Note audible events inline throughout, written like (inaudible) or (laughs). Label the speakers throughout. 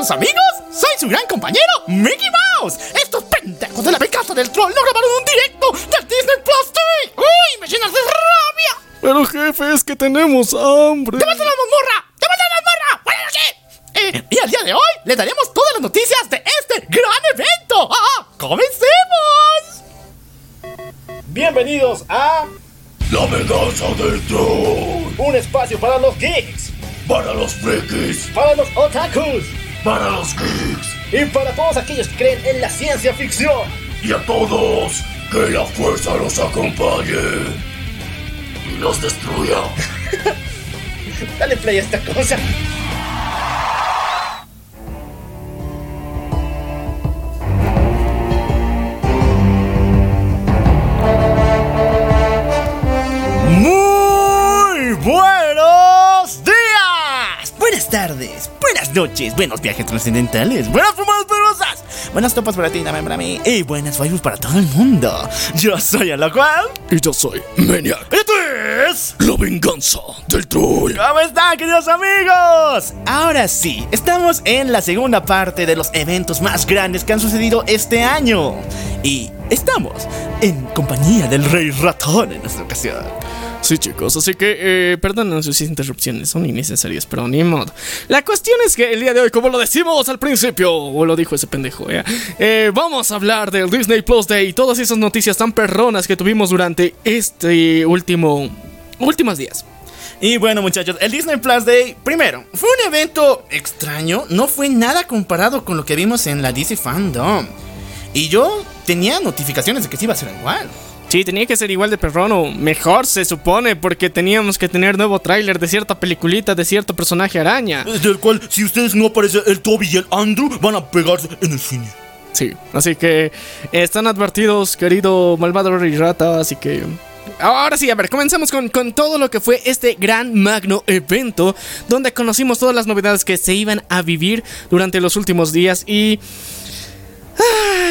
Speaker 1: queridos amigos, soy su gran compañero, Mickey Mouse. Estos pendejos de la casa del troll no grabaron un directo del Disney Plus TV. ¡Uy, me llenas de rabia!
Speaker 2: Pero jefe, es que tenemos hambre.
Speaker 1: ¡Llévate la mazmorra! ¡Llévate la mazmorra! ¡Buenas noches! Eh, y al día de hoy le daremos todas las noticias de este gran evento. ¡Ah! ¡Comencemos!
Speaker 3: Bienvenidos a
Speaker 4: La venganza del troll.
Speaker 3: un espacio para los geeks,
Speaker 4: Para los frikis.
Speaker 3: para los otakus
Speaker 4: Para los geeks.
Speaker 3: y para todos aquellos que creen en la ciencia ficción.
Speaker 4: Y a todos, que la fuerza los acompañe. Y los destruya. (laughs)
Speaker 3: Dale play a esta cosa.
Speaker 1: Buenas noches, buenos viajes trascendentales, buenas fumadas poderosas, buenas topas para ti, también para mí y buenas vibes para todo el mundo. Yo soy el cual
Speaker 2: Y yo soy Maniac.
Speaker 1: esto es
Speaker 4: La venganza del troll.
Speaker 1: ¿Cómo están, queridos amigos? Ahora sí, estamos en la segunda parte de los eventos más grandes que han sucedido este año. Y estamos en compañía del Rey Ratón en esta ocasión.
Speaker 2: Sí, chicos, así que eh, perdonen sus interrupciones, son innecesarias, pero ni modo. La cuestión es que el día de hoy, como lo decimos al principio, o lo dijo ese pendejo, ¿eh? Eh, vamos a hablar del Disney Plus Day y todas esas noticias tan perronas que tuvimos durante este último. últimos días.
Speaker 1: Y bueno, muchachos, el Disney Plus Day, primero, fue un evento extraño, no fue nada comparado con lo que vimos en la DC Fandom. Y yo tenía notificaciones de que sí iba a ser igual.
Speaker 2: Sí, tenía que ser igual de perrón o mejor se supone, porque teníamos que tener nuevo tráiler de cierta peliculita de cierto personaje araña.
Speaker 4: Del cual, si ustedes no aparece el Toby y el Andrew, van a pegarse en el cine.
Speaker 2: Sí, así que están advertidos, querido malvado Rey Rata, así que... Ahora sí, a ver, comenzamos con, con todo lo que fue este gran magno evento, donde conocimos todas las novedades que se iban a vivir durante los últimos días y...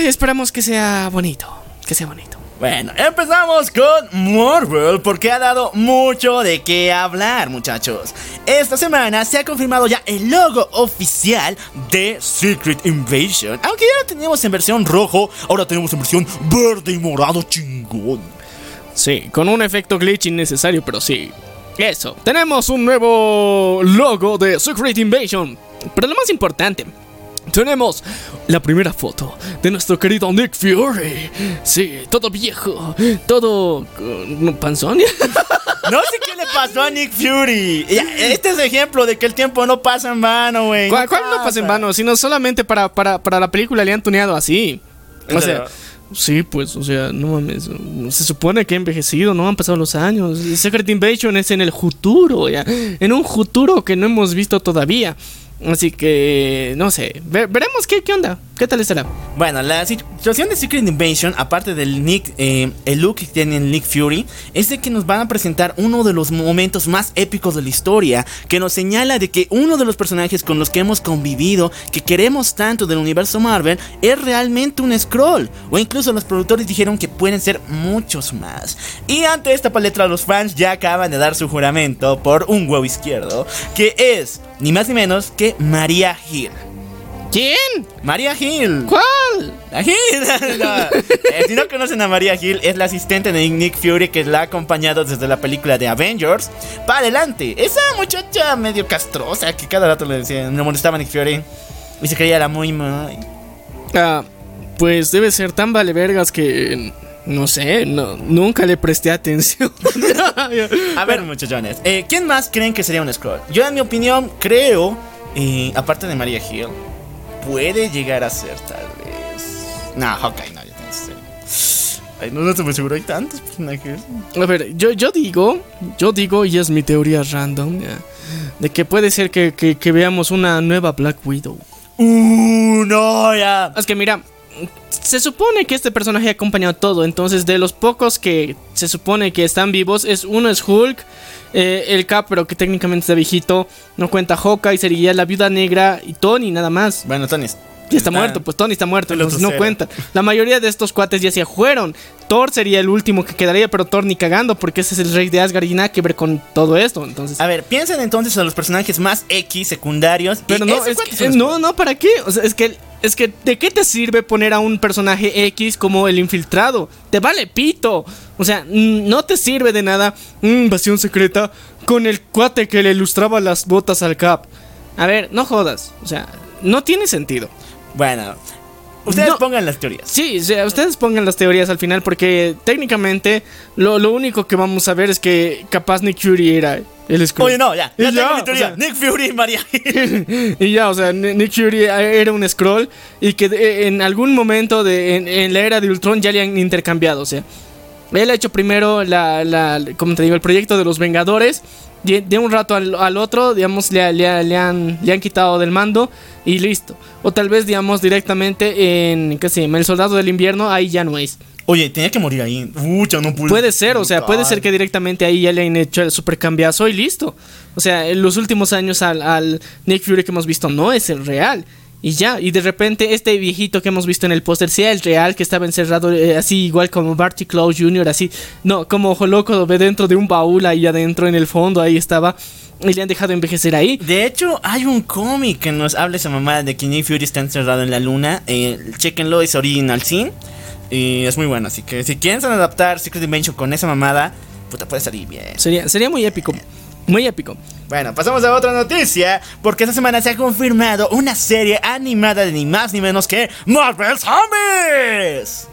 Speaker 2: esperamos que sea bonito, que sea bonito.
Speaker 1: Bueno, empezamos con Marvel porque ha dado mucho de qué hablar, muchachos. Esta semana se ha confirmado ya el logo oficial de Secret Invasion. Aunque ya lo teníamos en versión rojo, ahora tenemos en versión verde y morado chingón.
Speaker 2: Sí, con un efecto glitch innecesario, pero sí. Eso, tenemos un nuevo logo de Secret Invasion. Pero lo más importante, tenemos la primera foto de nuestro querido Nick Fury. Sí, todo viejo, todo uh, panzón. (laughs)
Speaker 1: No sé qué le pasó a Nick Fury. Este es ejemplo de que el tiempo no pasa en vano, güey.
Speaker 2: ¿Cuál, cuál no pasa en vano? Sino solamente para, para, para la película le han tuneado así. O sea, sí, pues, o sea, no mames. Se supone que ha envejecido, no han pasado los años. Secret Invasion es en el futuro, ya. En un futuro que no hemos visto todavía. Así que, no sé. Ve- veremos qué, qué onda. ¿Qué tal estará?
Speaker 1: Bueno, la situación de Secret Invasion, aparte del Nick, eh, el look que tiene Nick Fury, es de que nos van a presentar uno de los momentos más épicos de la historia, que nos señala de que uno de los personajes con los que hemos convivido, que queremos tanto del universo Marvel, es realmente un scroll. O incluso los productores dijeron que pueden ser muchos más. Y ante esta paleta los fans ya acaban de dar su juramento por un huevo izquierdo, que es ni más ni menos que María Hill.
Speaker 2: ¿Quién?
Speaker 1: María Hill.
Speaker 2: ¿Cuál?
Speaker 1: La. (laughs) No. Eh, si no conocen a María Hill, es la asistente de Nick Fury que la ha acompañado desde la película de Avengers. Para adelante. Esa muchacha medio castrosa que cada rato le decía, me molestaba a Nick Fury. Y se creía la muy, muy.
Speaker 2: Ah, pues debe ser tan vale vergas que. No sé, no, nunca le presté atención. (laughs) (laughs)
Speaker 1: A ver, muchachones. eh, ¿Quién más creen que sería un Scroll? Yo, en mi opinión, creo, eh, aparte de María Hill, puede llegar a ser tal vez. No, Hawkeye, no, yo tengo que ser. Ay, no, no estoy muy seguro, hay tantos personajes.
Speaker 2: A ver, yo, yo digo, yo digo, y es mi teoría random, ya, de que puede ser que, que- que veamos una nueva Black Widow.
Speaker 1: Uh, no, ya.
Speaker 2: Es que mira, se supone que este personaje ha acompañado todo, entonces de los pocos que se supone que están vivos, es uno es Hulk, eh, el Cap, pero que técnicamente está viejito, no cuenta Hawkeye, sería la Viuda Negra y Tony, nada más.
Speaker 1: Bueno, Tony,
Speaker 2: Ya está,
Speaker 1: Está-
Speaker 2: muerto, pues Tony está muerto, entonces no
Speaker 1: cero.
Speaker 2: cuenta. La mayoría de estos cuates ya se fueron. Thor sería el último que quedaría, pero Thor ni cagando, porque ese es el rey de Asgard y nada que ver con todo esto. Entonces,
Speaker 1: A ver, piensen entonces en los personajes más X, secundarios.
Speaker 2: pero no, es que-
Speaker 1: los
Speaker 2: no, no, ¿para qué? O sea, es que, es que, ¿de qué te sirve poner a un personaje X como el infiltrado? Te vale pito. O sea, no te sirve de nada. Invasión secreta con el cuate que le ilustraba las botas al Cap. A ver, no jodas. O sea, no tiene sentido.
Speaker 1: Bueno, ustedes
Speaker 2: No.
Speaker 1: pongan las teorías.
Speaker 2: Sí, ustedes pongan las teorías al final porque técnicamente lo, lo único que vamos a ver es que capaz Nick Fury era el Skrull.
Speaker 1: Oye, no, ya, ya tengo
Speaker 2: ya,
Speaker 1: mi teoría.
Speaker 2: o sea-
Speaker 1: Nick Fury y María. (laughs)
Speaker 2: y ya, o sea, Ni- Nick Fury era un scroll y que en algún momento de, en, en la era de Ultron ya le han intercambiado, o sea. Él ha hecho primero la, la como te digo, el proyecto de los Vengadores. De, de un rato al, al otro, digamos, le, le- le han, le han quitado del mando y listo. O tal vez, digamos, directamente en, ¿qué llama? El Soldado del Invierno, ahí ya no es.
Speaker 1: Oye, tenía que morir ahí. Ucha, no pude.
Speaker 2: Puede ser, o sea, puede ser que directamente ahí ya le hayan hecho el super cambiazo y listo. O sea, en los últimos años al, al Nick Fury que hemos visto no es el real. Y ya, y de repente este viejito que hemos visto en el póster sea el real que estaba encerrado eh, así igual como Barty Clough Jr., así, no, como Ojo Loco lo ve dentro de un baúl ahí adentro en el fondo, ahí estaba, y le han dejado envejecer ahí.
Speaker 1: De hecho, hay un cómic que nos habla esa mamá de que Nick Fury está encerrado en la luna. Eh, chequenlo, es Original Sin. Y es muy bueno, así que si quieren adaptar Secret Dimension con esa mamada, puta, puede salir bien.
Speaker 2: Sería, sería muy épico, muy épico.
Speaker 1: Bueno, pasamos a otra noticia, porque esta semana se ha confirmado una serie animada de ni más ni menos que Marvel Zombies.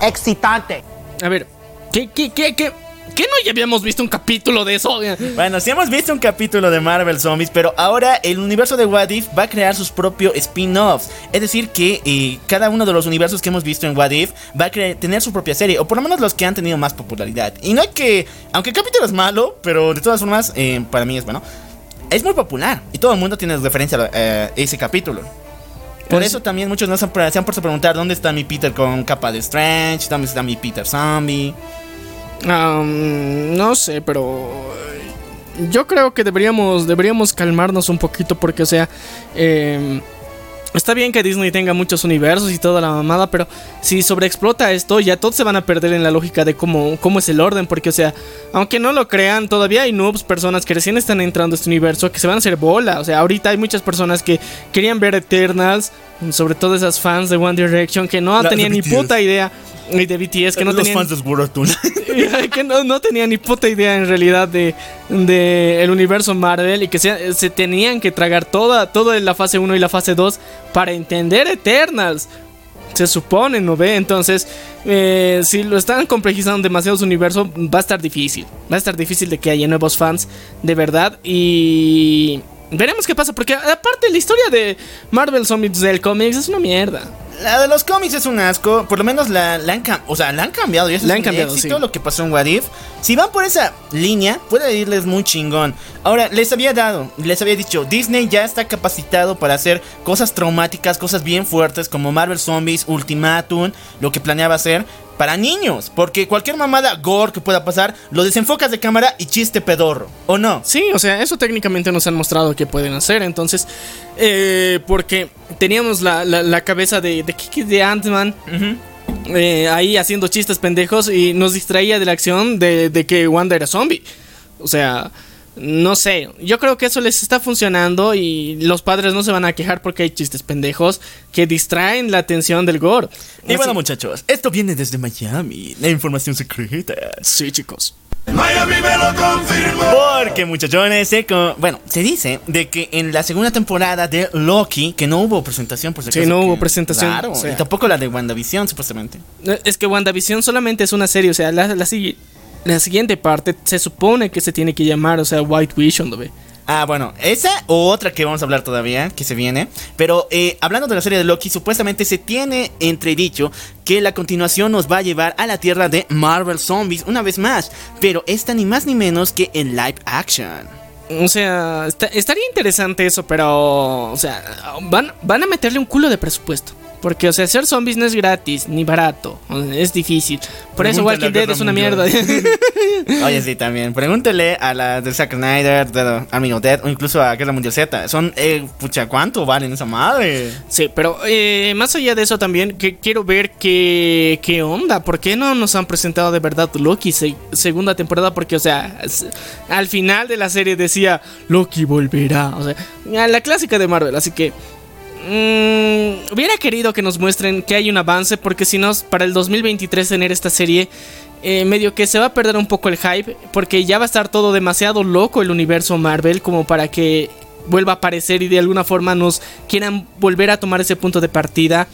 Speaker 5: excitante.
Speaker 2: A ver, ¿qué, qué, qué, qué? ¿Qué no ya habíamos visto un capítulo de eso?
Speaker 1: Bueno, sí hemos visto un capítulo de Marvel Zombies, pero ahora el universo de What If va a crear sus propios spin-offs. Es decir, que eh, cada uno de los universos que hemos visto en What If va a tener su propia serie, o por lo menos los que han tenido más popularidad. Y no hay que, aunque el capítulo es malo, pero de todas formas, eh, para mí es bueno. Es muy popular y todo el mundo tiene referencia a eh, ese capítulo. Por eso también muchos no se han, se han puesto a preguntar dónde está mi Peter con capa de Strange, dónde está mi Peter Zombie.
Speaker 2: No sé, pero yo creo que deberíamos deberíamos calmarnos un poquito porque, o sea, em, está bien que Disney tenga muchos universos y toda la mamada, pero si sobreexplota esto, ya todos se van a perder en la lógica de cómo, cómo es el orden, porque, o sea, aunque no lo crean, todavía hay noobs, personas que recién están entrando a este universo, que se van a hacer bola, o sea, ahorita hay muchas personas que querían ver Eternals, sobre todo esas fans de One Direction, que no tenían ni puta idea. Y de BTS que no
Speaker 1: los
Speaker 2: tenían
Speaker 1: fans de (laughs)
Speaker 2: que no, no tenía ni puta idea en realidad de, de el universo Marvel y que se, se tenían que tragar toda, toda la fase 1 y la fase 2 para entender Eternals. Se supone, ¿no ve? Entonces, eh, si lo están complejizando demasiado su universo, va a estar difícil. Va a estar difícil de que haya nuevos fans de verdad. Y veremos qué pasa, porque aparte la historia de Marvel Zombies del cómics es una mierda.
Speaker 1: La de los cómics es un asco, por lo menos la, la han, o sea, la han cambiado y eso
Speaker 2: La
Speaker 1: es
Speaker 2: han
Speaker 1: un
Speaker 2: cambiado,
Speaker 1: éxito
Speaker 2: sí.
Speaker 1: lo que pasó en What If. Si van por esa línea, puede irles muy chingón. Ahora, les había dado, les había dicho, Disney ya está capacitado para hacer cosas traumáticas, cosas bien fuertes como Marvel Zombies, Ultimatum, lo que planeaba hacer para niños, porque cualquier mamada gore que pueda pasar, lo desenfocas de cámara y chiste pedorro, ¿o no?
Speaker 2: Sí, o sea, eso técnicamente nos han mostrado que pueden hacer. Entonces, eh, porque teníamos la, la- la cabeza de, de, Kiki de Ant-Man eh, ahí haciendo chistes pendejos y nos distraía de la acción de, de que Wanda era zombie. O sea, no sé, yo creo que eso les está funcionando y los padres no se van a quejar porque hay chistes pendejos que distraen la atención del gore.
Speaker 1: Y
Speaker 2: Así-
Speaker 1: bueno muchachos, esto viene desde Miami, la información secreta.
Speaker 2: sí, chicos.
Speaker 4: Miami me lo confirmó.
Speaker 1: Porque muchachones, se bueno, se dice de que en la segunda temporada de Loki, que no hubo presentación por si
Speaker 2: Sí, no
Speaker 1: que-
Speaker 2: hubo presentación,
Speaker 1: Claro,
Speaker 2: o sea.
Speaker 1: y tampoco la de WandaVision, supuestamente.
Speaker 2: No, Es que WandaVision solamente es una serie, o sea, la, la, sigui- la siguiente parte se supone que se tiene que llamar, o sea, White Vision, ¿no ve?
Speaker 1: Ah, bueno, esa o otra que vamos a hablar todavía, que se viene. Pero eh, hablando de la serie de Loki, supuestamente se tiene entredicho que la continuación nos va a llevar a la tierra de Marvel Zombies una vez más. Pero esta ni más ni menos que en live action.
Speaker 2: O sea, está- estaría interesante eso, pero, o sea, van, van a meterle un culo de presupuesto. Porque, o sea, hacer zombies no es gratis ni barato. Es difícil. Por eso Walking
Speaker 1: a
Speaker 2: Dead es una mierda. (laughs)
Speaker 1: Oye, sí, también. Pregúntele a la de Zack Snyder, de Army of Dead o incluso a Guerra Mundial Z. Son, eh, pucha, ¿cuánto valen esa madre?
Speaker 2: Sí, pero eh, más allá de eso también, que quiero ver qué, qué onda. ¿Por qué no nos han presentado de verdad Loki se- segunda temporada? Porque, o sea, al final de la serie decía Loki volverá. O sea, la clásica de Marvel. Así que mm, hubiera querido que nos muestren que hay un avance. Porque si no, para el 2023 tener esta serie. eh, medio que se va a perder un poco el hype porque ya va a estar todo demasiado loco el universo Marvel como para que vuelva a aparecer y de alguna forma nos quieran volver a tomar ese punto de partida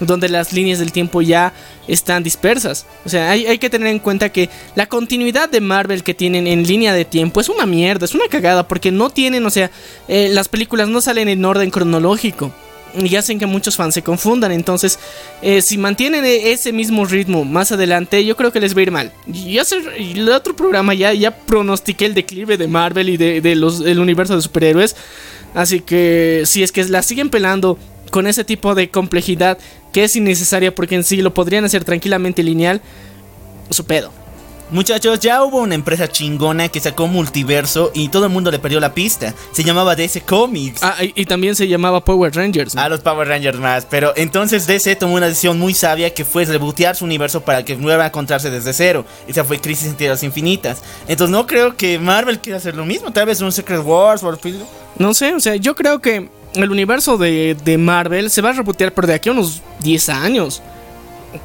Speaker 2: donde las líneas del tiempo ya están dispersas. O sea, hay, hay que tener en cuenta que la continuidad de Marvel que tienen en línea de tiempo es una mierda, es una cagada, porque no tienen, o sea, eh, las películas no salen en orden cronológico. Y hacen que muchos fans se confundan. Entonces, eh, si mantienen e- ese mismo ritmo más adelante, yo creo que les va a ir mal. Y hace y el otro programa ya, ya pronostiqué el declive de Marvel y de, de los, universo de superhéroes. Así que si es que la siguen pelando con ese tipo de complejidad que es innecesaria porque en sí lo podrían hacer tranquilamente lineal, su pedo.
Speaker 1: Muchachos, ya hubo una empresa chingona que sacó multiverso y todo el mundo le perdió la pista. Se llamaba DC Comics.
Speaker 2: Ah, y, y también se llamaba Power Rangers. ¿no?
Speaker 1: A los Power Rangers más, pero entonces DC tomó una decisión muy sabia que fue rebotear su universo para que vuelva a encontrarse desde cero. Esa fue Crisis en Tierras Infinitas. Entonces no creo que Marvel quiera hacer lo mismo, tal vez un Secret Wars o algo.
Speaker 2: No sé, o sea, yo creo que el universo de, de Marvel se va a rebotear por de aquí a unos 10 años.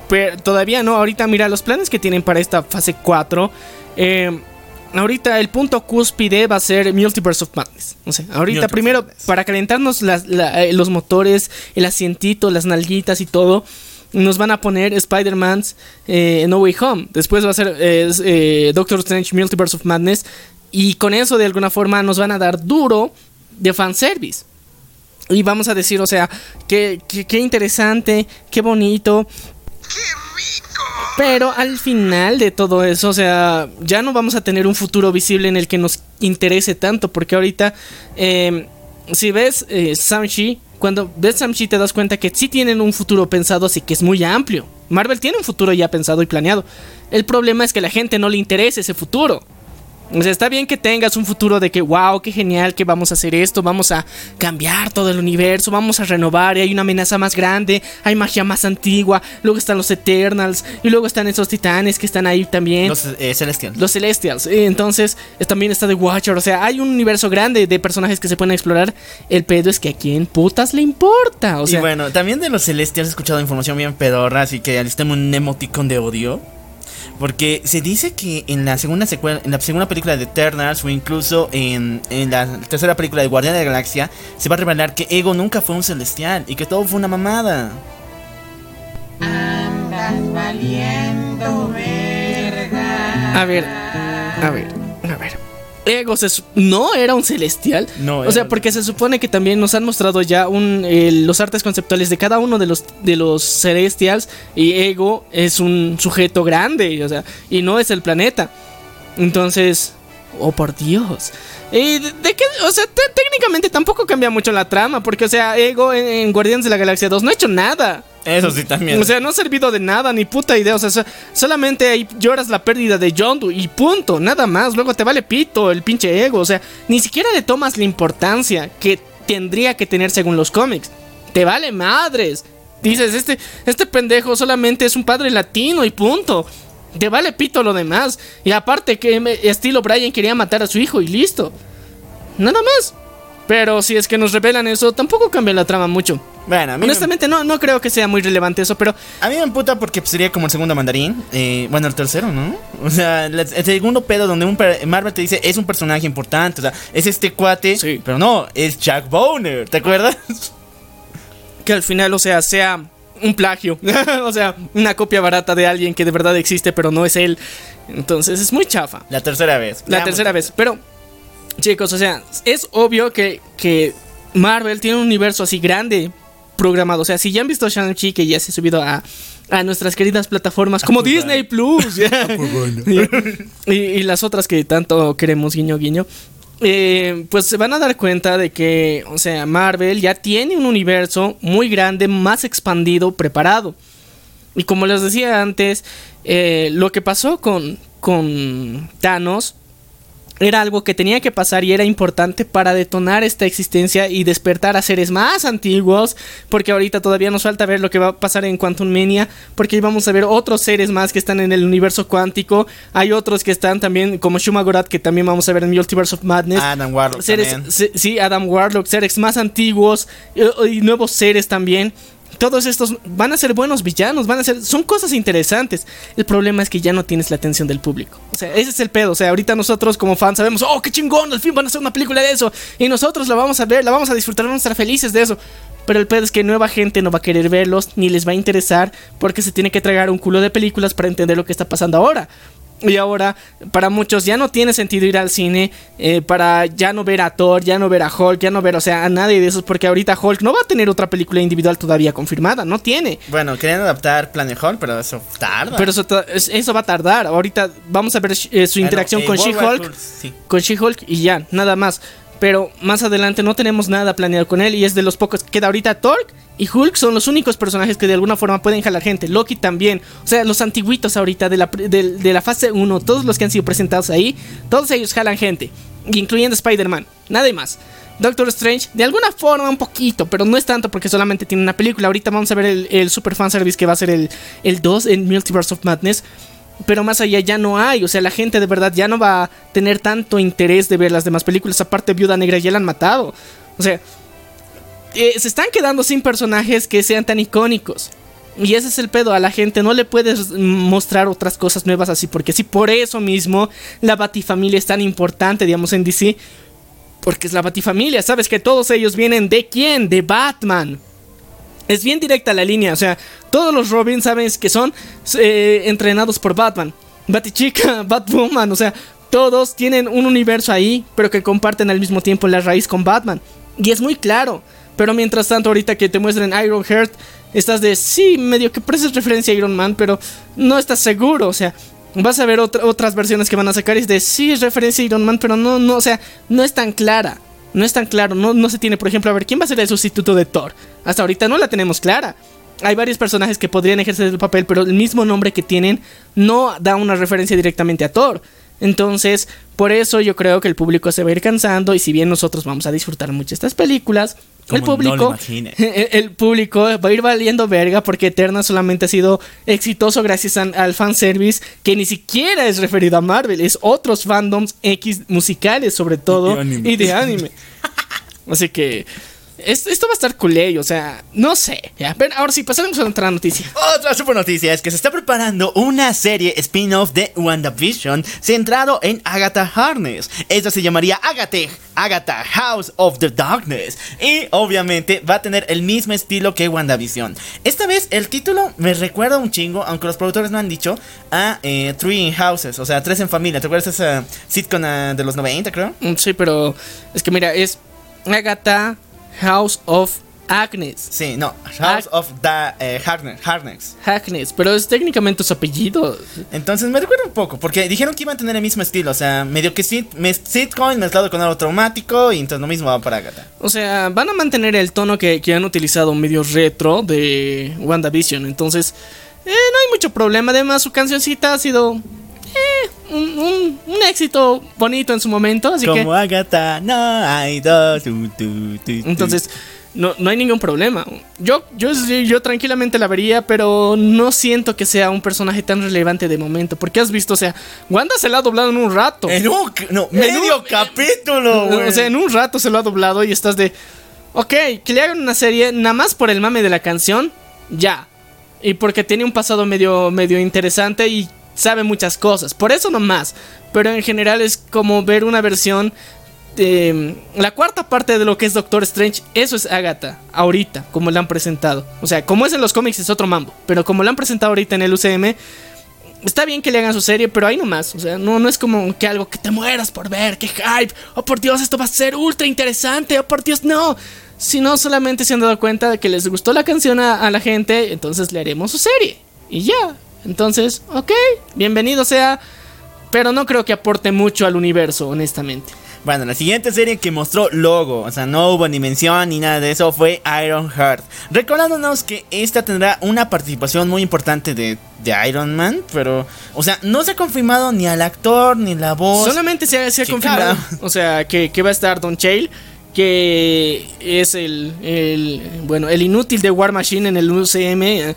Speaker 2: Pero todavía no, ahorita mira los planes que tienen para esta fase 4. eh, ahorita el punto cúspide va a ser Multiverse of Madness. O sea, ahorita
Speaker 1: Multiverse
Speaker 2: primero para calentarnos las- la- eh, los motores, el asientito, las nalguitas y todo. Nos van a poner Spider-Man's eh, No Way Home. Después va a ser eh, Doctor Strange Multiverse of Madness. Y con eso de alguna forma nos van a dar duro de fanservice. Y vamos a decir, o sea, qué, qué, qué interesante, qué bonito. Pero al final de todo eso, o sea, ya no vamos a tener un futuro visible en el que nos interese tanto. Porque ahorita, eh, si ves eh, Shang-Chi, cuando ves Shang-Chi te das cuenta que sí tienen un futuro pensado, así que es muy amplio. Marvel tiene un futuro ya pensado y planeado. El problema es que a la gente no le interesa ese futuro. O sea, está bien que tengas un futuro de que, wow, qué genial que vamos a hacer esto, vamos a cambiar todo el universo, vamos a renovar y hay una amenaza más grande, hay magia más antigua, luego están los Eternals y luego están esos titanes que están ahí también.
Speaker 1: Los eh, Celestials.
Speaker 2: Los Celestials, eh, entonces es- también está The Watcher, o sea, hay un universo grande de personajes que se pueden explorar. El pedo es que a quién putas le importa, o sea,
Speaker 1: y bueno, también de los Celestials he escuchado información bien pedorra, así que alistemos un emoticon de odio. Porque se dice que en la segunda secuela, en la segunda película de Eternals o incluso en, en la tercera película de Guardián de la Galaxia se va a revelar que Ego nunca fue un celestial y que todo fue una mamada.
Speaker 2: a ver, a ver, a ver. Ego se su- no era un celestial.
Speaker 1: No,
Speaker 2: o sea, porque se supone que también nos han mostrado ya un, eh, los artes conceptuales de cada uno de los, de los celestials. Y Ego es un sujeto grande, o sea, y no es el planeta. Entonces, oh por Dios. ¿Y de, de qué? O sea, te- técnicamente tampoco cambia mucho la trama, porque, o sea, Ego en, en Guardianes de la Galaxia 2 no ha hecho nada.
Speaker 1: Eso sí también.
Speaker 2: O sea, no ha servido de nada, ni puta idea. O sea, so- solamente ahí lloras la pérdida de Yondu y punto, nada más. Luego te vale pito el pinche ego. O sea, ni siquiera le tomas la importancia que tendría que tener según los cómics. Te vale madres. Dices, este, este pendejo solamente es un padre latino y punto. Te vale pito lo demás. Y aparte que me- estilo Brian quería matar a su hijo y listo. Nada más. Pero si es que nos revelan eso, tampoco cambia la trama mucho.
Speaker 1: bueno, a mí, me,
Speaker 2: Honestamente, no, no creo que sea muy relevante eso, pero
Speaker 1: a mí me emputa porque sería como el segundo mandarín. eh, bueno, el tercero, ¿no? O sea, el segundo pedo donde un Marvel te dice es un personaje importante. O sea, es este cuate.
Speaker 2: Sí.
Speaker 1: Pero no, es Jack Bowner. ¿Te acuerdas?
Speaker 2: que al final, o sea, sea un plagio. (laughs) o sea, una copia barata de alguien que de verdad existe, pero no es él. Entonces es muy chafa.
Speaker 1: La tercera vez.
Speaker 2: La tercera vez. Pero, chicos, o sea, es obvio que, que Marvel tiene un universo así grande programado. O sea, si ya han visto Shang-Chi, que ya se ha subido a, a nuestras queridas plataformas como Disney Plus (laughs) ya. y, (laughs) y- y las otras que tanto queremos, guiño, guiño. Eh, pues se van a dar cuenta de que, o sea, Marvel ya tiene un universo muy grande, más expandido, preparado. Y como les decía antes, eh, lo que pasó con, con Thanos era algo que tenía que pasar y era importante para detonar esta existencia y despertar a seres más antiguos, porque ahorita todavía nos falta ver lo que va a pasar en Quantum Mania, porque vamos a ver otros seres más que están en el universo cuántico, hay otros que están también como Shumagorat que también vamos a ver en Multiverse of Madness.
Speaker 1: Adam Warlock
Speaker 2: seres, se- sí, Adam Warlock, seres más antiguos eh, y nuevos seres también. Todos estos van a ser buenos villanos, van a ser son cosas interesantes. El problema es que ya no tienes la atención del público. O sea, ese es el pedo. O sea, ahorita nosotros como fans sabemos, "Oh, qué chingón, al fin van a hacer una película de eso." Y nosotros la vamos a ver, la vamos a disfrutar, vamos a estar felices de eso. Pero el pedo es que nueva gente no va a querer verlos ni les va a interesar porque se tiene que tragar un culo de películas para entender lo que está pasando ahora. Y ahora, para muchos ya no tiene sentido ir al cine, eh, para ya no ver a Thor, ya no ver a Hulk, ya no ver, o sea, a nadie de esos, porque ahorita Hulk no va a tener otra película individual todavía confirmada, no tiene.
Speaker 1: Bueno, querían adaptar Planet Hulk, pero eso tarda.
Speaker 2: Pero eso, eso va a tardar. Ahorita vamos a ver eh, su
Speaker 1: Bueno,
Speaker 2: interacción
Speaker 1: eh,
Speaker 2: con She-Hulk,
Speaker 1: sí.
Speaker 2: con She-Hulk y ya, nada más. Pero más adelante no tenemos nada planeado con él y es de los pocos que queda ahorita Thor y Hulk son los únicos personajes que de alguna forma pueden jalar gente. Loki también. O sea, los antiguitos ahorita de la, de la fase 1, todos los que han sido presentados ahí, todos ellos jalan gente. Incluyendo Spider-Man. Nada más. Doctor Strange, de alguna forma un poquito, pero no es tanto porque solamente tiene una película. Ahorita vamos a ver el, el super fanservice que va a ser el, el 2 en Multiverse of Madness. Pero más allá ya no hay, o sea, la gente de verdad ya no va a tener tanto interés de ver las demás películas. Aparte, Viuda Negra ya la han matado. O sea, eh, se están quedando sin personajes que sean tan icónicos. Y ese es el pedo, a la gente no le puedes mostrar otras cosas nuevas así, porque sí, por eso mismo la Batifamilia es tan importante, digamos, en DC. Porque es la Batifamilia, sabes que todos ellos vienen de quién? De Batman. Es bien directa la línea, o sea, todos los Robin sabes que son eh, entrenados por Batman. Batichica, (laughs) Batwoman, o sea, todos tienen un universo ahí, pero que comparten al mismo tiempo la raíz con Batman. Y es muy claro. Pero mientras tanto, ahorita que te muestren Iron Heart, estás de sí, medio que pareces referencia a Iron Man, pero no estás seguro. O sea, vas a ver otra- otras versiones que van a sacar y es de sí, es referencia a Iron Man, pero no, no, o sea, no es tan clara. No es tan claro, no, no se tiene, por ejemplo, a ver, ¿quién va a ser el sustituto de Thor? Hasta ahorita no la tenemos clara. Hay varios personajes que podrían ejercer el papel, pero el mismo nombre que tienen no da una referencia directamente a Thor. Entonces, por eso yo creo que el público se va a ir cansando y si bien nosotros vamos a disfrutar mucho estas películas, el
Speaker 1: Como
Speaker 2: público, (laughs) el, el público va a ir valiendo verga porque Eterna solamente ha sido exitoso gracias a- al fanservice que ni siquiera es referido a Marvel, es otros fandoms X musicales sobre todo
Speaker 1: Y de anime.
Speaker 2: y de anime. Así que esto, esto va a estar culé, o sea, no sé. Ya, pero ahora sí, pasaremos a otra noticia.
Speaker 1: Otra super noticia es que se está preparando una serie spin-off de WandaVision centrado en Agatha Harkness. Esta se llamaría Agatha, Agatha House of the Darkness. Y obviamente va a tener el mismo estilo que WandaVision. Esta vez el título me recuerda un chingo, aunque los productores no han dicho, a eh, Three in Houses, o sea, Tres en Familia. ¿Te acuerdas de esa sitcom ah, de los 90, creo?
Speaker 2: Mm, Sí, pero es que mira, es Agatha House of Agnes.
Speaker 1: Sí, no, House of the eh, Harkness. Harkness.
Speaker 2: Pero es técnicamente su apellido.
Speaker 1: Entonces me recuerda un poco, porque dijeron que iban a tener el mismo estilo, o sea, medio que sit, me- sitcom mezclado con algo traumático, y entonces lo mismo va para Agatha.
Speaker 2: O sea, van a mantener el tono que, que han utilizado medio retro de WandaVision. Entonces, eh, no hay mucho problema. Además, su cancioncita ha sido eh, un, un- un éxito bonito en su momento. Así
Speaker 1: Como
Speaker 2: que,
Speaker 1: Agatha, no hay dos. tu, tu, tu, tu.
Speaker 2: entonces, no, no hay ningún problema. Yo, yo, yo tranquilamente la vería, pero no siento que sea un personaje tan relevante de momento. Porque has visto, o sea, Wanda se la ha doblado en un rato.
Speaker 1: En un, no, medio
Speaker 2: un-
Speaker 1: capítulo, güey.
Speaker 2: O sea, en un rato se lo ha doblado y estás de. Ok, que le hagan una serie nada más por el mame de la canción, ya. Y porque tiene un pasado medio, medio interesante y sabe muchas cosas. Por eso nomás. Pero en general es como ver una versión. de la cuarta parte de lo que es Doctor Strange, eso es Agatha, ahorita, como la han presentado. O sea, como es en los cómics es otro mambo, pero como la han presentado ahorita en el UCM, Está bien que le hagan su serie, pero ahí nomás. O sea, no, no es como que algo que te mueras por ver, que hype. Oh, por Dios, esto va a ser ultra interesante. Oh, por Dios, no. Sino solamente se han dado cuenta de que les gustó la canción a, a la gente, entonces le haremos su serie. Y ya. Entonces, ok, bienvenido sea. Pero no creo que aporte mucho al universo, honestamente.
Speaker 1: Bueno, la siguiente serie que mostró logo, o sea, no hubo ni mención ni nada de eso, fue Iron Heart. Recordándonos que esta tendrá una participación muy importante de, de Iron Man, pero, o sea, no se ha confirmado ni al actor ni la voz.
Speaker 2: Solamente se ha, se ha
Speaker 1: Qué
Speaker 2: confirmado,
Speaker 1: cara.
Speaker 2: o sea, que, que va a estar Don Chale, que es el, el, bueno, el inútil de War Machine en el UCM.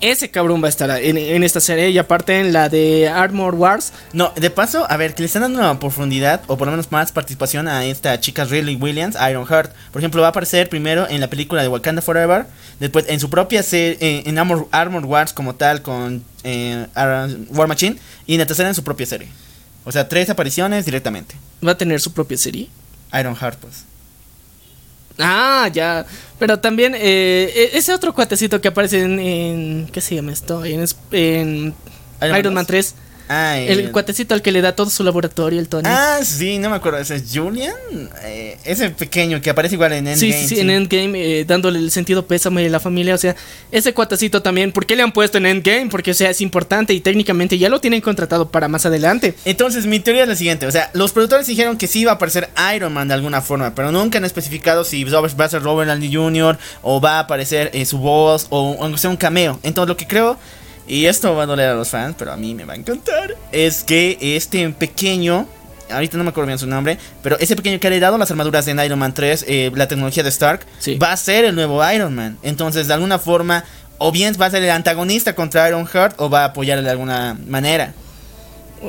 Speaker 2: Ese cabrón va a estar en, en esta serie y aparte en la de Armor Wars.
Speaker 1: No, de paso, a ver, que le están dando una profundidad o por lo menos más participación a esta chica Riley Williams, Iron Heart. Por ejemplo, va a aparecer primero en la película de Wakanda Forever, después en su propia serie, eh, en Armor, Armor Wars como tal con eh, Ar- War Machine y en la tercera en su propia serie. O sea, tres apariciones directamente.
Speaker 2: Va a tener su propia serie.
Speaker 1: Iron Heart, pues.
Speaker 2: Ah, ya. Pero también eh, e- ese otro cuatecito que aparece en, en- ¿qué se llama esto? En, en
Speaker 1: Iron Man
Speaker 2: 3.
Speaker 1: Ah,
Speaker 2: El
Speaker 1: eh,
Speaker 2: cuatecito al que le da todo su laboratorio, el Tony.
Speaker 1: Ah, sí, no me acuerdo. ¿Ese es Julian? Eh, ese pequeño que aparece igual en Endgame.
Speaker 2: Sí, sí, sí, en Endgame, eh, dándole el sentido pésame a la familia. O sea, ese cuatecito también, ¿por qué le han puesto en Endgame? Porque, o sea, es importante y técnicamente ya lo tienen contratado para más adelante.
Speaker 1: Entonces, mi teoría es la siguiente: o sea, los productores dijeron que sí iba a aparecer Iron Man de alguna forma, pero nunca han especificado si va a ser Robert Downey Jr. o va a aparecer eh, su voz o aunque sea un cameo. Entonces, lo que creo, y esto va a doler a los fans, pero a mí me va a encantar, es que este pequeño. Ahorita no me acuerdo bien su nombre, pero ese pequeño que ha heredado las armaduras en Iron Man 3, eh, la tecnología de Stark,
Speaker 2: Sí.
Speaker 1: va a ser el nuevo Iron Man. Entonces, de alguna forma, o bien va a ser el antagonista contra Iron Heart, o va a apoyarle de alguna manera.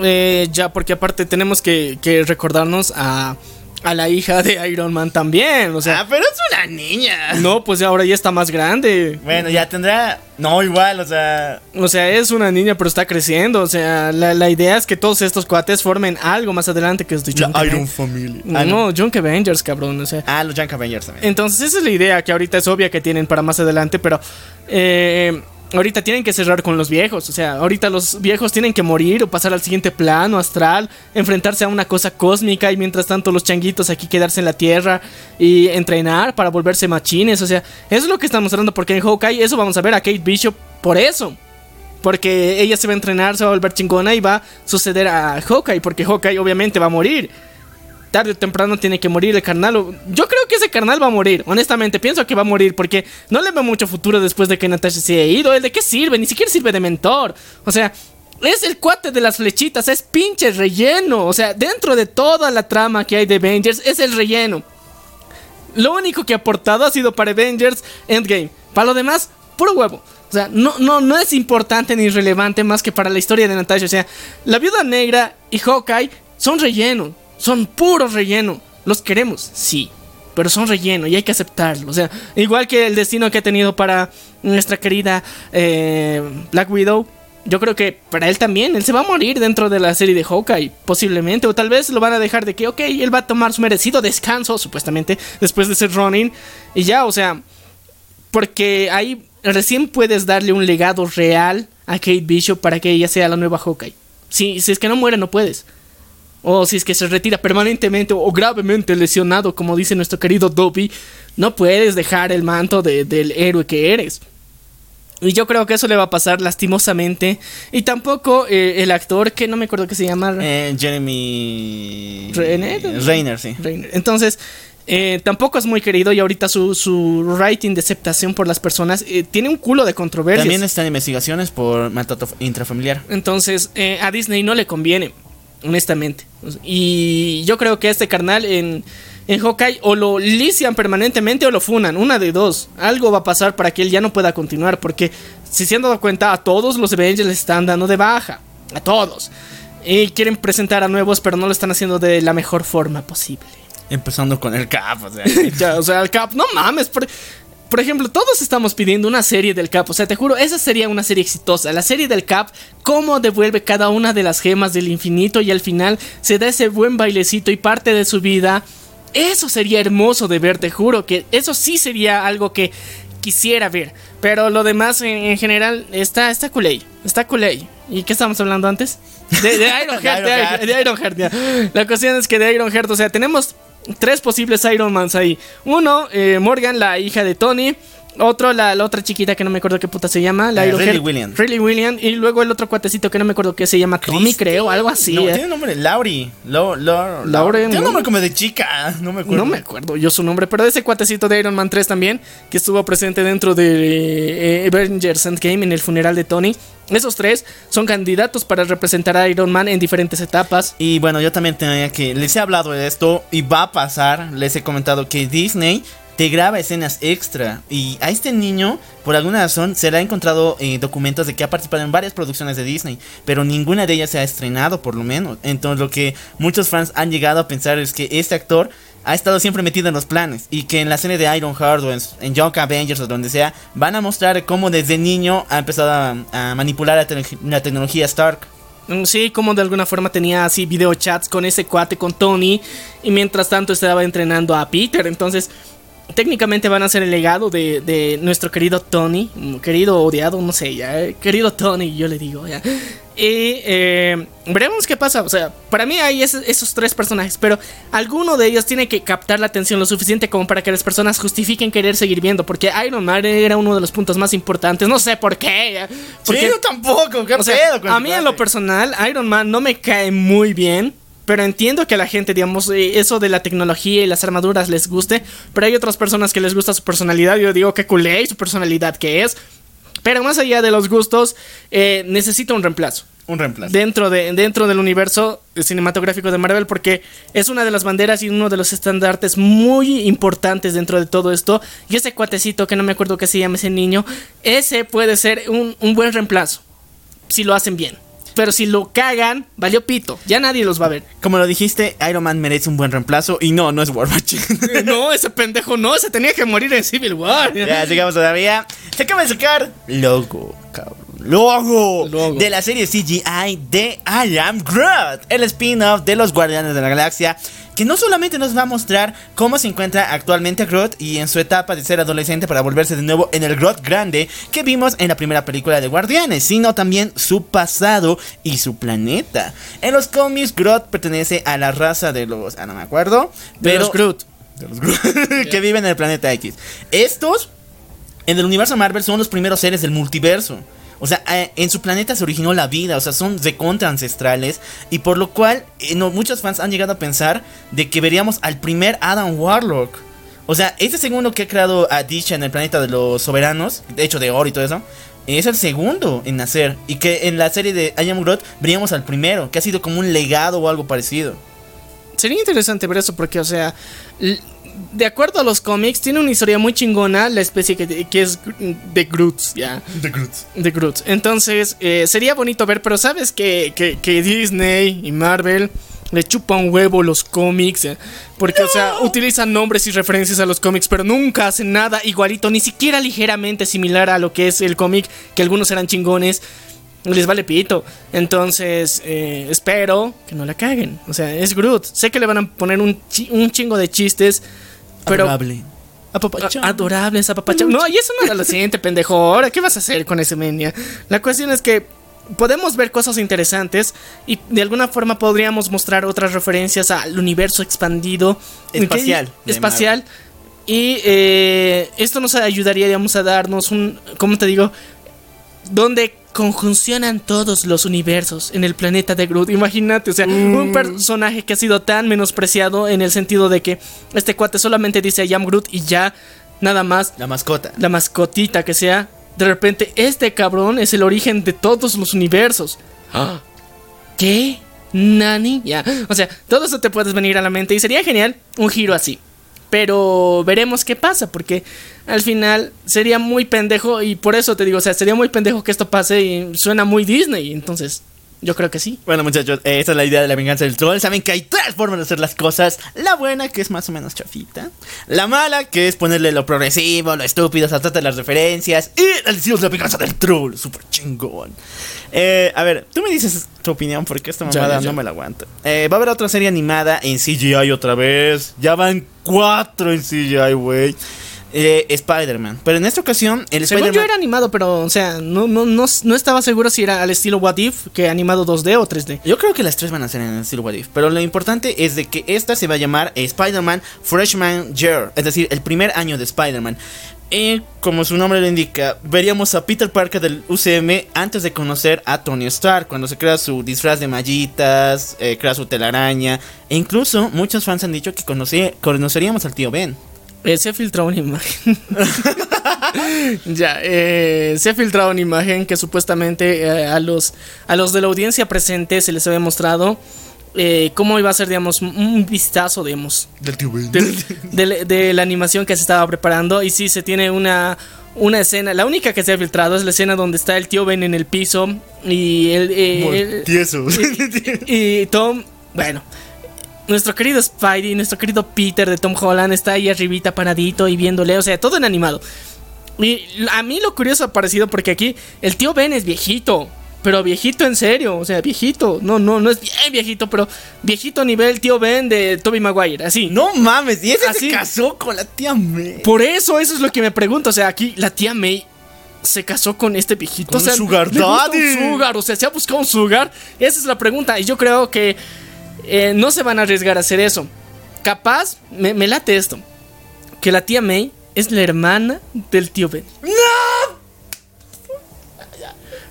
Speaker 2: Eh, ya, porque aparte tenemos que, que recordarnos a, a la hija de Iron Man también. O sea,
Speaker 1: ah, pero es una niña.
Speaker 2: no, pues ahora ya está más grande.
Speaker 1: Bueno, ya tendrá. No, igual, o sea.
Speaker 2: O sea, es una niña, pero está creciendo. O sea, la, la idea es que todos estos cuates formen algo más adelante que es de Junk Aven-
Speaker 1: Family.
Speaker 2: No, no, Junk Avengers, cabrón. O sea,
Speaker 1: Ah, los Junk Avengers también.
Speaker 2: Entonces esa es la idea que ahorita es obvia que tienen para más adelante, pero eh, ahorita tienen que cerrar con los viejos. O sea, ahorita los viejos tienen que morir o pasar al siguiente plano astral, enfrentarse a una cosa cósmica y mientras tanto los changuitos aquí quedarse en la tierra y entrenar para volverse machines. O sea, eso es lo que están mostrando porque en Hawkeye eso vamos a ver a Kate Bishop por eso. Porque ella se va a entrenar, se va a volver chingona y va a suceder a Hawkeye. Porque Hawkeye obviamente va a morir tarde o temprano tiene que morir el carnal. Yo creo que ese carnal va a morir, honestamente. Pienso que va a morir porque no le veo mucho futuro después de que Natasha se haya ido. ¿El de qué sirve? Ni siquiera sirve de mentor. O sea, es el cuate de las flechitas, es pinche relleno. O sea, dentro de toda la trama que hay de Avengers, es el relleno. Lo único que ha aportado ha sido para Avengers Endgame. Para lo demás, puro huevo. O sea, no, no, no es importante ni relevante más que para la historia de Natasha. O sea, la viuda negra y Hawkeye son relleno. Son puro relleno. Los queremos, sí. Pero son relleno y hay que aceptarlo. O sea, igual que el destino que ha tenido para nuestra querida eh, Black Widow. Yo creo que para él también, él se va a morir dentro de la serie de Hawkeye, posiblemente, o tal vez lo van a dejar de que, ok, él va a tomar su merecido descanso, supuestamente, después de ser Ronin, y ya, o sea, porque ahí recién puedes darle un legado real a Kate Bishop para que ella sea la nueva Hawkeye. Si, si es que no muere, no puedes. O si es que se retira permanentemente o gravemente lesionado, como dice nuestro querido Dobby, no puedes dejar el manto de- del héroe que eres. Y yo creo que eso le va a pasar lastimosamente. Y tampoco eh, el actor, que no me acuerdo qué se llama.
Speaker 1: Eh, Jeremy.
Speaker 2: Renner.
Speaker 1: Reiner, sí.
Speaker 2: Reiner. Entonces, eh, tampoco es muy querido y ahorita su, su rating de aceptación por las personas eh, tiene un culo de controversias.
Speaker 1: También están investigaciones por maltrato intrafamiliar.
Speaker 2: Entonces, eh, a Disney no le conviene, honestamente. Y yo creo que este carnal en, en Hawkeye o lo lician permanentemente o lo funan, una de dos. Algo va a pasar para que él ya no pueda continuar, porque si se han dado cuenta, a todos los Avengers les están dando de baja. A todos. Y quieren presentar a nuevos, pero no lo están haciendo de la mejor forma posible.
Speaker 1: Empezando con el Cap, o sea. (laughs)
Speaker 2: Ya, o sea, el Cap, no mames. Por, por ejemplo, todos estamos pidiendo una serie del Cap. O sea, te juro, esa sería una serie exitosa. La serie del Cap, cómo devuelve cada una de las gemas del infinito y al final se da ese buen bailecito y parte de su vida. Eso sería hermoso de ver, te juro que eso sí sería algo que quisiera ver. Pero lo demás en, en general está, está culé. Está culé. ¿Y qué estamos hablando antes? De, de (laughs) Ironheart,
Speaker 1: De
Speaker 2: de
Speaker 1: Ironheart,
Speaker 2: ya. La cuestión es que de Ironheart, o sea, tenemos tres posibles Iron Mans ahí. Uno, eh, Morgan, la hija de Tony. Otro, la, la otra chiquita que no me acuerdo qué puta se llama. La
Speaker 1: Eh,
Speaker 2: Iron
Speaker 1: Riley. Williams.
Speaker 2: Riley Williams. Y luego el otro cuatecito que no me acuerdo qué se llama. Tommy, creo, algo así.
Speaker 1: No,
Speaker 2: eh.
Speaker 1: tiene nombre, Lauri. Lo, lo, Tiene un
Speaker 2: ¿no?
Speaker 1: nombre como de chica, (laughs) no me acuerdo.
Speaker 2: No me acuerdo yo su nombre, pero ese cuatecito de Iron Man 3 también, que estuvo presente dentro de eh, Avengers Endgame en el funeral de Tony. Esos tres son candidatos para representar a Iron Man en diferentes etapas.
Speaker 1: Y bueno, yo también tenía que. Les he hablado de esto y va a pasar. Les he comentado que Disney te graba escenas extra. Y a este niño, por alguna razón, se le ha encontrado eh, documentos de que ha participado en varias producciones de Disney. Pero ninguna de ellas se ha estrenado, por lo menos. Entonces, lo que muchos fans han llegado a pensar es que este actor ha estado siempre metido en los planes. Y que en la serie de Iron Heart o en, en Young Avengers o donde sea, van a mostrar cómo desde niño ha empezado a, manipular la, la tecnología Stark.
Speaker 2: Mm, Sí, como de alguna forma tenía así videochats con ese cuate, con Tony, y mientras tanto estaba entrenando a Peter. Entonces, técnicamente van a ser el legado de, de nuestro querido Tony, querido odiado, no sé, ya, eh, querido Tony, yo le digo, ya. Y eh, veremos qué pasa. O sea, para mí hay esos tres personajes, pero alguno de ellos tiene que captar la atención lo suficiente como para que las personas justifiquen querer seguir viendo. Porque Iron Man era uno de los puntos más importantes. No sé por qué. Porque,
Speaker 1: sí, yo tampoco, qué
Speaker 2: o sea,
Speaker 1: pedo con
Speaker 2: a mí en lo personal, Iron Man no me cae muy bien. Pero entiendo que a la gente, digamos, eh, eso de la tecnología y las armaduras les guste. Pero hay otras personas que les gusta su personalidad. Yo digo que culé y su personalidad que es. Pero más allá de los gustos, eh, necesita un reemplazo.
Speaker 1: Un reemplazo.
Speaker 2: Dentro, de, dentro del universo cinematográfico de Marvel, porque es una de las banderas y uno de los estandartes muy importantes dentro de todo esto. Y ese cuatecito, que no me acuerdo qué se llama ese niño, ese puede ser un, un buen reemplazo. Si lo hacen bien. Pero si lo cagan, valió pito. Ya nadie los va a ver.
Speaker 1: Como lo dijiste, Iron Man merece un buen reemplazo y no, no es War Machine. (laughs)
Speaker 2: no, ese pendejo no, ese tenía que morir en Civil War.
Speaker 1: ya, llegamos todavía. Se acaba de sacar logo, cabrón. Logo,
Speaker 2: Logo.
Speaker 1: de la serie CGI de I Am Groot, el spin-off de los Guardianes de la Galaxia, que no solamente nos va a mostrar cómo se encuentra actualmente Groot y en su etapa de ser adolescente para volverse de nuevo en el Groot grande que vimos en la primera película de Guardianes, sino también su pasado y su planeta. En los cómics, Groot pertenece a la raza de los, ah, no me acuerdo,
Speaker 2: De
Speaker 1: pero
Speaker 2: los Groot.
Speaker 1: de los Groot (laughs) que viven en el planeta X. Estos, en el universo Marvel, son los primeros seres del multiverso. O sea, eh, en su planeta se originó la vida, o sea, son de contra ancestrales. Y por lo cual, eh, no, muchos fans han llegado a pensar de que veríamos al primer Adam Warlock. O sea, este segundo que ha creado a Disha en el planeta de los soberanos, de hecho de oro y todo eso, es el segundo en nacer. Y que en la serie de I Am Groot veríamos al primero, que ha sido como un legado o algo parecido.
Speaker 2: Sería interesante ver eso porque, o sea, de acuerdo a los cómics, tiene una historia muy chingona la especie que, que es de Groots, ya.
Speaker 1: The Groot.
Speaker 2: De Groots. Entonces, eh, sería bonito ver, pero sabes que, que- que Disney y Marvel le chupan huevo los cómics. eh, Porque, o sea, utilizan nombres y referencias a los cómics, pero nunca hacen nada igualito, ni siquiera ligeramente similar a lo que es el cómic, que algunos eran chingones. Les vale pito. Entonces, eh, espero que no la caguen. O sea, es Groot. Sé que le van a poner un, chi- un chingo de chistes, pero
Speaker 1: Adorable. Apapachado.
Speaker 2: a- adorables, apapachados. No, y eso no era lo siguiente, pendejo. Ahora, ¿qué vas a hacer con ese menia? La cuestión es que podemos ver cosas interesantes y de alguna forma podríamos mostrar otras referencias al universo expandido.
Speaker 1: Espacial,
Speaker 2: Que- Espacial. Y eh, esto nos ayudaría, digamos, a darnos un, ¿cómo te digo? Donde conjuncionan todos los universos en el planeta de Groot. Imagínate, o sea, un personaje que ha sido tan menospreciado en el sentido de que este cuate solamente dice I am Groot y ya, nada más,
Speaker 1: La mascota.
Speaker 2: la mascotita que sea. De repente, este cabrón es el origen de todos los universos. ¿Qué? ¿Nani? Ya. O sea, todo eso te puedes venir a la mente y sería genial un giro así. Pero veremos qué pasa, porque al final sería muy pendejo y por eso te digo, o sea, sería muy pendejo que esto pase y suena muy Disney. Entonces, yo creo que sí.
Speaker 1: Bueno, muchachos, eh, esta es la idea de la venganza del troll. Saben que hay tres formas de hacer las cosas. La buena, que es más o menos chafita. La mala, que es ponerle lo progresivo, lo estúpido, saltarte las referencias. Y el estilo de la venganza del troll. Súper chingón. Eh, a ver, tú me dices tu opinión porque esta mamada
Speaker 2: ya, ya.
Speaker 1: no me la aguanto. Eh, va a haber otra serie animada en CGI otra vez. Ya van cuatro en CGI, güey. Eh, Spider-Man. Pero en esta ocasión, el
Speaker 2: Según yo era animado, pero, o sea, no, no, no, no estaba seguro si era al estilo What If, que animado 2D o 3D.
Speaker 1: Yo creo que las tres van a ser en el estilo What If, pero lo importante es de que esta se va a llamar Spider-Man Freshman Year, es decir, el primer año de Spider-Man. Y como su nombre lo indica, veríamos a Peter Parker del UCM antes de conocer a Tony Stark, cuando se crea su disfraz de mallitas, eh, crea su telaraña, e incluso muchos fans han dicho que conocí- conoceríamos al tío Ben.
Speaker 2: Eh, se ha filtrado una imagen. (laughs) ya, eh, se ha filtrado una imagen que supuestamente eh, a, los, a los de la audiencia presente se les había mostrado eh, cómo iba a ser, digamos, un- vistazo, digamos,
Speaker 4: Del tío Ben.
Speaker 2: del- de, de la animación que se estaba preparando. Y sí, se tiene una, una escena, la única que se ha filtrado es la escena donde está el tío Ben en el piso y el... eh,
Speaker 1: Tieso.
Speaker 2: y, y Tom, bueno, nuestro querido Spidey, nuestro querido Peter de Tom Holland está ahí arribita paradito y viéndole, o sea, todo en animado. Y a mí lo curioso ha parecido porque aquí el tío Ben es viejito, pero viejito en serio, o sea, viejito, no, no, no es bien viejito, pero viejito a nivel tío Ben de Toby Maguire, así.
Speaker 1: No mames, y ese
Speaker 2: Así.
Speaker 1: se casó con la tía May.
Speaker 2: Por eso, eso es lo que me pregunto, o sea, aquí la tía May se casó con este viejito.
Speaker 1: Con
Speaker 2: o sea,
Speaker 1: sugar daddy.
Speaker 2: Un sugar, o sea, se ha buscado un sugar. Esa es la pregunta. Y yo creo que eh, no se van a arriesgar a hacer eso. Capaz, me, me late esto. Que la tía May es la hermana del tío Ben.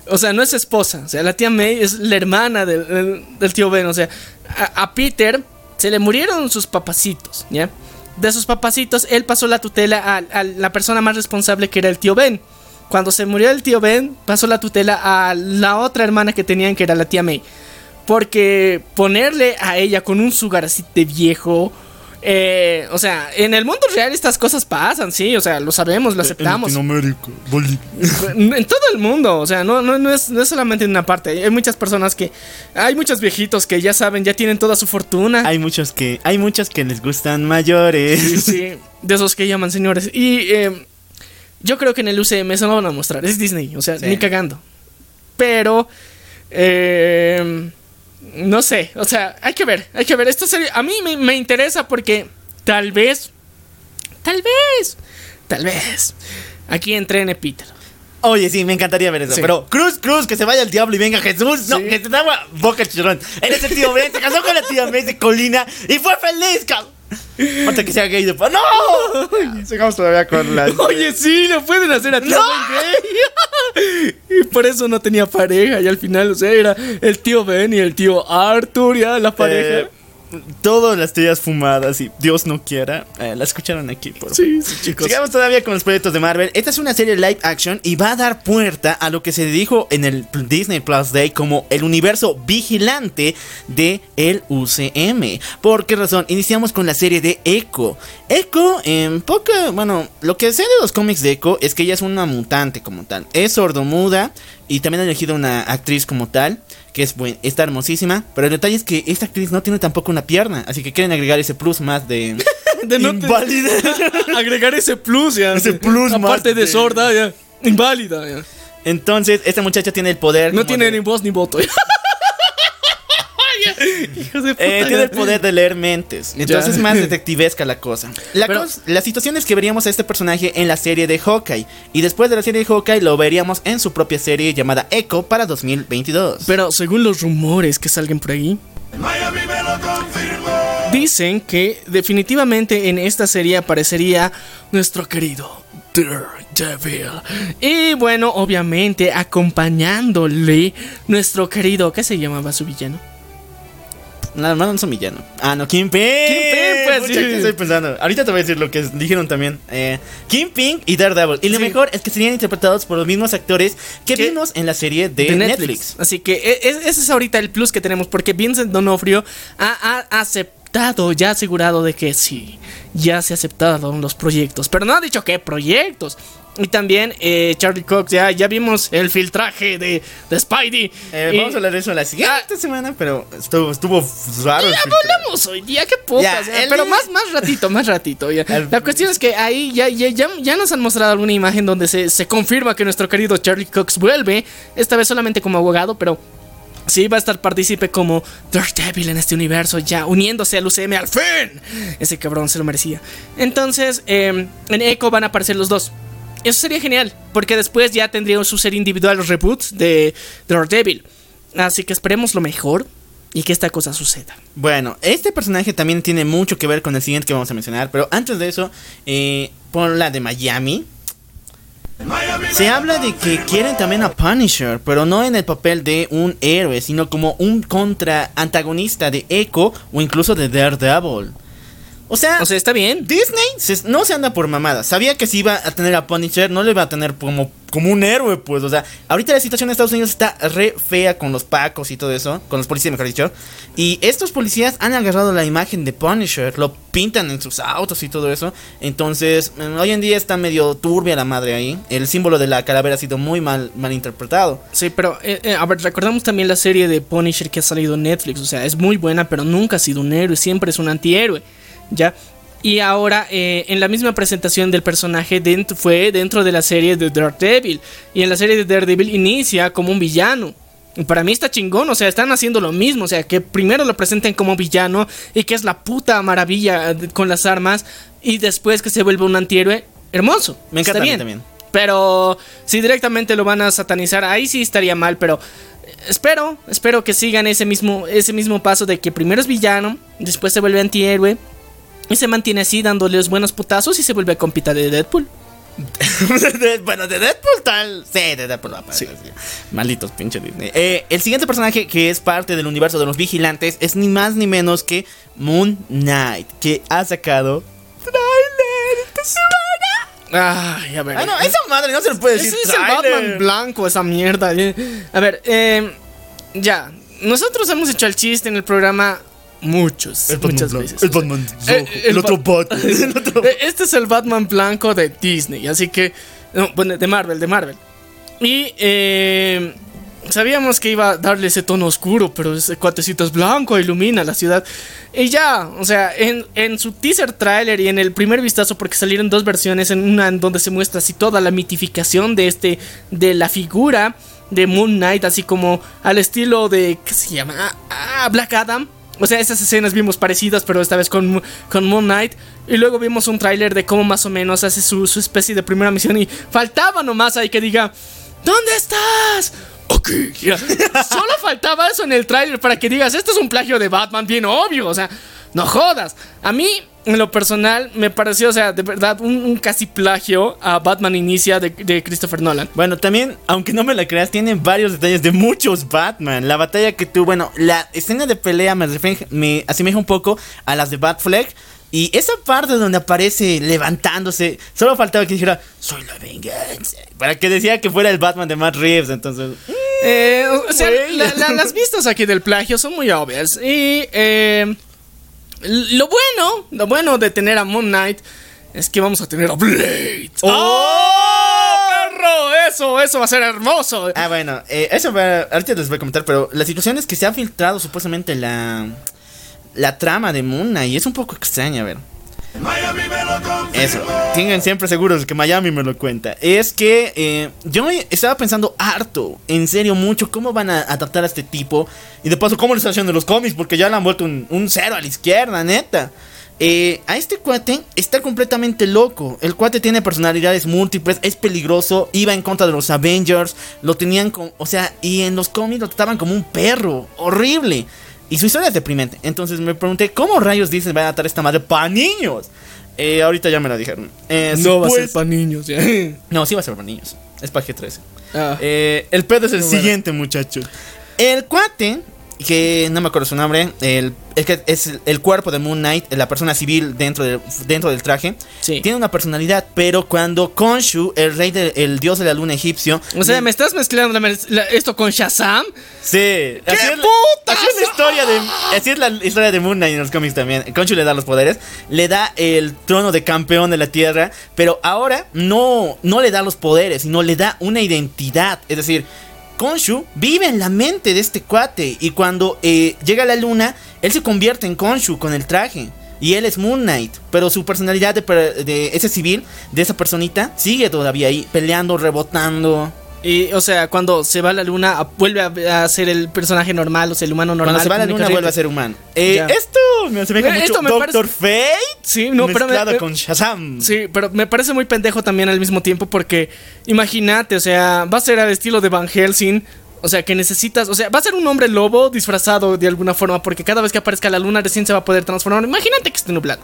Speaker 2: O sea, no es esposa. O sea, la tía May es la hermana del, del- del tío Ben. O sea, a, a Peter se le murieron sus papacitos, ¿ya? De sus papacitos, él pasó la tutela a, a la persona más responsable que era el tío Ben. Cuando se murió el tío Ben, pasó la tutela a la otra hermana que tenían, que era la tía May. Porque ponerle a ella con un sugar así de viejo. eh, o sea, en el mundo real estas cosas pasan, sí, o sea, lo sabemos, lo aceptamos.
Speaker 4: En Latinoamérica. Bolivia.
Speaker 2: En todo el mundo, o sea, no, no, no, es, no es solamente en una parte. Hay muchas personas que. Hay muchos viejitos que ya saben, ya tienen toda su fortuna.
Speaker 1: Hay muchos que, hay muchos que les gustan mayores.
Speaker 2: Sí, sí, (laughs) de esos que llaman señores. Y eh, yo creo que en el UCM eso no van a mostrar. Es Disney, o sea,
Speaker 1: Sí.
Speaker 2: ni cagando. Pero. eh, no sé, o sea, hay que ver, hay que ver. Esto sería- a mí me, me interesa porque tal vez. Tal vez. Tal vez. Aquí entrene Peter.
Speaker 1: Oye, sí, me encantaría ver eso.
Speaker 2: Sí.
Speaker 1: Pero Cruz, Cruz, que se vaya el diablo y venga Jesús. No,
Speaker 2: Sí.
Speaker 1: que te daba boca churrón. Eres el tío Ben, se casó con la tía de Colina y fue feliz, cabrón. Falta que sea gay después. ¡No! Sigamos todavía con la.
Speaker 2: Oye, sí, lo pueden hacer a tío
Speaker 1: ¡No!
Speaker 2: Gay. y por eso no tenía pareja. Y al final, o sea, era el tío Ben y el tío Arthur, ya la pareja.
Speaker 1: Eh, todas las teorías fumadas y Dios no quiera, eh, la escucharon aquí, por
Speaker 2: sí, sí, chicos.
Speaker 1: Sigamos todavía con los proyectos de Marvel. Esta es una serie live action y va a dar puerta a lo que se dijo en el Disney Plus Day como el universo vigilante de el UCM. ¿Por qué razón? Iniciamos con la serie de Echo. Echo, en poca, bueno, lo que sé de los cómics de Echo es que ella es una mutante como tal. Es sordomuda y también han elegido una actriz como tal. Que es buen, está hermosísima. Pero el detalle es que esta actriz no tiene tampoco una pierna. Así que quieren agregar ese plus más de. (laughs)
Speaker 2: De no te-
Speaker 1: inválida. (laughs)
Speaker 2: Agregar ese plus, ya.
Speaker 1: Ese plus
Speaker 2: Aparte
Speaker 1: más
Speaker 2: de
Speaker 1: de-
Speaker 2: sorda, ya. Inválida, ya.
Speaker 1: Entonces, esta muchacha tiene el poder.
Speaker 2: No tiene
Speaker 1: de-
Speaker 2: ni voz ni voto. (laughs) Hijos de puta.
Speaker 1: eh, tiene el poder de leer mentes. Entonces
Speaker 2: Ya.
Speaker 1: es más (laughs) detectivesca la cosa. La,
Speaker 2: Pero-
Speaker 1: cos- la situación es que veríamos a este personaje en la serie de Hawkeye. Y después de la serie de Hawkeye lo veríamos en su propia serie llamada Echo para 2022.
Speaker 2: Pero según los rumores que salgan por ahí,
Speaker 4: Miami me lo confirmó.
Speaker 2: dicen que definitivamente en esta serie aparecería nuestro querido Daredevil. Y bueno, obviamente acompañándole nuestro querido, ¿qué se llamaba su villano?
Speaker 1: Nada más no son villano. Ah, no, Kingpin.
Speaker 2: Kingpin, pues,
Speaker 1: Pucha,
Speaker 2: sí.
Speaker 1: ¿qué estoy pensando? Ahorita te voy a decir lo que dijeron también. Eh, Kingpin y Daredevil. Y lo
Speaker 2: Sí.
Speaker 1: mejor es que serían interpretados por los mismos actores que
Speaker 2: ¿Qué?
Speaker 1: vimos en la serie de,
Speaker 2: de
Speaker 1: Netflix.
Speaker 2: Netflix. Así que e- e- ese es ahorita el plus que tenemos porque Vincent Donofrio ha, ha aceptado, ya asegurado de que sí, ya se aceptaron los proyectos, pero no ha dicho qué proyectos. Y también eh, Charlie Cox, ya, ya vimos el filtraje de, de Spidey.
Speaker 1: Eh,
Speaker 2: Y-
Speaker 1: vamos a hablar de eso la siguiente semana, pero estuvo, estuvo raro.
Speaker 2: Ya hablamos hoy día, qué putas.
Speaker 1: Ya,
Speaker 2: pero más, más ratito, más ratito. ya.
Speaker 1: El-
Speaker 2: La cuestión es que ahí ya, ya, ya, ya nos han mostrado alguna imagen donde se, se confirma que nuestro querido Charlie Cox vuelve. Esta vez solamente como abogado, pero sí va a estar partícipe como Daredevil en este universo, ya uniéndose al UCM al fin. Ese cabrón se lo merecía. Entonces, eh, en Echo van a aparecer los dos. Eso sería genial, porque después ya tendríamos su serie individual, los reboots de Daredevil. Así que esperemos lo mejor y que esta cosa suceda.
Speaker 1: Bueno, este personaje también tiene mucho que ver con el siguiente que vamos a mencionar, pero antes de eso, eh, por la de Miami. Se habla de que quieren también a Punisher, pero no en el papel de un héroe, sino como un contra antagonista de Echo o incluso de Daredevil. O sea,
Speaker 2: O sea, está bien.
Speaker 1: Disney se- no se anda por mamadas. Sabía que si iba a tener a Punisher, no le iba a tener como, como un héroe, pues. O sea, ahorita la situación en Estados Unidos está re fea con los pacos y todo eso. Con los policías, mejor dicho. Y estos policías han agarrado la imagen de Punisher, lo pintan en sus autos y todo eso. Entonces, mm, hoy en día está medio turbia la madre ahí. El símbolo de la calavera ha sido muy mal, mal interpretado.
Speaker 2: Sí, pero eh, eh, a ver, recordamos también la serie de Punisher que ha salido en Netflix. O sea, es muy buena, pero nunca ha sido un héroe, siempre es un antihéroe. ¿Ya? Y ahora, eh, en la misma presentación del personaje, dentro, fue dentro de la serie de Daredevil. Y en la serie de Daredevil inicia como un villano. Y para mí está chingón, o sea, están haciendo lo mismo. O sea, que primero lo presenten como villano y que es la puta maravilla eh, con las armas. Y después que se vuelve un antihéroe. Hermoso.
Speaker 1: Me encanta
Speaker 2: bien.
Speaker 1: también.
Speaker 2: Pero si directamente lo van a satanizar, ahí sí estaría mal, pero espero, espero que sigan ese mismo, ese mismo paso de que primero es villano, después se vuelve antihéroe y se mantiene así dándole los buenos putazos y se vuelve compita de Deadpool.
Speaker 1: De- (laughs) bueno, de Deadpool tal. Sí, de Deadpool va a aparecer, sí. Malditos pinche Disney. Eh, el siguiente personaje que es parte del universo de los vigilantes es ni más ni menos que Moon Knight, que ha sacado trailer esta semana.
Speaker 2: Ay, a ver.
Speaker 1: Ah, no, esa madre no se le puede
Speaker 2: Ese
Speaker 1: decir
Speaker 2: es el. Batman blanco, esa mierda. A ver, eh, ya. Nosotros hemos hecho el chiste en el programa muchos,
Speaker 1: El Batman
Speaker 2: muchas
Speaker 1: blanco,
Speaker 2: veces.
Speaker 1: El Batman
Speaker 2: Eh,
Speaker 1: rojo, el, otro
Speaker 2: Ba-
Speaker 1: Batman. (laughs) el otro-
Speaker 2: Eh, Este es el Batman blanco de Disney, así que. no, bueno, de Marvel, de Marvel. Y eh, sabíamos que iba a darle ese tono oscuro, pero ese cuatecito es blanco, ilumina la ciudad. Y ya, o sea, en, en su teaser trailer y en el primer vistazo, porque salieron dos versiones, en una en donde se muestra así toda la mitificación de este, de la figura de Moon Knight, así como al estilo de, ¿qué se llama? Ah, Black Adam. O sea, esas escenas vimos parecidas, pero esta vez con, con Moon Knight. Y luego vimos un tráiler de cómo más o menos hace su, su especie de primera misión. Y faltaba nomás ahí que diga, ¿dónde estás? Aquí. Ya. (laughs) Solo faltaba eso en el tráiler para que digas, esto es un plagio de Batman bien obvio. O sea, no jodas. A mí, en lo personal, me pareció, o sea, de verdad, un, un casi plagio a Batman Inicia de, de Christopher Nolan.
Speaker 1: Bueno, también, aunque no me la creas, tiene varios detalles de muchos Batman. La batalla que tuvo, bueno, la escena de pelea me, me asemeja un poco a las de Batfleck. Y esa parte donde aparece levantándose, solo faltaba que dijera, soy la venganza. Para que decía que fuera el Batman de Matt Reeves. Entonces,
Speaker 2: Eh, o sea,
Speaker 1: Güey.
Speaker 2: la- la- las vistas aquí del plagio son muy obvias. Y eh, lo bueno, lo bueno de tener a Moon Knight es que vamos a tener a Blade. ¡Oh! perro! Eso, eso va a ser hermoso.
Speaker 1: Ah, bueno, eh, eso va, ahorita les voy a comentar, pero la situación es que se ha filtrado supuestamente la, la trama de Moon Knight y es un poco extraña, a ver. Eso, tengan siempre seguros que Miami me lo cuenta. Es que eh, yo estaba pensando harto, en serio, mucho, cómo van a adaptar a este tipo. Y de paso, cómo lo están haciendo en los cómics, porque ya le han vuelto un, un cero a la izquierda, neta. Eh, a este cuate está completamente loco. El cuate tiene personalidades múltiples, es peligroso, iba en contra de los Avengers, lo tenían con, o sea, y en los cómics lo trataban como un perro, horrible. Y su historia es deprimente. Entonces me pregunté, ¿cómo rayos dicen van a adaptar esta madre para niños? Eh, ahorita ya me la dijeron. Eh,
Speaker 2: no va a ser
Speaker 1: pues-
Speaker 2: para niños. ya. (laughs)
Speaker 1: No, sí va a ser para niños. Es para G13.
Speaker 2: Ah.
Speaker 1: Eh, el pedo es el
Speaker 2: Muy bueno.
Speaker 1: siguiente, muchachos. El cuate, que no me acuerdo su nombre, el, es que es el, el cuerpo de Moon Knight, la persona civil dentro del, dentro del traje,
Speaker 2: Sí.
Speaker 1: tiene una personalidad, pero cuando Khonshu, el rey del el dios de la luna egipcio,
Speaker 2: O sea,
Speaker 1: le-
Speaker 2: ¿me estás mezclando la- la- esto con Shazam?
Speaker 1: Sí, así es, la-
Speaker 2: putas!
Speaker 1: así es la historia de así es la historia de Moon Knight en los cómics también. Khonshu le da los poderes, le da el trono de campeón de la Tierra, pero ahora no no le da los poderes, sino le da una identidad, es decir, Khonshu vive en la mente de este cuate y cuando eh, llega a la luna, él se convierte en Khonshu con el traje. Y él es Moon Knight, pero su personalidad de, de ese civil, de esa personita, sigue todavía ahí, peleando, rebotando.
Speaker 2: Y, o sea, cuando se va a la luna, vuelve a, a ser el personaje normal, o sea, el humano normal.
Speaker 1: Cuando se va a la luna
Speaker 2: corriente.
Speaker 1: vuelve a ser humano. Eh, esto me asemeja
Speaker 2: Eh,
Speaker 1: mucho
Speaker 2: esto me
Speaker 1: Doctor Fate.
Speaker 2: Sí, no, pero me- me-
Speaker 1: con Shazam.
Speaker 2: Sí, pero me parece muy pendejo también al mismo tiempo porque imagínate, o sea, va a ser al estilo de Van Helsing. O sea, que necesitas, o sea, va a ser un hombre lobo disfrazado de alguna forma porque cada vez que aparezca la luna recién se va a poder transformar. Imagínate que esté nublado.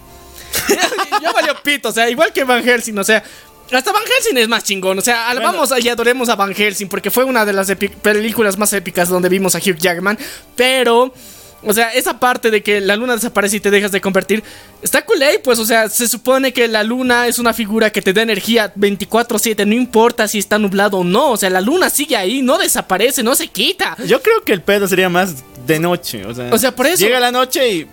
Speaker 2: (laughs) ya, ya valió pito, o sea, igual que Van Helsing, o sea, Hasta Van Helsing es más chingón. O sea, vamos y adoremos a Van Helsing porque fue una de las películas más épicas donde vimos a Hugh Jackman. Pero, o sea, esa parte de que la luna desaparece y te dejas de convertir, está cool, ¿eh? Pues, o sea, se supone que la luna es una figura que te da energía 24-7, no importa si está nublado o no. O sea, la luna sigue ahí, no desaparece, no se quita.
Speaker 1: Yo creo que el pedo sería más de noche. O sea,
Speaker 2: O sea, por eso-
Speaker 1: Llega la noche y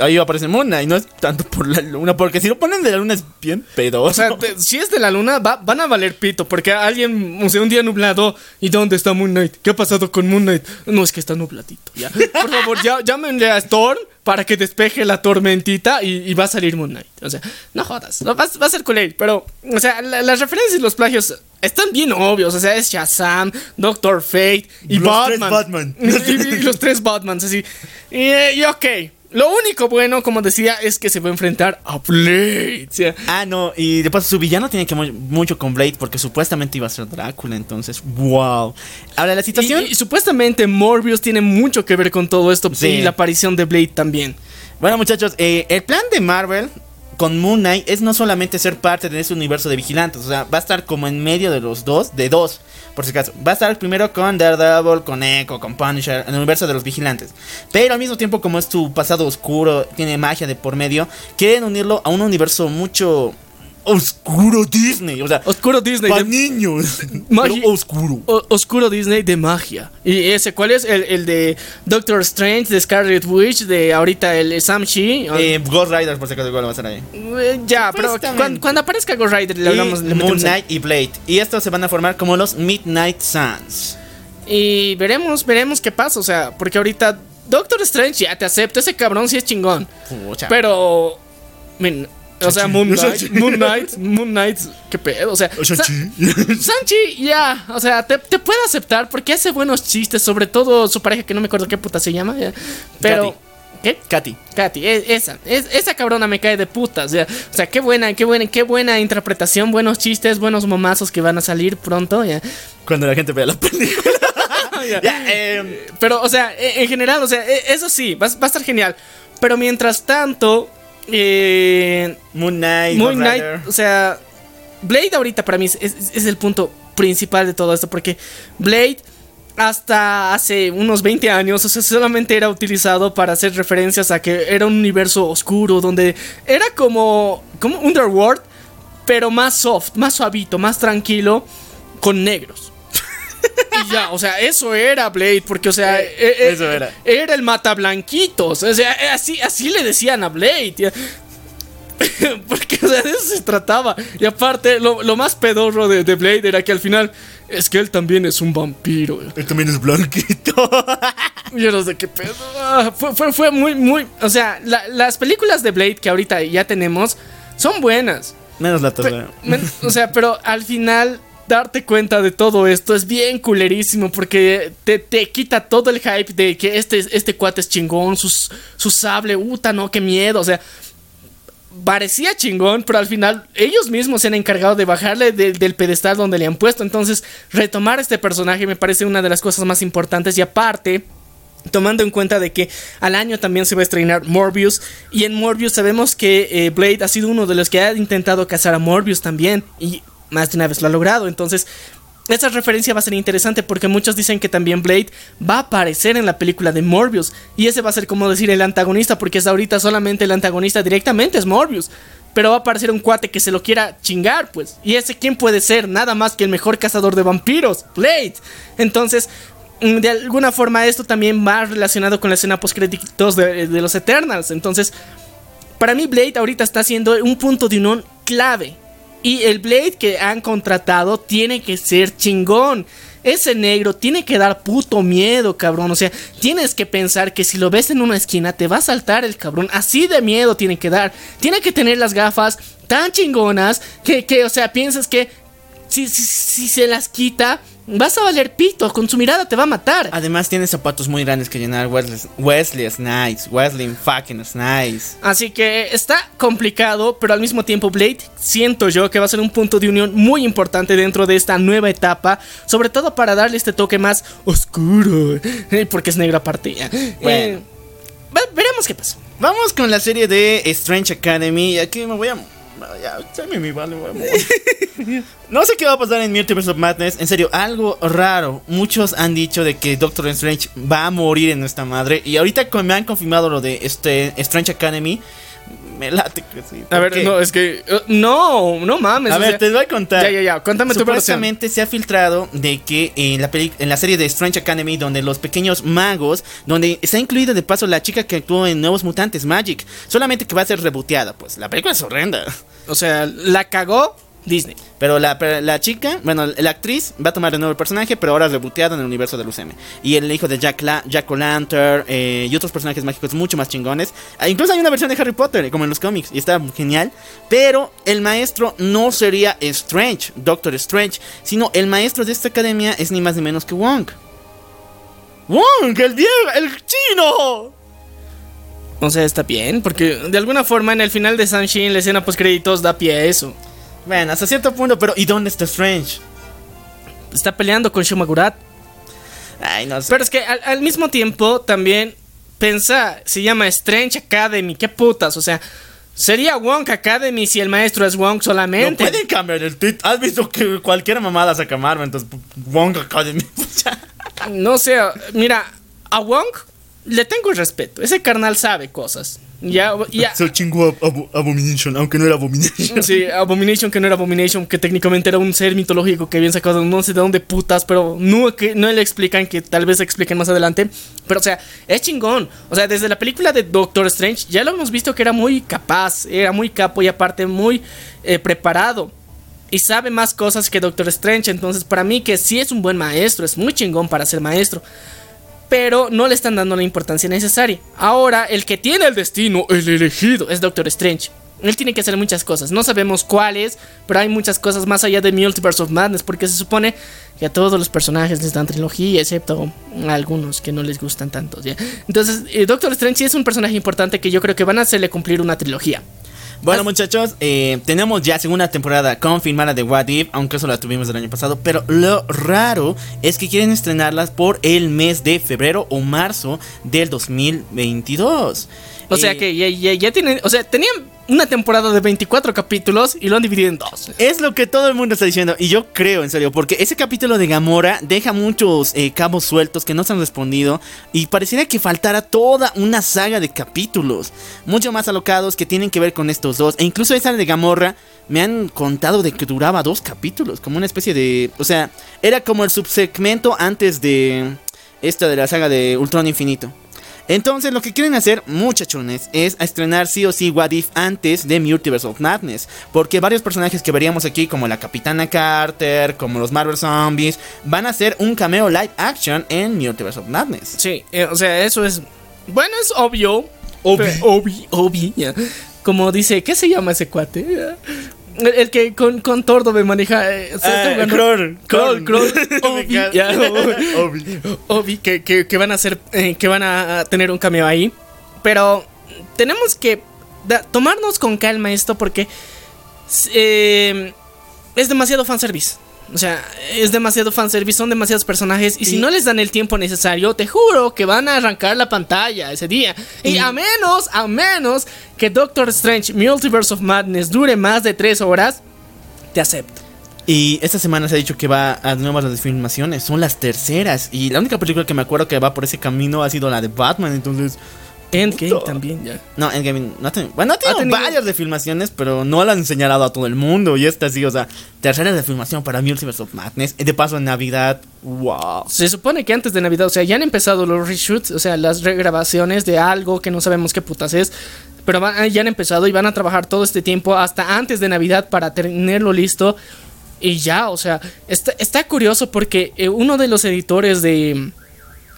Speaker 1: ahí aparece Mona. Y no es tanto por la luna. Porque si lo ponen de la luna es bien pedoso.
Speaker 2: O sea, te- si es de la luna, va- van a valer pito. Porque alguien, o sea, un día nublado. ¿Y dónde está Moon Knight? ¿Qué ha pasado con Moon Knight? No, es que está nubladito. Ya. Por favor, ya, llámenle a Storm para que despeje la tormentita y, y va a salir Moon Knight. O sea, no jodas. no, va, va a ser cool. Pero, o sea, la- las referencias y los plagios están bien obvios. O sea, es Shazam, Doctor Fate y
Speaker 1: Los tres
Speaker 2: Batman.
Speaker 1: Batman.
Speaker 2: Y, (laughs) y- y los tres Batmans, así. Y, eh, y ok. Lo único bueno, como decía, es que se va a enfrentar a Blade. O sea,
Speaker 1: Ah, no, y de paso su villano tiene que ver mucho con Blade porque supuestamente iba a ser Drácula, entonces, wow. Ahora la situación...
Speaker 2: Y, y supuestamente Morbius tiene mucho que ver con todo esto
Speaker 1: Sí.
Speaker 2: y la aparición de Blade también.
Speaker 1: Bueno muchachos, eh, el plan de Marvel con Moon Knight es no solamente ser parte de ese universo de vigilantes, o sea, va a estar como en medio de los dos, de dos, por si acaso. Va a estar primero con Daredevil, con Echo, con Punisher, en el universo de los vigilantes. Pero al mismo tiempo, como es tu pasado oscuro, tiene magia de por medio, quieren unirlo a un universo mucho oscuro Disney, o sea,
Speaker 2: Oscuro Disney.
Speaker 1: para niños, (laughs) pero oscuro.
Speaker 2: o- oscuro Disney de magia. ¿Y ese cuál es? El, el de Doctor Strange, de Scarlet Witch, de ahorita el Shang-Chi.
Speaker 1: Eh, Ghost Rider, por si acaso, igual va a estar ahí.
Speaker 2: Eh, ya, pero cuando, cuando aparezca Ghost Rider le hablamos.
Speaker 1: y
Speaker 2: le
Speaker 1: Moon. Knight y Blade. Y estos se van a formar como los Midnight Suns.
Speaker 2: Y veremos, veremos qué pasa. O sea, porque ahorita Doctor Strange ya te acepto. Ese cabrón sí es chingón.
Speaker 1: Pucha.
Speaker 2: Pero. men, o sea, Moon Knight. Moon Knight, Moon Knight, qué pedo, o sea, Sa- Sanchi, ya, o sea, te, te puedo aceptar porque hace buenos chistes, sobre todo su pareja que no me acuerdo qué puta se llama, pero, ¿qué?
Speaker 1: Katy.
Speaker 2: Katy, e- esa, es- esa cabrona me cae de puta, o sea, o sea, qué buena, qué buena, qué buena interpretación, buenos chistes, buenos momazos que van a salir pronto, ya.
Speaker 1: Cuando la gente vea la película. (laughs)
Speaker 2: Ya.
Speaker 1: ya, em,
Speaker 2: Pero, o sea, e- en general, o sea, e- eso sí, va, va a estar genial. Pero mientras tanto, eh,
Speaker 1: Moon Knight.
Speaker 2: Moon Knight, o sea, Blade ahorita para mí es, es- es el punto principal de todo esto, porque Blade hasta hace unos 20 años, o sea, solamente era utilizado para hacer referencias a que era un universo oscuro, donde era como, como Underworld, pero más soft, más suavito, más tranquilo, con negros. Y ya, o sea, eso era Blade, porque, o sea, e- e-
Speaker 1: eso era.
Speaker 2: Era el matablanquitos, o sea, eh, así, así le decían a Blade. (laughs) Porque, o sea, de eso se trataba. Y aparte, lo, lo más pedorro de, de Blade era que al final es que él también es un vampiro.
Speaker 1: Él también es blanquito. (laughs)
Speaker 2: Yo no sé qué pedo. Ah, Fue, fue, fue muy, muy. O sea, la- las películas de Blade que ahorita ya tenemos son buenas.
Speaker 1: Menos la
Speaker 2: men- o sea, pero al final darte cuenta de todo esto es bien culerísimo porque te, te quita todo el hype de que este, este cuate es chingón, sus, su sable, uta, no, qué miedo, o sea, parecía chingón, pero al final ellos mismos se han encargado de bajarle del- pedestal donde le han puesto, entonces retomar este personaje me parece una de las cosas más importantes y aparte... Tomando en cuenta de que al año también se va a estrenar Morbius y en Morbius sabemos que eh, Blade ha sido uno de los que ha intentado cazar a Morbius también y más de una vez lo ha logrado. Entonces, esa referencia va a ser interesante porque muchos dicen que también Blade va a aparecer en la película de Morbius y ese va a ser como decir el antagonista porque hasta ahorita solamente el antagonista directamente es Morbius. Pero va a aparecer un cuate que se lo quiera chingar, pues. Y ese quién puede ser, nada más que el mejor cazador de vampiros, Blade. Entonces, mm, de alguna forma esto también va relacionado con la escena post créditos de, de los Eternals. Entonces, para mí Blade ahorita está siendo un punto de unión clave. Y el Blade que han contratado tiene que ser chingón. Ese negro tiene que dar puto miedo, cabrón. O sea, tienes que pensar que si lo ves en una esquina te va a saltar el cabrón. Así de miedo tiene que dar. Tiene que tener las gafas tan chingonas que, que o sea, piensas que si, si, si se las quita, vas a valer pito. Con su mirada te va a matar.
Speaker 1: Además tiene zapatos muy grandes que llenar Wesley, Wesley Snipes. Wesley fucking Snipes.
Speaker 2: Así que está complicado, pero al mismo tiempo Blade siento yo que va a ser un punto de unión muy importante dentro de esta nueva etapa, sobre todo para darle este toque más oscuro, (laughs) eh, porque es negro aparte. ya.
Speaker 1: Bueno.
Speaker 2: Eh, ve- veremos qué pasa.
Speaker 1: Vamos con la serie de Strange Academy. Y aquí me voy a No sé qué va a pasar en Multiverse of Madness. En serio, algo raro. Muchos han dicho de que Doctor Strange va a morir en nuestra madre. Y ahorita me han confirmado lo de este Strange Academy. Me late que sí.
Speaker 2: A
Speaker 1: ¿Por
Speaker 2: ver,
Speaker 1: qué?
Speaker 2: no, es que. uh, no, no mames.
Speaker 1: A ver,
Speaker 2: sea,
Speaker 1: te voy a contar.
Speaker 2: Ya, ya, ya. Cuéntame tu versión.
Speaker 1: Supuestamente se ha filtrado de que en la, peli- en la serie de Strange Academy, donde los pequeños magos, donde está incluida de paso la chica que actuó en Nuevos Mutantes, Magic, solamente que va a ser reboteada, pues la película es horrenda.
Speaker 2: O sea, la cagó Disney.
Speaker 1: Pero la, la chica, bueno, la actriz va a tomar de nuevo el personaje, pero ahora reboteada en el universo del UCM. Y el hijo de Jack, La eh, y otros personajes mágicos mucho más chingones. Ah, incluso hay una versión de Harry Potter, como en los cómics, y está genial. Pero el maestro no sería Strange, Doctor Strange, sino el maestro de esta academia es ni más ni menos que Wong. ¡Wong, el viejo, el chino!
Speaker 2: O sea, está bien, porque de alguna forma en el final de Sunshine, la escena post créditos da pie a eso.
Speaker 1: Bueno, hasta cierto punto, pero ¿y dónde está Strange?
Speaker 2: Está peleando con Shumagurat.
Speaker 1: Ay, no sé.
Speaker 2: Pero es que al, al mismo tiempo también pensa, se llama Strange Academy, qué putas, o sea, sería Wonk Academy si el maestro es Wonk
Speaker 1: No
Speaker 2: solamente.
Speaker 1: pueden cambiar el tweet. ¿Has visto que cualquier mamada saca Marvel? Entonces, Wong Academy. (laughs)
Speaker 2: No sé, mira, a Wonk le tengo respeto, ese carnal sabe cosas. Ya, ya.
Speaker 1: Se chingó a, Abo- Abomination, aunque no era Abomination.
Speaker 2: Sí, Abomination que no era Abomination, que técnicamente era un ser mitológico que habían sacado no sé de dónde putas, pero no, que, no le explican, que tal vez expliquen más adelante. Pero o sea, es chingón. O sea, desde la película de Doctor Strange ya lo hemos visto que era muy capaz, era muy capo y aparte muy eh, preparado. Y sabe más cosas que Doctor Strange. Entonces, para mí que sí es un buen maestro, es muy chingón para ser maestro. Pero no le están dando la importancia necesaria. Ahora, el que tiene el destino, el elegido, es Doctor Strange. Él tiene que hacer muchas cosas. No sabemos cuáles, pero hay muchas cosas más allá de Multiverse of Madness. Porque se supone que a todos los personajes les dan trilogía, excepto a algunos que no les gustan tanto. Entonces, eh, Doctor Strange sí es un personaje importante que yo creo que van a hacerle cumplir una trilogía.
Speaker 1: Bueno, muchachos, eh, tenemos ya segunda temporada confirmada de What If, aunque eso la tuvimos el año pasado. Pero lo raro es que quieren estrenarlas por el mes de febrero o marzo del 2022.
Speaker 2: O sea que ya, ya, ya tienen. O sea, tenían una temporada de 24 capítulos y lo han dividido en dos.
Speaker 1: Es lo que todo el mundo está diciendo. Y yo creo, en serio, porque ese capítulo de Gamora deja muchos eh, cabos sueltos que no se han respondido. Y pareciera que faltara toda una saga de capítulos. Mucho más alocados que tienen que ver con estos dos. E incluso esa de Gamora me han contado de que duraba dos capítulos. Como una especie de. O sea, era como el subsegmento antes de. Esta de la saga de Ultron Infinito. Entonces lo que quieren hacer, muchachones, es estrenar sí o sí What If antes de Multiverse of Madness. Porque varios personajes que veríamos aquí, como la Capitana Carter, como los Marvel Zombies, van a hacer un cameo live action en Multiverse of Madness.
Speaker 2: Sí, eh, o sea, eso es. Bueno, es obvio.
Speaker 1: Obvi.
Speaker 2: Pero- Obvi, obvi, ya. Como dice, ¿qué se llama ese cuate? El, que con, con Tordo me maneja. eh, jugando-
Speaker 1: Kroll,
Speaker 2: Kroll,
Speaker 1: Kroll.
Speaker 2: Obi,
Speaker 1: encanta.
Speaker 2: ya, Obi. (laughs)
Speaker 1: Obi.
Speaker 2: Obi, que, que- que van a hacer. eh, que van a a tener un cameo ahí. Pero tenemos que da- tomarnos con calma esto porque. eh, es demasiado fanservice. O sea, es demasiado fanservice, son demasiados personajes. Y si no les dan el tiempo necesario, te juro que van a arrancar la pantalla ese día. Y,
Speaker 1: Y-
Speaker 2: a menos, a menos que Doctor Strange Multiverse of Madness dure más de tres horas, te acepto.
Speaker 1: Y esta semana se ha dicho que va a nuevas las filmaciones, son las terceras. Y la única película que me acuerdo que va por ese camino ha sido la de Batman, entonces...
Speaker 2: Endgame también, ya.
Speaker 1: No, Endgame no ha tenido- Bueno, ha tenido
Speaker 2: tenido-
Speaker 1: varias de filmaciones, pero no la han señalado a todo el mundo. Y esta sí, o sea, tercera de filmación para Multiverse of Madness. De paso en Navidad, wow.
Speaker 2: Se supone que antes de Navidad, o sea, ya han empezado los reshoots, o sea, las regrabaciones de algo que no sabemos qué putas es. Pero van- ya han empezado y van a trabajar todo este tiempo hasta antes de Navidad para tenerlo listo. Y ya, o sea, está, está curioso porque eh, uno de los editores de,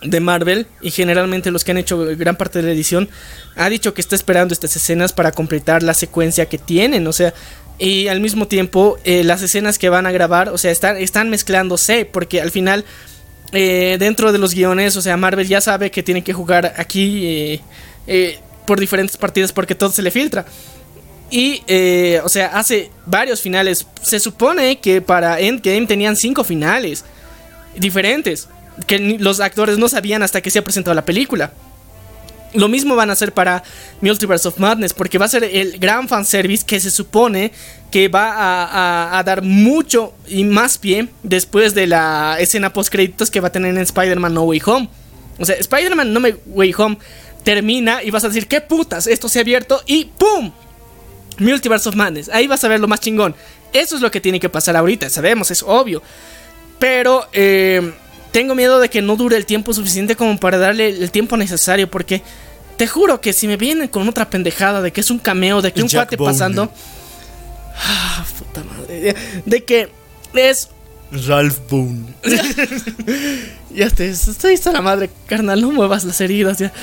Speaker 2: de Marvel, y generalmente los que han hecho gran parte de la edición, ha dicho que está esperando estas escenas para completar la secuencia que tienen, o sea, y al mismo tiempo eh, las escenas que van a grabar, o sea, están, están mezclándose, porque al final, eh, dentro de los guiones, o sea, Marvel ya sabe que tiene que jugar aquí eh, por diferentes partidas porque todo se le filtra. Y, o sea, hace varios finales. Se supone que para Endgame tenían cinco finales diferentes. Que los actores no sabían hasta que se ha presentado la película. Lo mismo van a hacer para Multiverse of Madness, porque va a ser el gran fanservice que se supone que va a dar mucho y más pie después de la escena post créditos que va a tener en Spider-Man No Way Home. O sea, Spider-Man No Way Home termina y vas a decir, ¿qué putas? Esto se ha abierto y ¡pum! Multiverse of Madness. Ahí vas a ver lo más chingón. Eso es lo que tiene que pasar ahorita, sabemos, es obvio. Pero eh, tengo miedo de que no dure el tiempo suficiente como para darle el tiempo necesario. Porque te juro que si me vienen con otra pendejada de que es un cameo, de que un
Speaker 1: Jack
Speaker 2: cuate
Speaker 1: Bowman.
Speaker 2: pasando. Ah, puta madre. De, que es.
Speaker 1: Ralph Boone. (laughs)
Speaker 2: Ya te estoy hasta la madre, carnal. No muevas las heridas ya.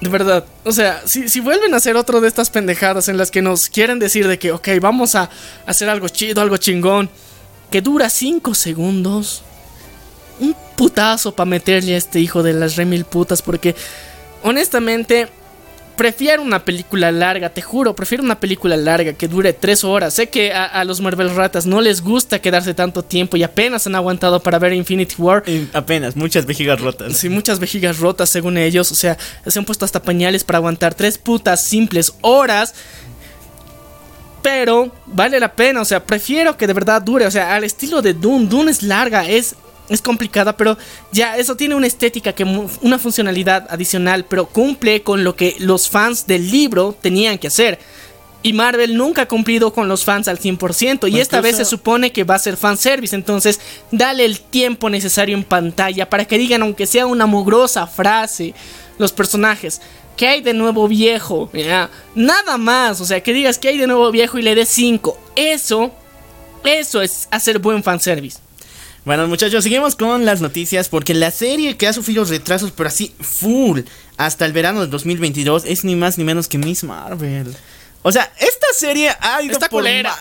Speaker 2: De verdad, o sea, si, si vuelven a hacer otro de estas pendejadas en las que nos quieren decir de que, ok, vamos a hacer algo chido, algo chingón, que dura 5 segundos, un putazo para meterle a este hijo de las remil putas, porque honestamente prefiero una película larga, te juro, prefiero una película larga que dure 3 horas. Sé que a, a los Marvel Ratas no les gusta quedarse tanto tiempo y apenas han aguantado para ver Infinity War.
Speaker 1: Y apenas, muchas vejigas rotas.
Speaker 2: Sí, muchas vejigas rotas según ellos. O sea, se han puesto hasta pañales para aguantar tres putas simples horas. Pero vale la pena, o sea, prefiero que de verdad dure. O sea, al estilo de Dune. Dune es larga, es, es complicada, pero ya eso tiene una estética, que una funcionalidad adicional, pero cumple con lo que los fans del libro tenían que hacer. Y Marvel nunca ha cumplido con los fans al 100%. Y esta vez se supone que va a ser fanservice. Entonces, dale el tiempo necesario en pantalla para que digan, aunque sea una mugrosa frase, los personajes. ¿Qué hay de nuevo viejo? Nada más. O sea, que digas que hay de nuevo viejo y le des 5. Eso, eso es hacer buen fanservice.
Speaker 1: Bueno, muchachos, seguimos con las noticias porque la serie que ha sufrido retrasos, pero así full, hasta el verano del 2022 es ni más ni menos que Miss Marvel. O sea, esta serie ha ido
Speaker 2: Está
Speaker 1: por
Speaker 2: culera.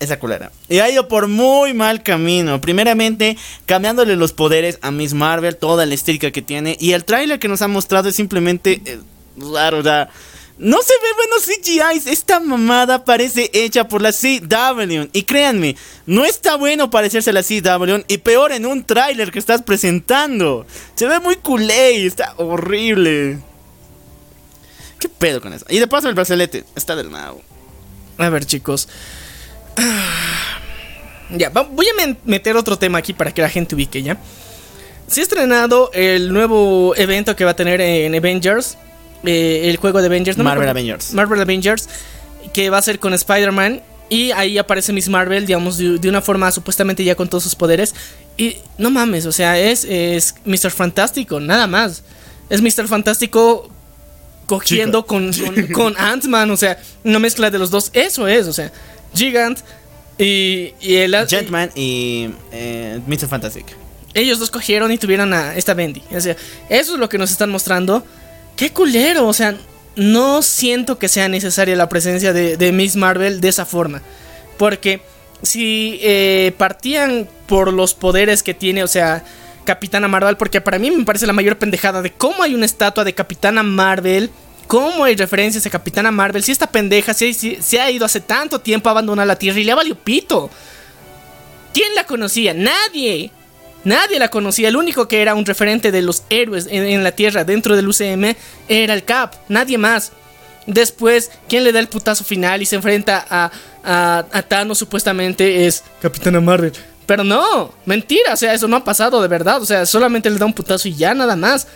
Speaker 1: Esa culera. Y ha ido por muy mal camino. Primeramente, cambiándole los poderes a Miss Marvel, toda la estética que tiene. Y el tráiler que nos ha mostrado es simplemente eh, raro. O sea, no se ve buenos CGIs. Esta mamada parece hecha por la CW. Y créanme, no está bueno parecerse a la CW. Y peor en un tráiler que estás presentando. Se ve muy culé y está horrible. ¿Qué pedo con eso? Y de paso el brazalete. Está del nabo.
Speaker 2: A ver, chicos. Ya, va- voy a meter otro tema aquí para que la gente ubique ya. Se ha estrenado el nuevo evento que va a tener en Avengers. Eh, el juego de Avengers. me
Speaker 1: Marvel Avengers.
Speaker 2: Marvel Avengers. Que va a ser con Spider-Man. Y ahí aparece Miss Marvel, digamos, de, de una forma supuestamente ya con todos sus poderes. Y no mames, o sea, es, es Mr. Fantástico, nada más. Es Mr. Fantástico cogiendo con, con, con Ant-Man, o sea, una mezcla de los dos. Eso es, o sea, Gigant y, y el.
Speaker 1: Gentman y eh, Mr. Fantastic.
Speaker 2: Ellos dos cogieron y tuvieron a esta Bendy. O sea, eso es lo que nos están mostrando. Qué culero, o sea, no siento que sea necesaria la presencia de, Miss Marvel de esa forma. Porque si eh, partían por los poderes que tiene, o sea, Capitana Marvel, porque para mí me parece la mayor pendejada de cómo hay una estatua de Capitana Marvel. ¿Cómo hay referencias a Capitana Marvel? Si esta pendeja se ha ido hace tanto tiempo a abandonar la Tierra y le ha valido pito. ¿Quién la conocía? Nadie. Nadie la conocía. El único que era un referente de los héroes en, en la Tierra dentro del UCM era el Cap. Nadie más. Después, ¿quién le da el putazo final y se enfrenta a, a, a Thanos supuestamente es Capitana Marvel? Pero no, mentira, o sea, eso no ha pasado de verdad. O sea, solamente le da un putazo y ya, nada más.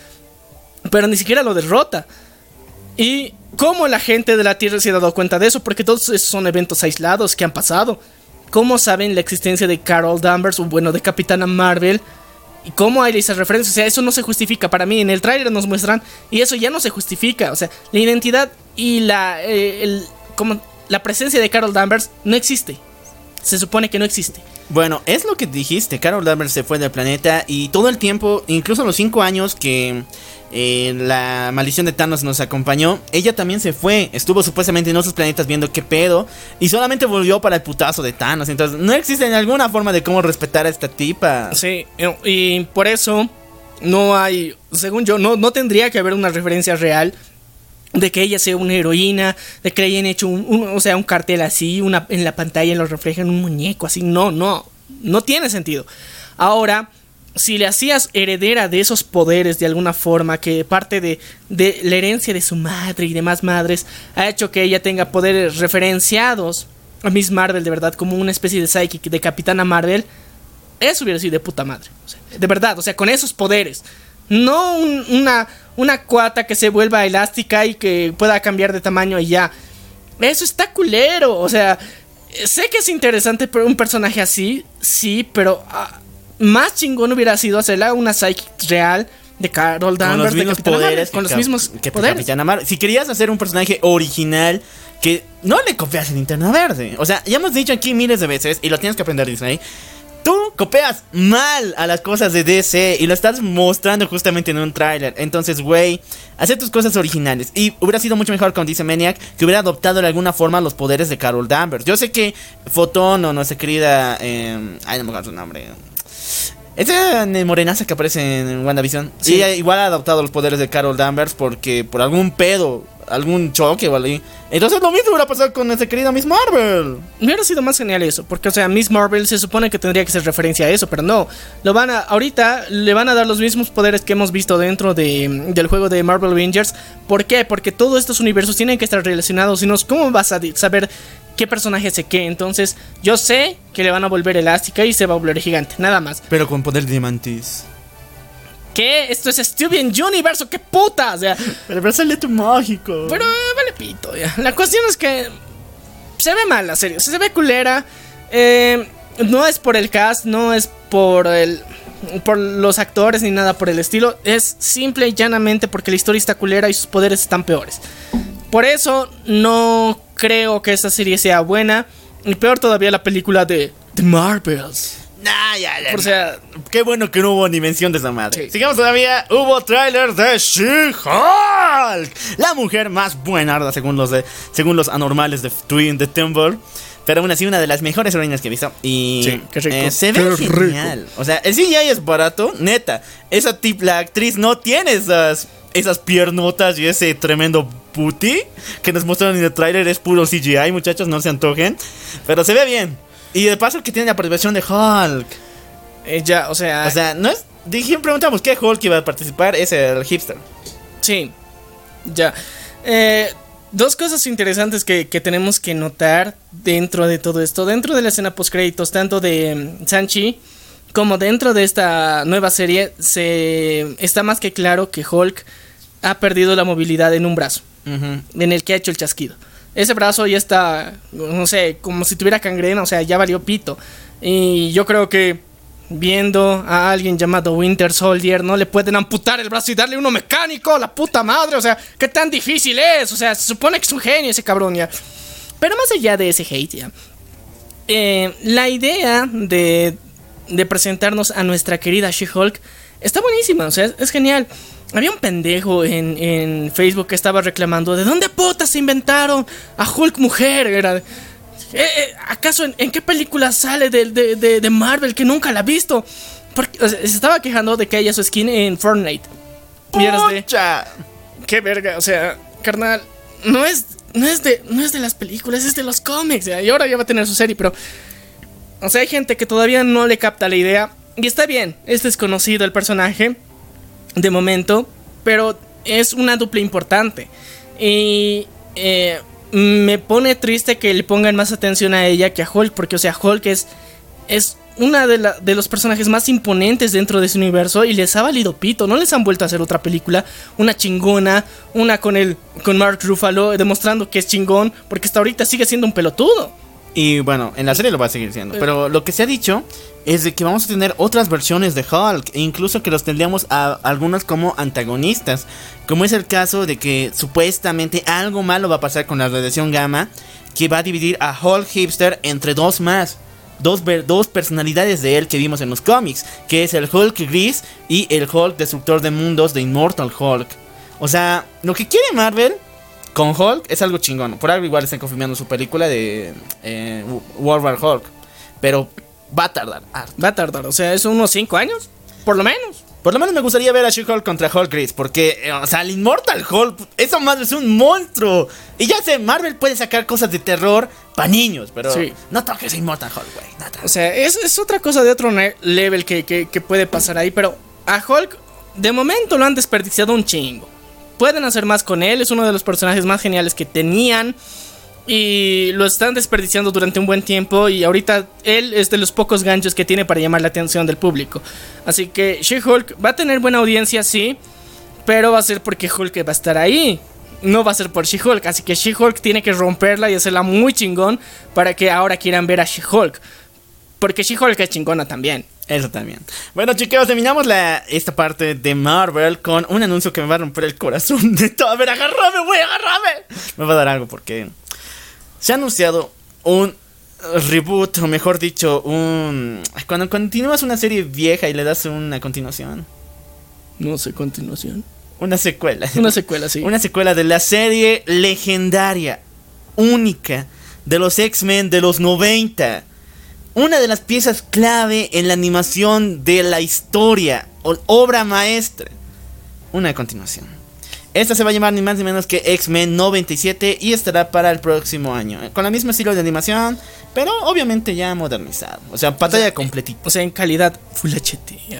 Speaker 2: Pero ni siquiera lo derrota. Y cómo la gente de la Tierra se ha dado cuenta de eso, porque todos esos son eventos aislados que han pasado. ¿Cómo saben la existencia de Carol Danvers o bueno, de Capitana Marvel? ¿Y cómo hay esas referencias? O sea, eso no se justifica para mí. En el tráiler nos muestran y eso ya no se justifica. O sea, la identidad y la, eh, el- como, la presencia de Carol Danvers no existe. Se supone que no existe.
Speaker 1: Bueno, es lo que dijiste. Carol Danvers se fue del planeta y todo el tiempo, incluso los cinco años que eh, la maldición de Thanos nos acompañó, ella también se fue. Estuvo supuestamente en otros planetas viendo qué pedo y solamente volvió para el putazo de Thanos. Entonces, no existe alguna forma de cómo respetar a esta tipa.
Speaker 2: Sí, eh, y por eso no hay, según yo, no, no tendría que haber una referencia real de que ella sea una heroína, de que le hayan hecho un, o sea, un cartel así, una, en la pantalla lo reflejan un muñeco así. No, no, no tiene sentido. Ahora, si le hacías heredera de esos poderes de alguna forma, que parte de, de la herencia de su madre y demás madres ha hecho que ella tenga poderes referenciados a Miss Marvel de verdad como una especie de psychic de Capitana Marvel, eso hubiera sido de puta madre. De verdad, o sea, con esos poderes. No un- una, una cuata que se vuelva elástica y que pueda cambiar de tamaño y ya. Eso está culero. O sea, sé que es interesante un personaje así, sí, pero ah, más chingón hubiera sido hacerla una psychic real de Carol
Speaker 1: con los
Speaker 2: Danvers, de
Speaker 1: mismos
Speaker 2: Marvel,
Speaker 1: poderes
Speaker 2: con los mismos
Speaker 1: que
Speaker 2: poderes.
Speaker 1: Capitana Marvel. Si querías hacer un personaje original que no le copias en Linterna Verde. O sea, ya hemos dicho aquí miles de veces y lo tienes que aprender Disney. Tú copias mal a las cosas de DC y lo estás mostrando justamente en un tráiler. Entonces, güey, hacer tus cosas originales. Y hubiera sido mucho mejor, como dice Maniac, que hubiera adoptado de alguna forma los poderes de Carol Danvers. Yo sé que Fotón o nuestra querida... eh, ay, no me acuerdo su nombre. Esa eh, morenaza que aparece en WandaVision.
Speaker 2: Sí.
Speaker 1: Ella igual ha adoptado los poderes de Carol Danvers porque por algún pedo, algún choque o algo ahí. Entonces lo mismo hubiera pasado con nuestra querida Miss Marvel.
Speaker 2: Hubiera sido más genial eso, porque o sea, Miss Marvel se supone que tendría que ser referencia a eso, pero no. Lo van a ahorita le van a dar los mismos poderes que hemos visto dentro de, del juego de Marvel Avengers. ¿Por qué? Porque todos estos universos tienen que estar relacionados, si no ¿cómo vas a saber qué personaje hace qué? Entonces, yo sé que le van a volver elástica y se va a volver gigante, nada más.
Speaker 1: Pero con poder de diamantes.
Speaker 2: ¿Qué? Esto es Steven Universo, qué puta, o sea,
Speaker 1: Pero brazalete mágico.
Speaker 2: Pero eh, vale pito, ya. La cuestión es que se ve mal la serie, o sea, se ve culera. Eh, no es por el cast, no es por el por los actores ni nada por el estilo, es simple y llanamente porque la historia está culera y sus poderes están peores. Por eso no creo que esta serie sea buena y peor todavía la película de The Marvels.
Speaker 1: Nah, ya, ya,
Speaker 2: O sea,
Speaker 1: Qué bueno que no hubo ni mención de esa madre.
Speaker 2: Sí.
Speaker 1: Sigamos todavía. Hubo tráiler de She-Hulk. La mujer más buena según los de, según los anormales de Twin de Timber. Pero aún así, una de las mejores heroínas que he visto. Y
Speaker 2: Sí, qué rico.
Speaker 1: eh, se ve
Speaker 2: Qué rico.
Speaker 1: genial. O sea, el CGI es barato, neta. Esa tip, la actriz no tiene esas, esas piernotas y ese tremendo booty que nos mostraron en el tráiler. Es puro CGI, muchachos, no se antojen. Pero se ve bien. Y de paso que tiene la participación de Hulk.
Speaker 2: ella, o sea,
Speaker 1: O sea, no es. Dije, preguntamos qué Hulk iba a participar, es el hipster.
Speaker 2: Sí, ya. Eh, dos cosas interesantes que, que tenemos que notar dentro de todo esto. Dentro de la escena post créditos, tanto de mm, Sanchi como dentro de esta nueva serie, se está más que claro que Hulk ha perdido la movilidad en un brazo, en el que ha hecho el chasquido. Ese brazo ya está, no sé, como si tuviera cangrena, o sea, ya valió pito. Y yo creo que viendo a alguien llamado Winter Soldier, no le pueden amputar el brazo y darle uno mecánico, la puta madre, o sea, qué tan difícil es, o sea, se supone que es un genio ese cabrón ya. Pero más allá de ese hate ya, eh, la idea de, de presentarnos a nuestra querida She-Hulk está buenísima, o sea, es, es genial. Había un pendejo en, en Facebook que estaba reclamando, ¿de dónde putas se inventaron a Hulk mujer? Era, "Eh, eh, ¿Acaso en, en qué película sale de, de- de- de Marvel que nunca la ha visto? Porque o sea, se estaba quejando de que haya su skin en Fortnite.
Speaker 1: Pucha.
Speaker 2: qué verga, o sea, carnal, no es, no es de, no es de las películas, es de los cómics, ya, y ahora ya va a tener su serie, pero, o sea, hay gente que todavía no le capta la idea, y está bien, es desconocido el personaje, de momento, pero es una dupla importante, y eh, me pone triste que le pongan más atención a ella que a Hulk, porque, o sea, Hulk es, es una de, la- de los personajes más imponentes dentro de ese universo y les ha valido pito. No les han vuelto a hacer otra película, una chingona, una con el con Mark Ruffalo demostrando que es chingón, porque hasta ahorita sigue siendo un pelotudo.
Speaker 1: Y bueno, en la serie lo va a seguir siendo. Pero lo que se ha dicho es de que vamos a tener otras versiones de Hulk. E incluso que los tendríamos a algunos como antagonistas. Como es el caso de que supuestamente algo malo va a pasar con la radiación gamma. Que va a dividir a Hulk hipster entre dos más. Dos, dos personalidades de él que vimos en los cómics. Que es el Hulk gris y el Hulk destructor de mundos de Immortal Hulk. O sea, lo que quiere Marvel con Hulk es algo chingón. Por algo igual están confirmando su película de eh, World War Hulk. Pero va a tardar. harto.
Speaker 2: Va a tardar, o sea, es unos 5 años, por lo menos.
Speaker 1: Por lo menos me gustaría ver a She-Hulk contra Hulk Gris, porque, eh, o sea, el Immortal Hulk, esa madre es un monstruo. Y ya sé, Marvel puede sacar cosas de terror para niños, pero
Speaker 2: Sí.
Speaker 1: no toques a Immortal Hulk, güey. no.
Speaker 2: O sea, es, es otra cosa de otro level que, que- que puede pasar ahí. Pero a Hulk, de momento lo han desperdiciado un chingo. Pueden hacer más con él, es uno de los personajes más geniales que tenían. Y lo están desperdiciando durante un buen tiempo. Y ahorita él es de los pocos ganchos que tiene para llamar la atención del público. Así que She-Hulk va a tener buena audiencia, sí. Pero va a ser porque Hulk va a estar ahí. No va a ser por She-Hulk. Así que She-Hulk tiene que romperla y hacerla muy chingón. Para que ahora quieran ver a She-Hulk. Porque She-Hulk es chingona también.
Speaker 1: Eso también. Bueno, chicos, terminamos la, esta parte de Marvel con un anuncio que me va a romper el corazón de todo. A ver, agárrame, güey, agárrame. Me va a dar algo porque se ha anunciado un reboot, o mejor dicho, un... Cuando continúas una serie vieja y le das una continuación.
Speaker 2: No sé, continuación.
Speaker 1: Una secuela.
Speaker 2: Una secuela, sí.
Speaker 1: Una secuela de la serie legendaria, única, de los X-Men de los 90. Una de las piezas clave en la animación de la historia, o obra maestra. Una continuación. Esta se va a llamar ni más ni menos que X-Men 97 y estará para el próximo año. eh, Con el mismo estilo de animación, pero obviamente ya modernizado. O sea, pantalla completita.
Speaker 2: O sea, en calidad Full HD.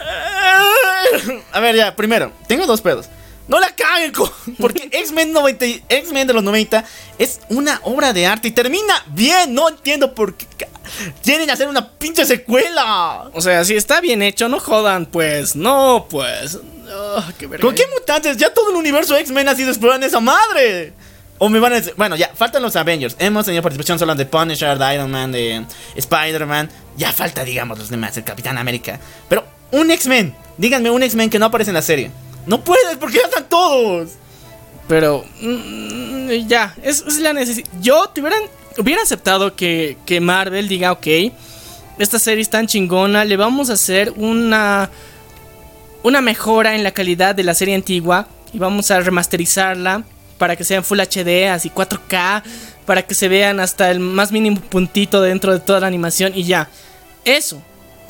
Speaker 2: (laughs)
Speaker 1: A ver, ya, primero, tengo dos pedos. No la caguen, (laughs) porque X-Men 90, y- X-Men de los 90 es una obra de arte y termina bien. No entiendo por qué quieren hacer una pinche secuela.
Speaker 2: O sea, si está bien hecho, no jodan, pues. No, pues. Ah, qué verga.
Speaker 1: ¿Con qué mutantes? Ya todo el universo X-Men ha sido explorado en esa madre. O me van a decir, bueno, ya, faltan los Avengers. Hemos tenido participación solo de Punisher, de Iron Man, de Spider-Man. Ya falta, digamos, los demás, el Capitán América. Pero, un X-Men. Díganme un X-Men que no aparece en la serie. No puedes, porque ya están todos.
Speaker 2: Pero. mm, ya, es, es la necesidad. Yo te hubieran, hubiera aceptado que, que Marvel diga, ok, esta serie es tan chingona, le vamos a hacer una. Una mejora en la calidad de la serie antigua. Y vamos a remasterizarla para que sea en Full HD, así 4K. Para que se vean hasta el más mínimo puntito dentro de toda la animación. Y ya. Eso.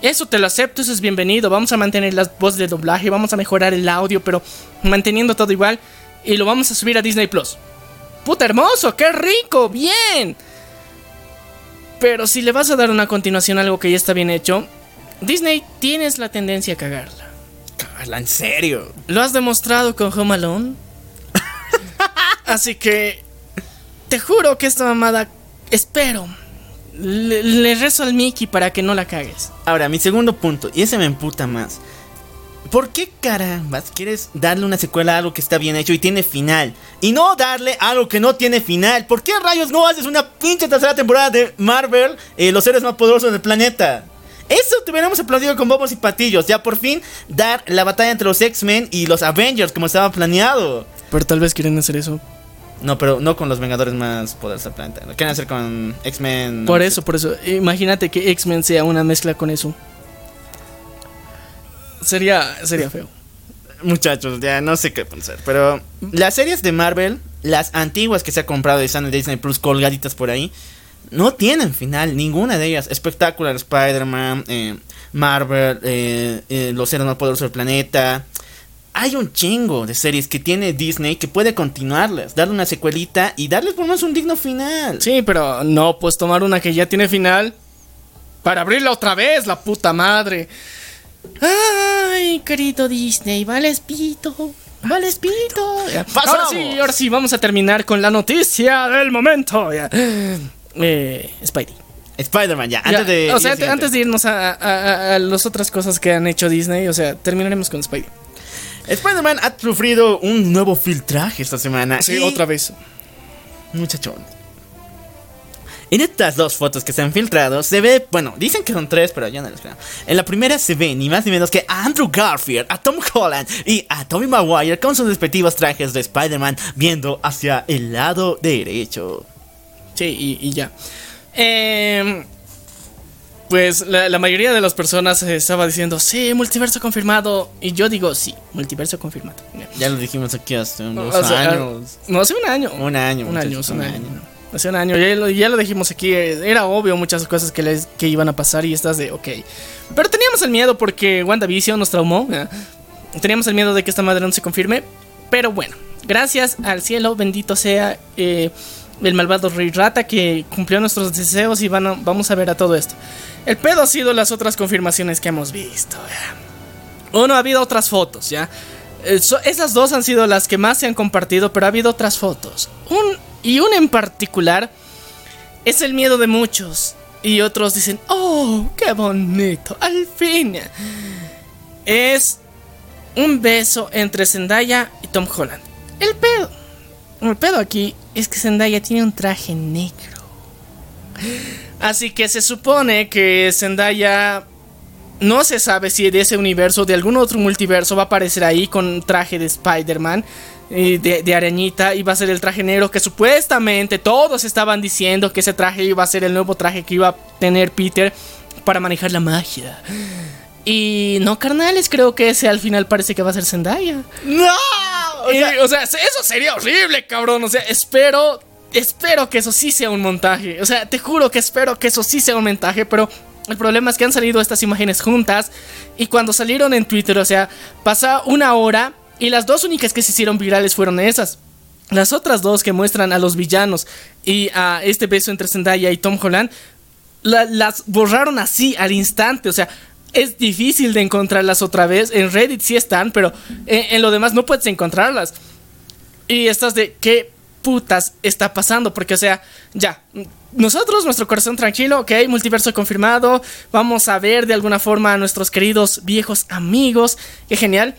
Speaker 2: Eso te lo acepto, eso es bienvenido. Vamos a mantener las voces de doblaje, vamos a mejorar el audio, pero manteniendo todo igual. Y lo vamos a subir a Disney Plus. ¡Puta hermoso! ¡Qué rico! ¡Bien! Pero si le vas a dar una continuación a algo que ya está bien hecho, Disney tienes la tendencia a cagarla.
Speaker 1: En serio.
Speaker 2: ¿Lo has demostrado con Home Alone? (laughs) Así que te juro que esta mamada espero. Le, le rezo al Mickey para que no la cagues.
Speaker 1: Ahora, mi segundo punto, y ese me emputa más. ¿Por qué carambas quieres darle una secuela a algo que está bien hecho y tiene final? Y no darle algo que no tiene final. ¿Por qué rayos no haces una pinche tercera temporada de Marvel, eh, los seres más poderosos del planeta? Eso te hubiéramos aplaudido con bobos y patillos. Ya por fin dar la batalla entre los X-Men y los Avengers como estaba planeado.
Speaker 2: Pero tal vez quieren hacer eso.
Speaker 1: No, pero no con los Vengadores más poderosos del planeta. Lo quieren hacer con X-Men.
Speaker 2: Por eso, por eso. Imagínate que X-Men sea una mezcla con eso. Sería, sería feo.
Speaker 1: Muchachos, ya no sé qué pensar. Pero las series de Marvel, las antiguas que se ha comprado y están en Disney Plus colgaditas por ahí, no tienen final, ninguna de ellas. Espectacular Spider-Man, eh, Marvel, eh, eh, Los Seres Más Poderosos del Planeta. Hay un chingo de series que tiene Disney que puede continuarlas, darle una secuelita y darles por menos un digno final.
Speaker 2: Sí, pero no, pues tomar una que ya tiene final. Para abrirla otra vez, la puta madre. Ay, querido Disney, vale pito. Vale pito. Ahora sí, ahora sí, vamos a terminar con la noticia del momento. Eh, Spidey.
Speaker 1: Spider-Man, ya,
Speaker 2: Ya,
Speaker 1: antes de.
Speaker 2: o sea, antes de irnos a, a- a- a las otras cosas que han hecho Disney, o sea, terminaremos con Spidey.
Speaker 1: Spider-Man ha sufrido un nuevo filtraje esta semana.
Speaker 2: Sí,
Speaker 1: y-
Speaker 2: otra vez.
Speaker 1: Muchachón. En estas dos fotos que se han filtrado, se ve, bueno, dicen que son tres, pero yo no les creo. En la primera se ve ni más ni menos que a Andrew Garfield, a Tom Holland y a Tobey Maguire con sus respectivos trajes de Spider-Man viendo hacia el lado derecho.
Speaker 2: Sí, y, y ya. Em, pues la, la mayoría de las personas estaba diciendo, sí, multiverso confirmado. Y yo digo, sí, multiverso confirmado.
Speaker 1: Ya lo dijimos aquí hace unos
Speaker 2: O sea,
Speaker 1: años.
Speaker 2: No, hace un año.
Speaker 1: Un año,
Speaker 2: Un año, un
Speaker 1: un
Speaker 2: año.
Speaker 1: año.
Speaker 2: Hace un año, ya lo, ya lo dijimos aquí, eh, era obvio muchas cosas que, les, que iban a pasar y estás de, ok. Pero teníamos el miedo porque WandaVision nos traumó. ¿eh? Teníamos el miedo de que esta madre no se confirme. Pero bueno, gracias al cielo, bendito sea eh, el malvado Rey Rata que cumplió nuestros deseos y van vamos a ver a todo esto. El pedo ha sido las otras confirmaciones que hemos visto. Uno, ha habido otras fotos, ¿ya? Eh, esas dos han sido las que más se han compartido, pero ha habido otras fotos. Un, y una en particular es el miedo de muchos. Y otros dicen, oh, qué bonito, al fin. Es un beso entre Zendaya y Tom Holland. El pedo. El pedo aquí es que Zendaya tiene un traje negro. Así que se supone que Zendaya no se sabe si de ese universo, de algún otro multiverso, va a aparecer ahí con traje de Spider-Man, de, de arañita, y va a ser el traje negro que supuestamente todos estaban diciendo que ese traje iba a ser el nuevo traje que iba a tener Peter para manejar la magia. Y no, carnales, creo que ese al final parece que va a ser Zendaya.
Speaker 1: ¡No!
Speaker 2: O sea, o sea, eso sería horrible, cabrón. O sea, espero, espero que eso sí sea un montaje. O sea, te juro que espero que eso sí sea un montaje, pero el problema es que han salido estas imágenes juntas y cuando salieron en Twitter, o sea, pasa una hora y las dos únicas que se hicieron virales fueron esas. Las otras dos que muestran a los villanos y a este beso entre Zendaya y Tom Holland, la- las borraron así al instante. O sea, es difícil de encontrarlas otra vez. En Reddit sí están, pero en, lo demás no puedes encontrarlas. Y estás de qué putas está pasando. Porque, o sea, ya. Nosotros, nuestro corazón tranquilo, ok, multiverso confirmado. Vamos a ver de alguna forma a nuestros queridos viejos amigos. Qué genial.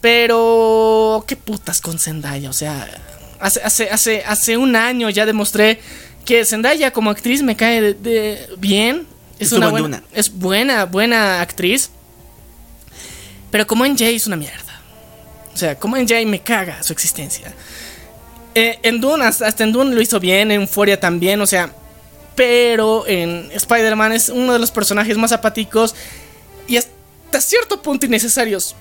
Speaker 2: Pero, qué putas con Zendaya. O sea, hace, hace, hace, hace un año ya demostré que Zendaya como actriz me cae de, de- bien. Es
Speaker 1: Estuvo
Speaker 2: una
Speaker 1: en
Speaker 2: buena,
Speaker 1: Duna.
Speaker 2: es buena, buena actriz. Pero como NJ es una mierda. O sea, como NJ me caga su existencia. Eh, en Dune, hasta, en Dune lo hizo bien, en Euphoria también, o sea. Pero en Spider-Man es uno de los personajes más apáticos y hasta cierto punto innecesarios.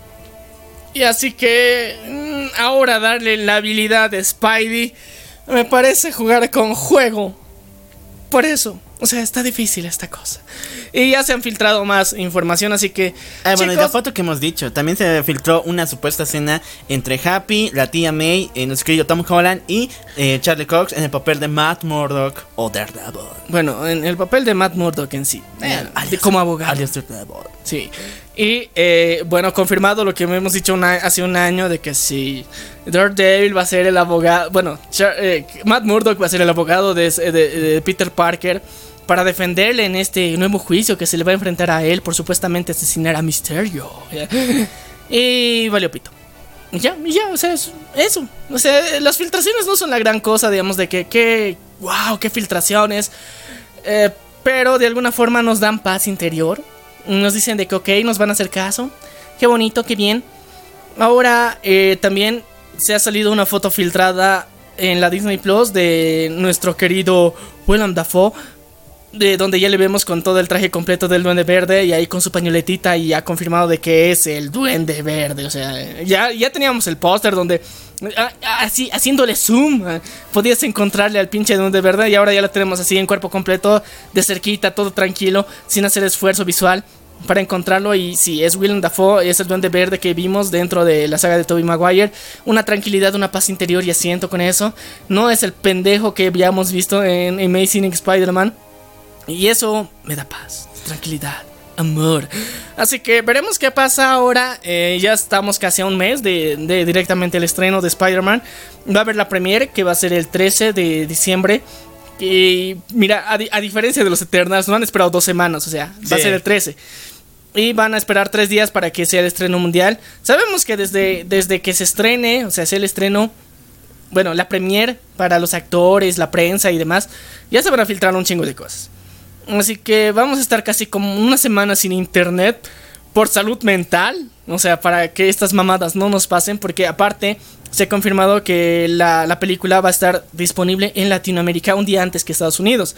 Speaker 2: Y así que mm, ahora darle la habilidad de Spidey me parece jugar con juego. Por eso, o sea, está difícil esta cosa. Y ya se han filtrado más información, así que...
Speaker 1: Ah, bueno, y la foto que hemos dicho, también se filtró una supuesta escena entre Happy, la tía May, eh, nuestro querido Tom Holland y eh, Charlie Cox en el papel de Matt Murdock o Daredevil.
Speaker 2: Bueno, en el papel de Matt Murdock en sí,
Speaker 1: Eh, alias-
Speaker 2: como abogado.
Speaker 1: alias Daredevil.
Speaker 2: Sí. Y eh, bueno, confirmado lo que hemos dicho una- hace un año de que si Daredevil va a ser el abogado, bueno, Char- eh, Matt Murdock va a ser el abogado de, de- de Peter Parker para defenderle en este nuevo juicio que se le va a enfrentar a él por supuestamente asesinar a Mysterio. ¿ya? (laughs) Y valió pito. Ya, ya, o sea, es- eso. O sea, las filtraciones no son la gran cosa, digamos, de que, que, wow, qué filtraciones. Eh, pero de alguna forma nos dan paz interior. Nos dicen de que, ok, nos van a hacer caso. Qué bonito, qué bien. Ahora eh, también se ha salido una foto filtrada en la Disney Plus de nuestro querido Willem Dafoe. De donde ya le vemos con todo el traje completo del Duende Verde y ahí con su pañoletita y ha confirmado de que es el Duende Verde. O sea, ya, ya teníamos el póster donde ah, ah, así haciéndole zoom ah, podías encontrarle al pinche Duende Verde y ahora ya lo tenemos así en cuerpo completo, de cerquita, todo tranquilo, sin hacer esfuerzo visual para encontrarlo y si es Willem Dafoe, es el Duende Verde que vimos dentro de la saga de Tobey Maguire, una tranquilidad, una paz interior y asiento con eso. No es el pendejo que habíamos visto en Amazing Spider-Man. Y eso me da paz, tranquilidad, amor. Así que veremos qué pasa ahora. Eh, ya estamos casi a un mes de, de directamente el estreno de Spider-Man. Va a haber la premiere que va a ser el 13 de diciembre. Y mira, a, di- a diferencia de los Eternals, no han esperado dos semanas, o sea, va a ser el 13. Y van a esperar tres días para que sea el estreno mundial. Sabemos que desde, desde que se estrene, o sea, sea el estreno, bueno, la premiere para los actores, la prensa y demás, ya se van a filtrar un chingo de cosas. Así que vamos a estar casi como una semana sin internet por salud mental. O sea, para que estas mamadas no nos pasen. Porque aparte se ha confirmado que la, la película va a estar disponible en Latinoamérica un día antes que Estados Unidos.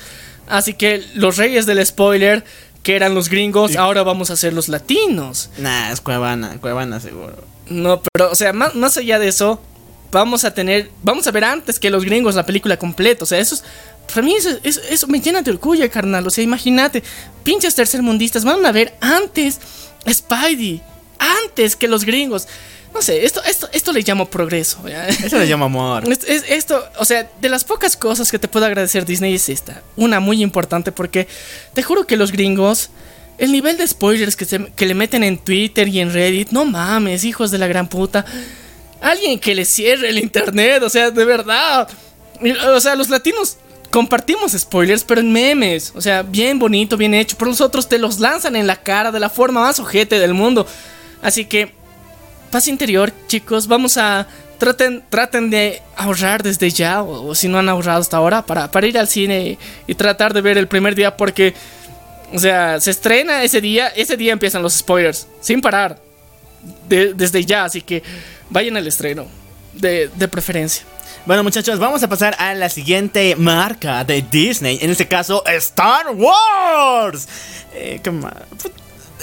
Speaker 2: Así que los reyes del spoiler, que eran los gringos, ahora vamos a ser los latinos.
Speaker 1: Nah, es Cuevana, Cuevana seguro.
Speaker 2: No, pero, o sea, más, más allá de eso, vamos a tener, vamos a ver antes que los gringos la película completa. O sea, eso es, para mí eso, eso- eso me llena de orgullo, carnal. O sea, imagínate, pinches tercermundistas van a ver antes Spidey, antes que los gringos. No sé, esto, esto, esto le llamo progreso. ¿ya?
Speaker 1: Eso le llama amor. (laughs)
Speaker 2: Es- es- esto, o sea, de las pocas cosas que te puedo agradecer Disney es esta. Una muy importante porque te juro que los gringos, el nivel de spoilers que, se- que le meten en Twitter y en Reddit, no mames, hijos de la gran puta. Alguien que le cierre el internet, o sea, de verdad. O sea, los latinos compartimos spoilers, pero en memes. O sea, bien bonito, bien hecho. Pero los otros te los lanzan en la cara de la forma más ojete del mundo. Así que paz interior, chicos. Vamos a. Traten, traten de ahorrar desde ya, o, si no han ahorrado hasta ahora, para, ir al cine y, tratar de ver el primer día, porque. O sea, se estrena ese día, ese día empiezan los spoilers, sin parar. de- desde ya, así que vayan al estreno, de preferencia.
Speaker 1: Bueno, muchachos, vamos a pasar a la siguiente marca de Disney. En este caso, Star Wars. Eh,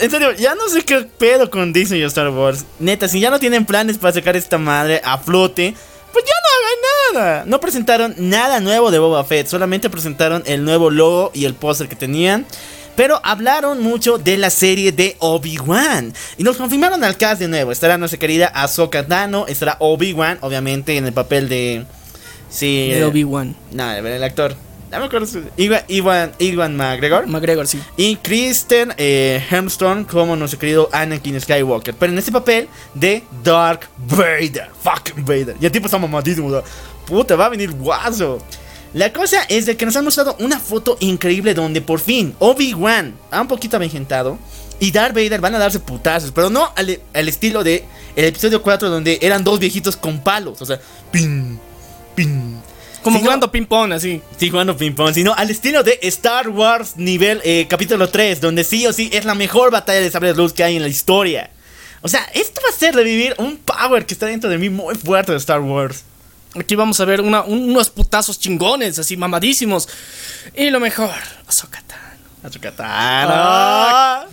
Speaker 1: En serio, ya no sé qué pedo con Disney y Star Wars. Neta, si ya no tienen planes para sacar esta madre a flote, pues ya no hagan nada. No presentaron nada nuevo de Boba Fett, solamente presentaron el nuevo logo y el póster que tenían. Pero hablaron mucho de la serie de Obi-Wan. Y nos confirmaron al cast de nuevo. Estará nuestra querida Ahsoka Tano. Estará Obi-Wan, obviamente, en el papel de. Sí.
Speaker 2: De Obi-Wan.
Speaker 1: No, el actor. No me acuerdo su. Iwan, Iwan, Iwan McGregor.
Speaker 2: McGregor, sí.
Speaker 1: Y Kristen eh, Hemsworth como nuestro querido Anakin Skywalker. Pero en este papel de Dark Vader. Fucking Vader. Y el tipo está mamadísimo. Puta, va a venir guaso. La cosa es de que nos han mostrado una foto increíble donde por fin Obi-Wan ha un poquito avejentado y Darth Vader van a darse putazos, pero no al, al estilo de el episodio 4 donde eran dos viejitos con palos, o sea, pin, pin.
Speaker 2: Como
Speaker 1: Sino-
Speaker 2: jugando ping-pong, así.
Speaker 1: Sí, jugando ping-pong, sino al estilo de Star Wars nivel eh, capítulo 3, donde sí o sí es la mejor batalla de sables de luz que hay en la historia. O sea, esto va a ser revivir un power que está dentro de mí muy fuerte de Star Wars.
Speaker 2: Aquí vamos a ver una- un- unos putazos chingones, así mamadísimos. Y lo mejor, Ahsoka Tano.
Speaker 1: ¡Ah!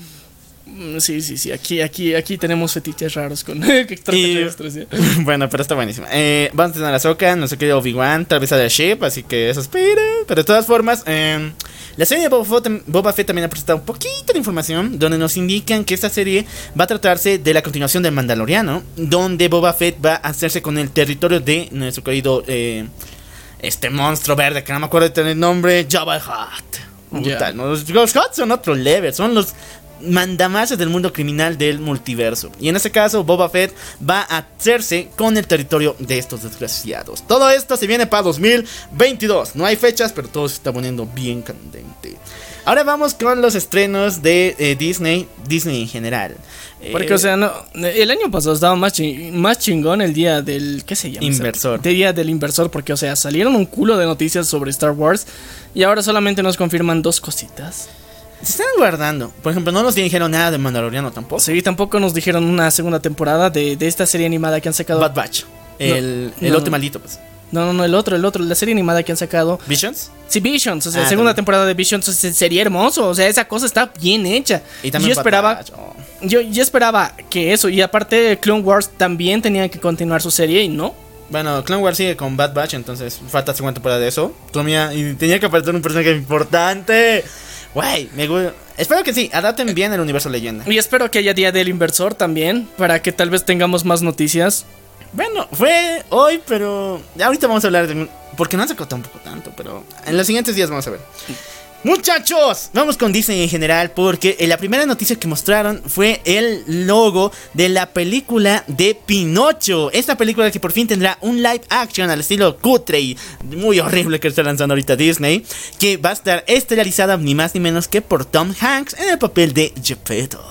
Speaker 2: Mm, Sí, sí, sí. Aquí, aquí, aquí tenemos fetiches raros con (laughs) extraterrestres. ¿sí? (laughs)
Speaker 1: bueno, pero está buenísimo. Eh, vamos a tener a Soka, no sé qué, Obi-Wan, tal vez a The Ship, así que eso espera. Pero de todas formas, eh, la serie de Boba Fett, también ha presentado un poquito de información donde nos indican que esta serie va a tratarse de la continuación del Mandaloriano, donde Boba Fett va a hacerse con el territorio de nuestro querido eh, este monstruo verde que no me acuerdo de el nombre, Jabba Hutt. No, Los, los Hutt son otro level, son los mandamases del mundo criminal del multiverso. Y en este caso, Boba Fett va a hacerse con el territorio de estos desgraciados. Todo esto se viene para 2022. No hay fechas, pero todo se está poniendo bien candente. Ahora vamos con los estrenos de eh, Disney, Disney en general.
Speaker 2: Porque,
Speaker 1: Eh,
Speaker 2: o sea, no, el año pasado estaba más, más chingón el día del. ¿Qué se llama?
Speaker 1: Inversor.
Speaker 2: El día del inversor, porque, o sea, salieron un culo de noticias sobre Star Wars y ahora solamente nos confirman dos cositas.
Speaker 1: Se están guardando. Por ejemplo, no nos dijeron nada de Mandaloriano tampoco.
Speaker 2: Sí, tampoco nos dijeron una segunda temporada de, de esta serie animada que han sacado.
Speaker 1: Bad Batch. El, el
Speaker 2: no,
Speaker 1: otro
Speaker 2: no.
Speaker 1: maldito, pues.
Speaker 2: No, no, no, el otro, el otro, la serie animada que han sacado.
Speaker 1: Visions.
Speaker 2: Sí, Visions, o sea,
Speaker 1: Ah,
Speaker 2: segunda
Speaker 1: también.
Speaker 2: temporada de Visions o sea, sería hermoso, o sea, esa cosa está bien hecha.
Speaker 1: Y también
Speaker 2: yo
Speaker 1: Bad
Speaker 2: esperaba,
Speaker 1: Batch, oh.
Speaker 2: yo, yo esperaba que eso, y aparte Clone Wars también tenía que continuar su serie y no.
Speaker 1: Bueno, Clone Wars sigue con Bad Batch, entonces falta segunda temporada de eso. Tomía, y tenía que aparecer un personaje importante. Güey, me gu- Espero que sí, adapten bien el universo leyenda.
Speaker 2: Y espero que haya día del inversor también, para que tal vez tengamos más noticias.
Speaker 1: Bueno, fue hoy, pero ahorita vamos a hablar de... Porque no han sacado tampoco tanto, pero en los siguientes días vamos a ver. Muchachos, vamos con Disney en general porque eh, la primera noticia que mostraron fue el logo de la película de Pinocho. Esta película que por fin tendrá un live action al estilo cutre muy horrible que está lanzando ahorita Disney, que va a estar estelarizada ni más ni menos que por Tom Hanks en el papel de Geppetto.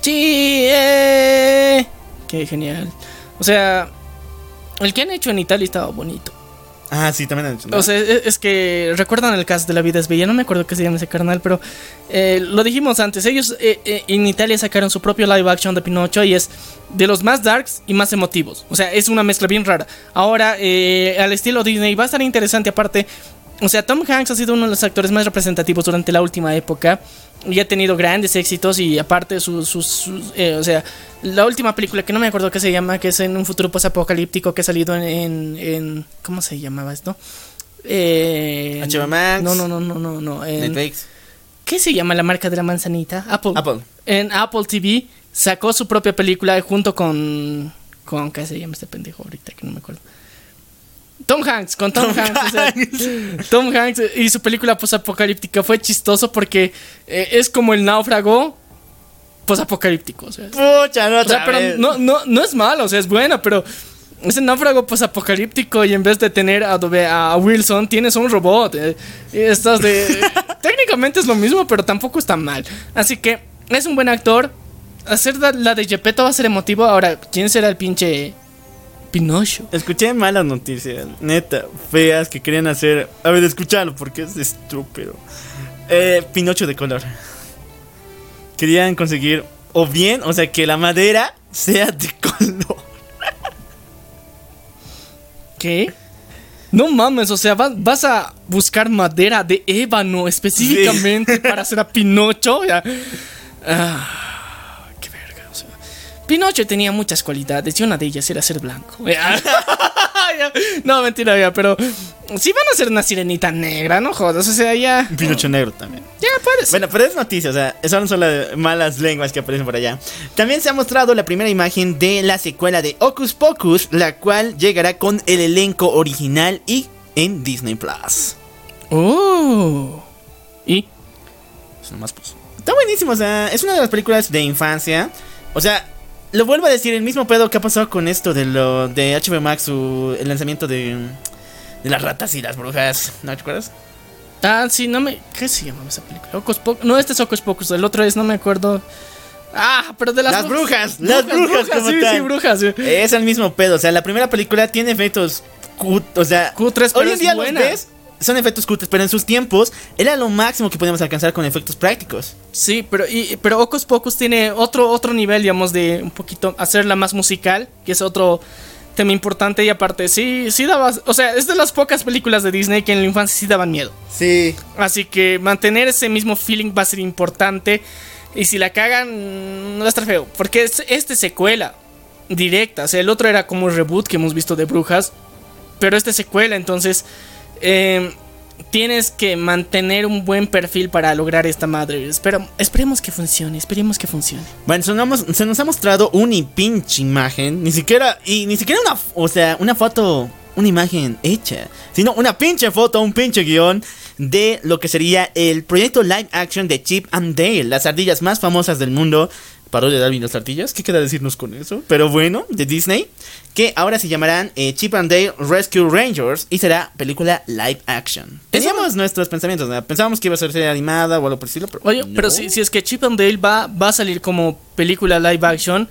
Speaker 2: Sí, eh. qué genial. O sea, el que han hecho en Italia estaba bonito.
Speaker 1: Ah, sí, también ¿no?
Speaker 2: O sea, es, es que recuerdan el cast de La vida es bella, no me acuerdo qué se llama ese carnal, pero eh, lo dijimos antes, ellos eh, eh, en Italia sacaron su propio live action de Pinocho y es de los más darks y más emotivos. O sea, es una mezcla bien rara. Ahora, eh, al estilo Disney va a estar interesante aparte. O sea, Tom Hanks ha sido uno de los actores más representativos durante la última época. Y ha tenido grandes éxitos y aparte sus... sus- sus, eh, o sea, la última película que no me acuerdo qué se llama, que es en un futuro posapocalíptico que ha salido en... en, en- ¿Cómo se llamaba esto? Eh,
Speaker 1: HBO Max.
Speaker 2: No, no, no, no, no. no en-
Speaker 1: Netflix.
Speaker 2: ¿Qué se llama la marca de la manzanita? Apple.
Speaker 1: Apple.
Speaker 2: En Apple TV sacó su propia película junto con. con ¿Qué se llama este pendejo ahorita? Que no me acuerdo. Tom Hanks, con Tom,
Speaker 1: Tom
Speaker 2: Hanks. o sea, Tom Hanks y su película posapocalíptica fue chistoso porque eh, es como el náufrago posapocalíptico. O sea,
Speaker 1: Pucha, no
Speaker 2: o sea, pero no, no, no es malo, o sea, es buena, pero es un náufrago posapocalíptico y en vez de tener a, a Wilson, tienes un robot. eh, y estás de. (laughs) técnicamente es lo mismo, pero tampoco está mal. Así que es un buen actor. Hacer la, la de Gepetto va a ser emotivo. Ahora, ¿quién será el pinche Pinocho?
Speaker 1: Escuché malas noticias, neta, feas que querían hacer. A ver, escucharlo porque es estúpido. Eh, Pinocho de color. Querían conseguir, o bien, o sea, que la madera sea de (laughs) color.
Speaker 2: ¿Qué? No mames, o sea, vas, vas a buscar madera de ébano específicamente para hacer a Pinocho. Ya. Ah, Pinocho tenía muchas cualidades y una de ellas era ser blanco. (laughs) No, mentira, ya, pero si van a ser una sirenita negra, no jodas, o sea, ya.
Speaker 1: Un Pinocho negro también.
Speaker 2: Ya puede ser.
Speaker 1: Bueno, pero es noticia, o sea, son solo malas lenguas que aparecen por allá. También se ha mostrado la primera imagen de la secuela de Ocus Pocus, la cual llegará con el elenco original y en Disney Plus.
Speaker 2: Oh. Y
Speaker 1: Eso nomás puso. Está buenísimo, o sea, es una de las películas de infancia. O sea, lo vuelvo a decir, el mismo pedo que ha pasado con esto de lo de HBO Max, su- el lanzamiento de, de las ratas y las brujas. ¿No te acuerdas?
Speaker 2: Ah, sí, no me. ¿Qué se llamaba esa película? No, este es Ocus Pocus. El otro es, no me acuerdo. Ah, pero de las,
Speaker 1: Las brujas, las brujas
Speaker 2: sí, sí, brujas. sí.
Speaker 1: Es el mismo pedo, o sea, la primera película tiene efectos cut, o sea,
Speaker 2: Cutres, pero
Speaker 1: hoy en día los ves, son efectos cutres, pero en sus tiempos era lo máximo que podíamos alcanzar con efectos prácticos.
Speaker 2: Sí, pero, y, pero Ocus Pocus tiene otro, otro nivel, digamos, de un poquito hacerla más musical, que es otro tema importante. Y aparte, sí, sí daba. O sea, es de las pocas películas de Disney que en la infancia sí daban miedo.
Speaker 1: Sí.
Speaker 2: Así que mantener ese mismo feeling va a ser importante. Y si la cagan, no va a estar feo. Porque es, este secuela directa. O sea, el otro era como un reboot que hemos visto de Brujas. Pero este secuela, entonces. Eh, tienes que mantener un buen perfil para lograr esta madre. Espero, esperemos que funcione. Esperemos que funcione.
Speaker 1: Bueno, se nos, ha mostrado una pinche imagen, ni siquiera, y ni siquiera una, o sea, una foto, una imagen hecha, sino una pinche foto, un pinche guion de lo que sería el proyecto live action de Chip and Dale, las ardillas más famosas del mundo. Parodia de Alvin y las ardillas, ¿qué queda decirnos con eso? Pero bueno, de Disney, que ahora se llamarán eh, Chip and Dale Rescue Rangers y será película live action. Teníamos nuestros pensamientos, ¿no? pensábamos que iba a ser serie animada o algo por el estilo, pero
Speaker 2: Oye,
Speaker 1: no.
Speaker 2: pero si, si es que Chip and Dale va, va a salir como película live action,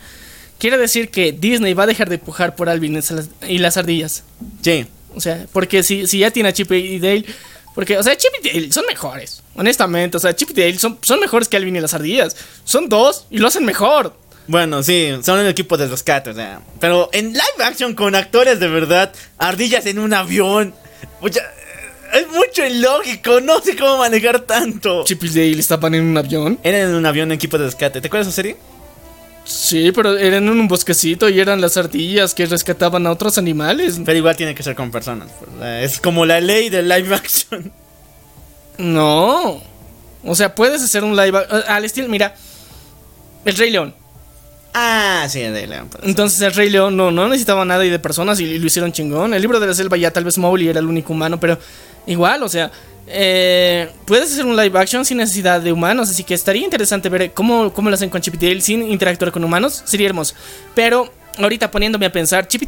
Speaker 2: quiere decir que Disney va a dejar de pujar por Alvin y las- y las ardillas.
Speaker 1: Sí.
Speaker 2: O sea, porque si, si ya tiene a Chip y Dale. Porque, o sea, Chip y Dale son mejores. Honestamente, o sea, Chip y Dale son, son mejores que Alvin y las ardillas. Son dos y lo hacen mejor.
Speaker 1: Bueno, sí, son el equipo de rescate, o sea. Pero en live action con actores de verdad, ardillas en un avión. Es mucho ilógico, no sé cómo manejar tanto.
Speaker 2: Chip y Dale estaban en un avión.
Speaker 1: Eran en un avión equipo de rescate, ¿te acuerdas de esa serie?
Speaker 2: Sí, pero eran en un bosquecito y eran las ardillas que rescataban a otros animales.
Speaker 1: Pero igual tiene que ser con personas. es como la ley del live action.
Speaker 2: No. O sea, puedes hacer un live a- al estilo, mira, El Rey León.
Speaker 1: Ah, sí, de León. pues.
Speaker 2: Entonces el Rey León no, no necesitaba nada y de personas y, lo hicieron chingón. El libro de la selva ya tal vez Mowgli era el único humano, pero igual, o sea, eh, puedes hacer un live action sin necesidad de humanos, así que estaría interesante ver cómo, cómo lo hacen con Chip sin interactuar con humanos, sería hermoso. Pero ahorita poniéndome a pensar, Chip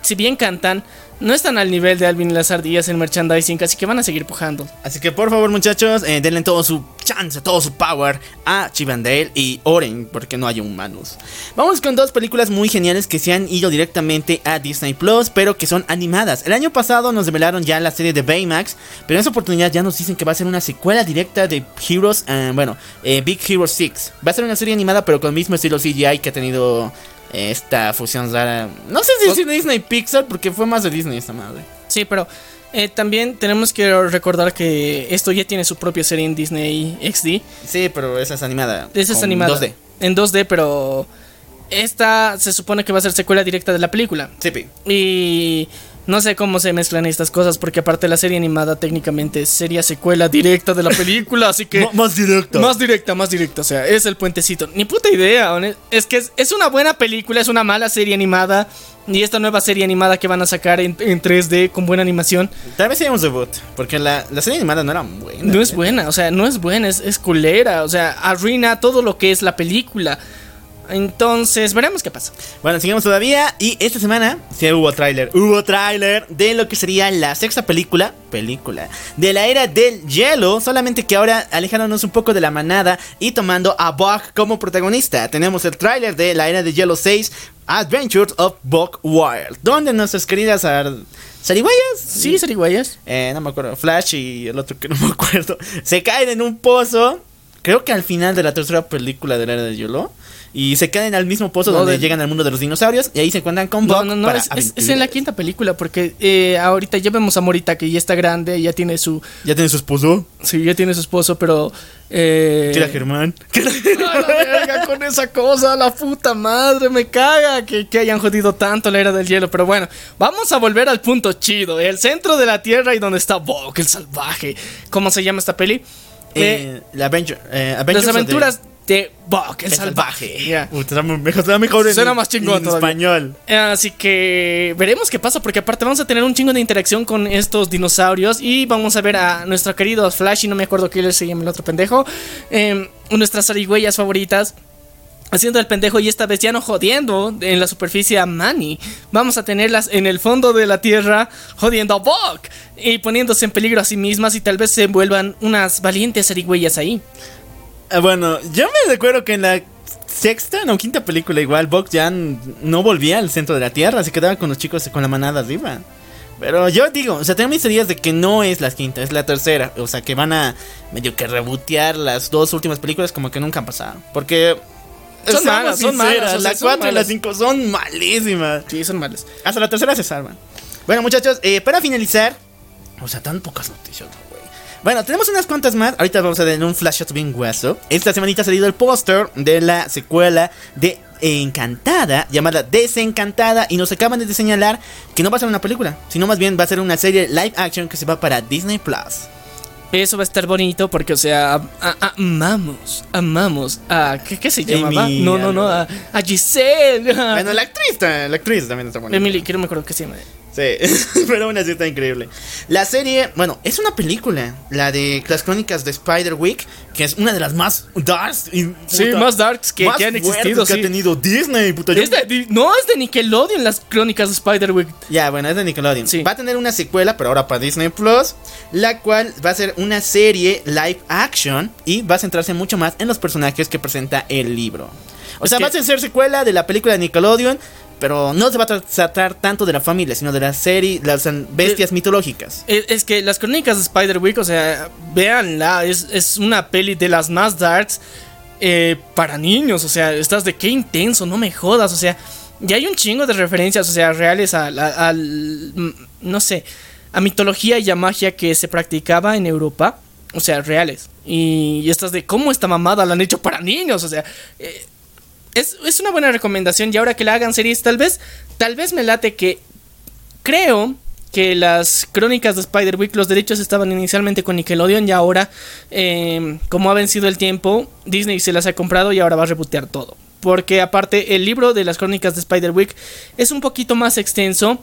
Speaker 2: si bien cantan, no están al nivel de Alvin y las ardillas en merchandising, así que van a seguir pujando.
Speaker 1: Así que por favor, muchachos, eh, denle todo su chance, todo su power a Chip and Dale y oren porque no hay humanos. Vamos con dos películas muy geniales que se han ido directamente a Disney Plus, pero que son animadas. El año pasado nos revelaron ya la serie de Baymax, pero en esta oportunidad ya nos dicen que va a ser una secuela directa de Heroes, eh, bueno, eh, Big Hero 6. Va a ser una serie animada, pero con el mismo estilo CGI que ha tenido esta fusión rara. No sé si
Speaker 2: Pues-
Speaker 1: es Disney Pixar, porque fue más de Disney esta madre.
Speaker 2: Sí, pero Eh, también tenemos que recordar que esto ya tiene su propia serie en Disney XD.
Speaker 1: Sí, pero esa es animada.
Speaker 2: Esa es animada.
Speaker 1: 2D.
Speaker 2: En 2D, pero esta se supone que va a ser secuela directa de la película.
Speaker 1: Sí, pi.
Speaker 2: Y no sé cómo se mezclan estas cosas, porque aparte la serie animada técnicamente sería secuela directa de la película, así que... (laughs)
Speaker 1: más directo.
Speaker 2: Más directa, más directa, o sea, es el puentecito. Ni puta idea, es que es, es una buena película, es una mala serie animada. Y esta nueva serie animada que van a sacar en, en 3D con buena animación
Speaker 1: Tal vez un debut, porque la, la serie animada no era buena.
Speaker 2: no es buena, o sea, no es buena, es, es culera, o sea, arruina todo lo que es la película. Entonces, veremos qué pasa.
Speaker 1: Bueno, sigamos todavía. Y esta semana sí hubo tráiler. Hubo tráiler de lo que sería la sexta película. Película. De la era del hielo. Solamente que ahora alejándonos un poco de la manada y tomando a Bug como protagonista. Tenemos el tráiler de la era del hielo 6. Adventures of Buck Wild. Donde nuestras queridas ar- zarigüeyas.
Speaker 2: Sí, Sariguayas.
Speaker 1: Eh, no me acuerdo. Flash y el otro que no me acuerdo. (laughs) Se caen en un pozo. Creo que al final de la tercera película de la era del hielo. Y se caen al mismo pozo
Speaker 2: No,
Speaker 1: donde
Speaker 2: de-
Speaker 1: llegan al mundo de los dinosaurios. Y ahí se encuentran con Buck.
Speaker 2: No, no, no, es, es- en la quinta película, porque eh, ahorita ya vemos a Morita que ya está grande, ya tiene su.
Speaker 1: Ya tiene su esposo.
Speaker 2: Sí, ya tiene su esposo, pero. Eh,
Speaker 1: Que era Germán.
Speaker 2: ¡A la verga con esa cosa, la puta madre, me caga que, que hayan jodido tanto la era del hielo. Pero bueno, vamos a volver al punto chido, el centro de la tierra y donde está Bok, el salvaje. ¿Cómo se llama esta peli? Eh,
Speaker 1: Eh, la Adventure, eh, Adventures
Speaker 2: las aventuras de Bok, el,
Speaker 1: El
Speaker 2: salvaje.
Speaker 1: salvaje.
Speaker 2: Ya.
Speaker 1: Uy, mejor, en,
Speaker 2: Suena más chingón
Speaker 1: en
Speaker 2: todavía.
Speaker 1: español.
Speaker 2: Así que veremos qué pasa, porque aparte vamos a tener un chingo de interacción con estos dinosaurios y vamos a ver a nuestro querido Flash, y no me acuerdo qué se llama el otro pendejo, eh, nuestras zarigüeyas favoritas. Haciendo el pendejo y esta vez ya no jodiendo en la superficie a Manny. Vamos a tenerlas en el fondo de la tierra jodiendo a Bok y poniéndose en peligro a sí mismas y tal vez se vuelvan unas valientes zarigüeyas ahí.
Speaker 1: Ah, bueno, yo me recuerdo que en la sexta, no, quinta película igual, Buck ya no volvía al centro de la Tierra, se quedaba con los chicos con la manada arriba. Pero yo digo, o sea, tengo mis teorías de que no es la quinta, es la tercera. O sea, que van a medio que rebotear las dos últimas películas como que nunca han pasado. Porque...
Speaker 2: Son malas, son malas, o sea,
Speaker 1: la
Speaker 2: son
Speaker 1: 4 y la
Speaker 2: malas.
Speaker 1: 5 son malísimas.
Speaker 2: Sí, son malas.
Speaker 1: Hasta la tercera se salvan. Bueno, muchachos, eh, para finalizar. O sea, tan pocas noticias, güey. Bueno, tenemos unas cuantas más. Ahorita vamos a dar un flash shot bien guaso. Esta semanita ha salido el póster de la secuela de Encantada, llamada Desencantada. Y nos acaban de señalar que no va a ser una película, sino más bien va a ser una serie live action que se va para Disney Plus.
Speaker 2: Eso va a estar bonito porque, o sea, a- a- amamos, amamos a... ¿Qué, qué se llamaba?
Speaker 1: Amy,
Speaker 2: No, no, no, a, a Giselle.
Speaker 1: Bueno, la actriz, la actriz también está bonita.
Speaker 2: Emily, que no me acuerdo qué se llama.
Speaker 1: Sí, (laughs) pero aún así está increíble. La serie, bueno, es una película, la de las crónicas de Spider-Week, que es una de las más darks y
Speaker 2: Sí,
Speaker 1: puta,
Speaker 2: más darks que,
Speaker 1: más
Speaker 2: que han existido,
Speaker 1: que
Speaker 2: sí.
Speaker 1: ha tenido Disney, puta.
Speaker 2: Es de- no, es de Nickelodeon las crónicas de Spider-Week.
Speaker 1: Ya, bueno, es de Nickelodeon.
Speaker 2: Sí.
Speaker 1: Va a tener una secuela, pero ahora para Disney Plus, la cual va a ser una serie live action y va a centrarse mucho más en los personajes que presenta el libro. O
Speaker 2: Es
Speaker 1: sea,
Speaker 2: que-
Speaker 1: va a ser secuela de la película de Nickelodeon, pero no se va a tra- tratar tanto de la familia, sino de la serie, las bestias mitológicas.
Speaker 2: Es, es que las crónicas de Spider-Week, o sea, véanla, es, es una peli de las más darks eh, para niños, o sea, estás de qué intenso, no me jodas, o sea, ya hay un chingo de referencias, o sea, reales al, mm, no sé, a mitología y a magia que se practicaba en Europa, o sea, reales. Y, y estás de cómo esta mamada la han hecho para niños, o sea, eh, es, es una buena recomendación y ahora que la hagan series, tal vez, tal vez me late que creo que las crónicas de Spider-Week, los derechos estaban inicialmente con Nickelodeon y ahora, eh, como ha vencido el tiempo, Disney se las ha comprado y ahora va a rebotear todo. Porque aparte, el libro de las crónicas de Spider-Week es un poquito más extenso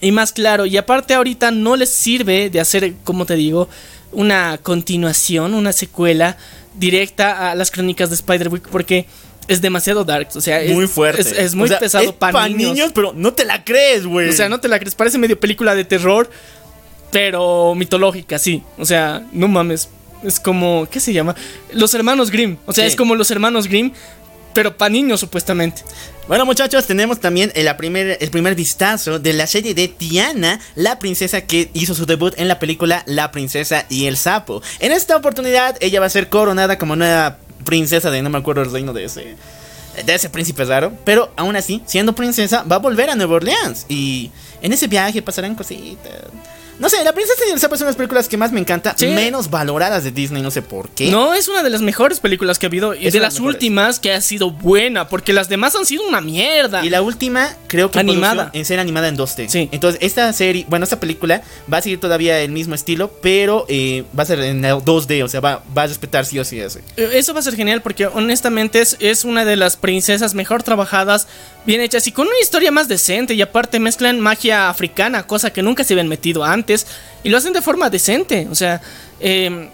Speaker 2: y más claro. Y aparte, ahorita no les sirve de hacer, como te digo, una continuación, una secuela directa a las crónicas de Spider-Week porque es demasiado dark. O sea, es
Speaker 1: muy fuerte.
Speaker 2: Es, es muy
Speaker 1: O sea,
Speaker 2: pesado
Speaker 1: es
Speaker 2: para
Speaker 1: pa'
Speaker 2: niños.
Speaker 1: pero no te la crees, güey.
Speaker 2: O sea, no te la crees, parece medio película de terror, pero mitológica, sí. O sea, no mames. Es como, ¿qué se llama? Los hermanos Grimm. O sea,
Speaker 1: Sí.
Speaker 2: es como los hermanos Grimm, pero para niños supuestamente.
Speaker 1: Bueno, muchachos, tenemos también el primer, el primer vistazo de la serie de Tiana, la princesa que hizo su debut en la película La princesa y el sapo. En esta oportunidad, ella va a ser coronada como nueva princesa de no me acuerdo el reino de ese. De ese príncipe raro, pero aún así, siendo princesa, va a volver a Nueva Orleans. Y en ese viaje pasarán cositas. No sé, La Princesa y el Sapo es una de las películas que más me encanta,
Speaker 2: Sí.
Speaker 1: menos valoradas de Disney, no sé por qué.
Speaker 2: No, es una de las mejores películas que ha habido y
Speaker 1: Es
Speaker 2: de las
Speaker 1: mejores.
Speaker 2: últimas que ha sido buena, porque las demás han sido una mierda.
Speaker 1: Y la última, creo que
Speaker 2: Animada.
Speaker 1: en ser animada en 2D.
Speaker 2: Sí.
Speaker 1: Entonces, esta serie, bueno, esta película va a seguir todavía el mismo estilo, pero eh, va a ser en el 2D, o sea, va, va a respetar sí o sí eso.
Speaker 2: Eh, Eso va a ser genial porque honestamente es, es una de las princesas mejor trabajadas, bien hechas y con una historia más decente y aparte mezclan magia africana, cosa que nunca se habían metido antes y lo hacen de forma decente. O sea, eh,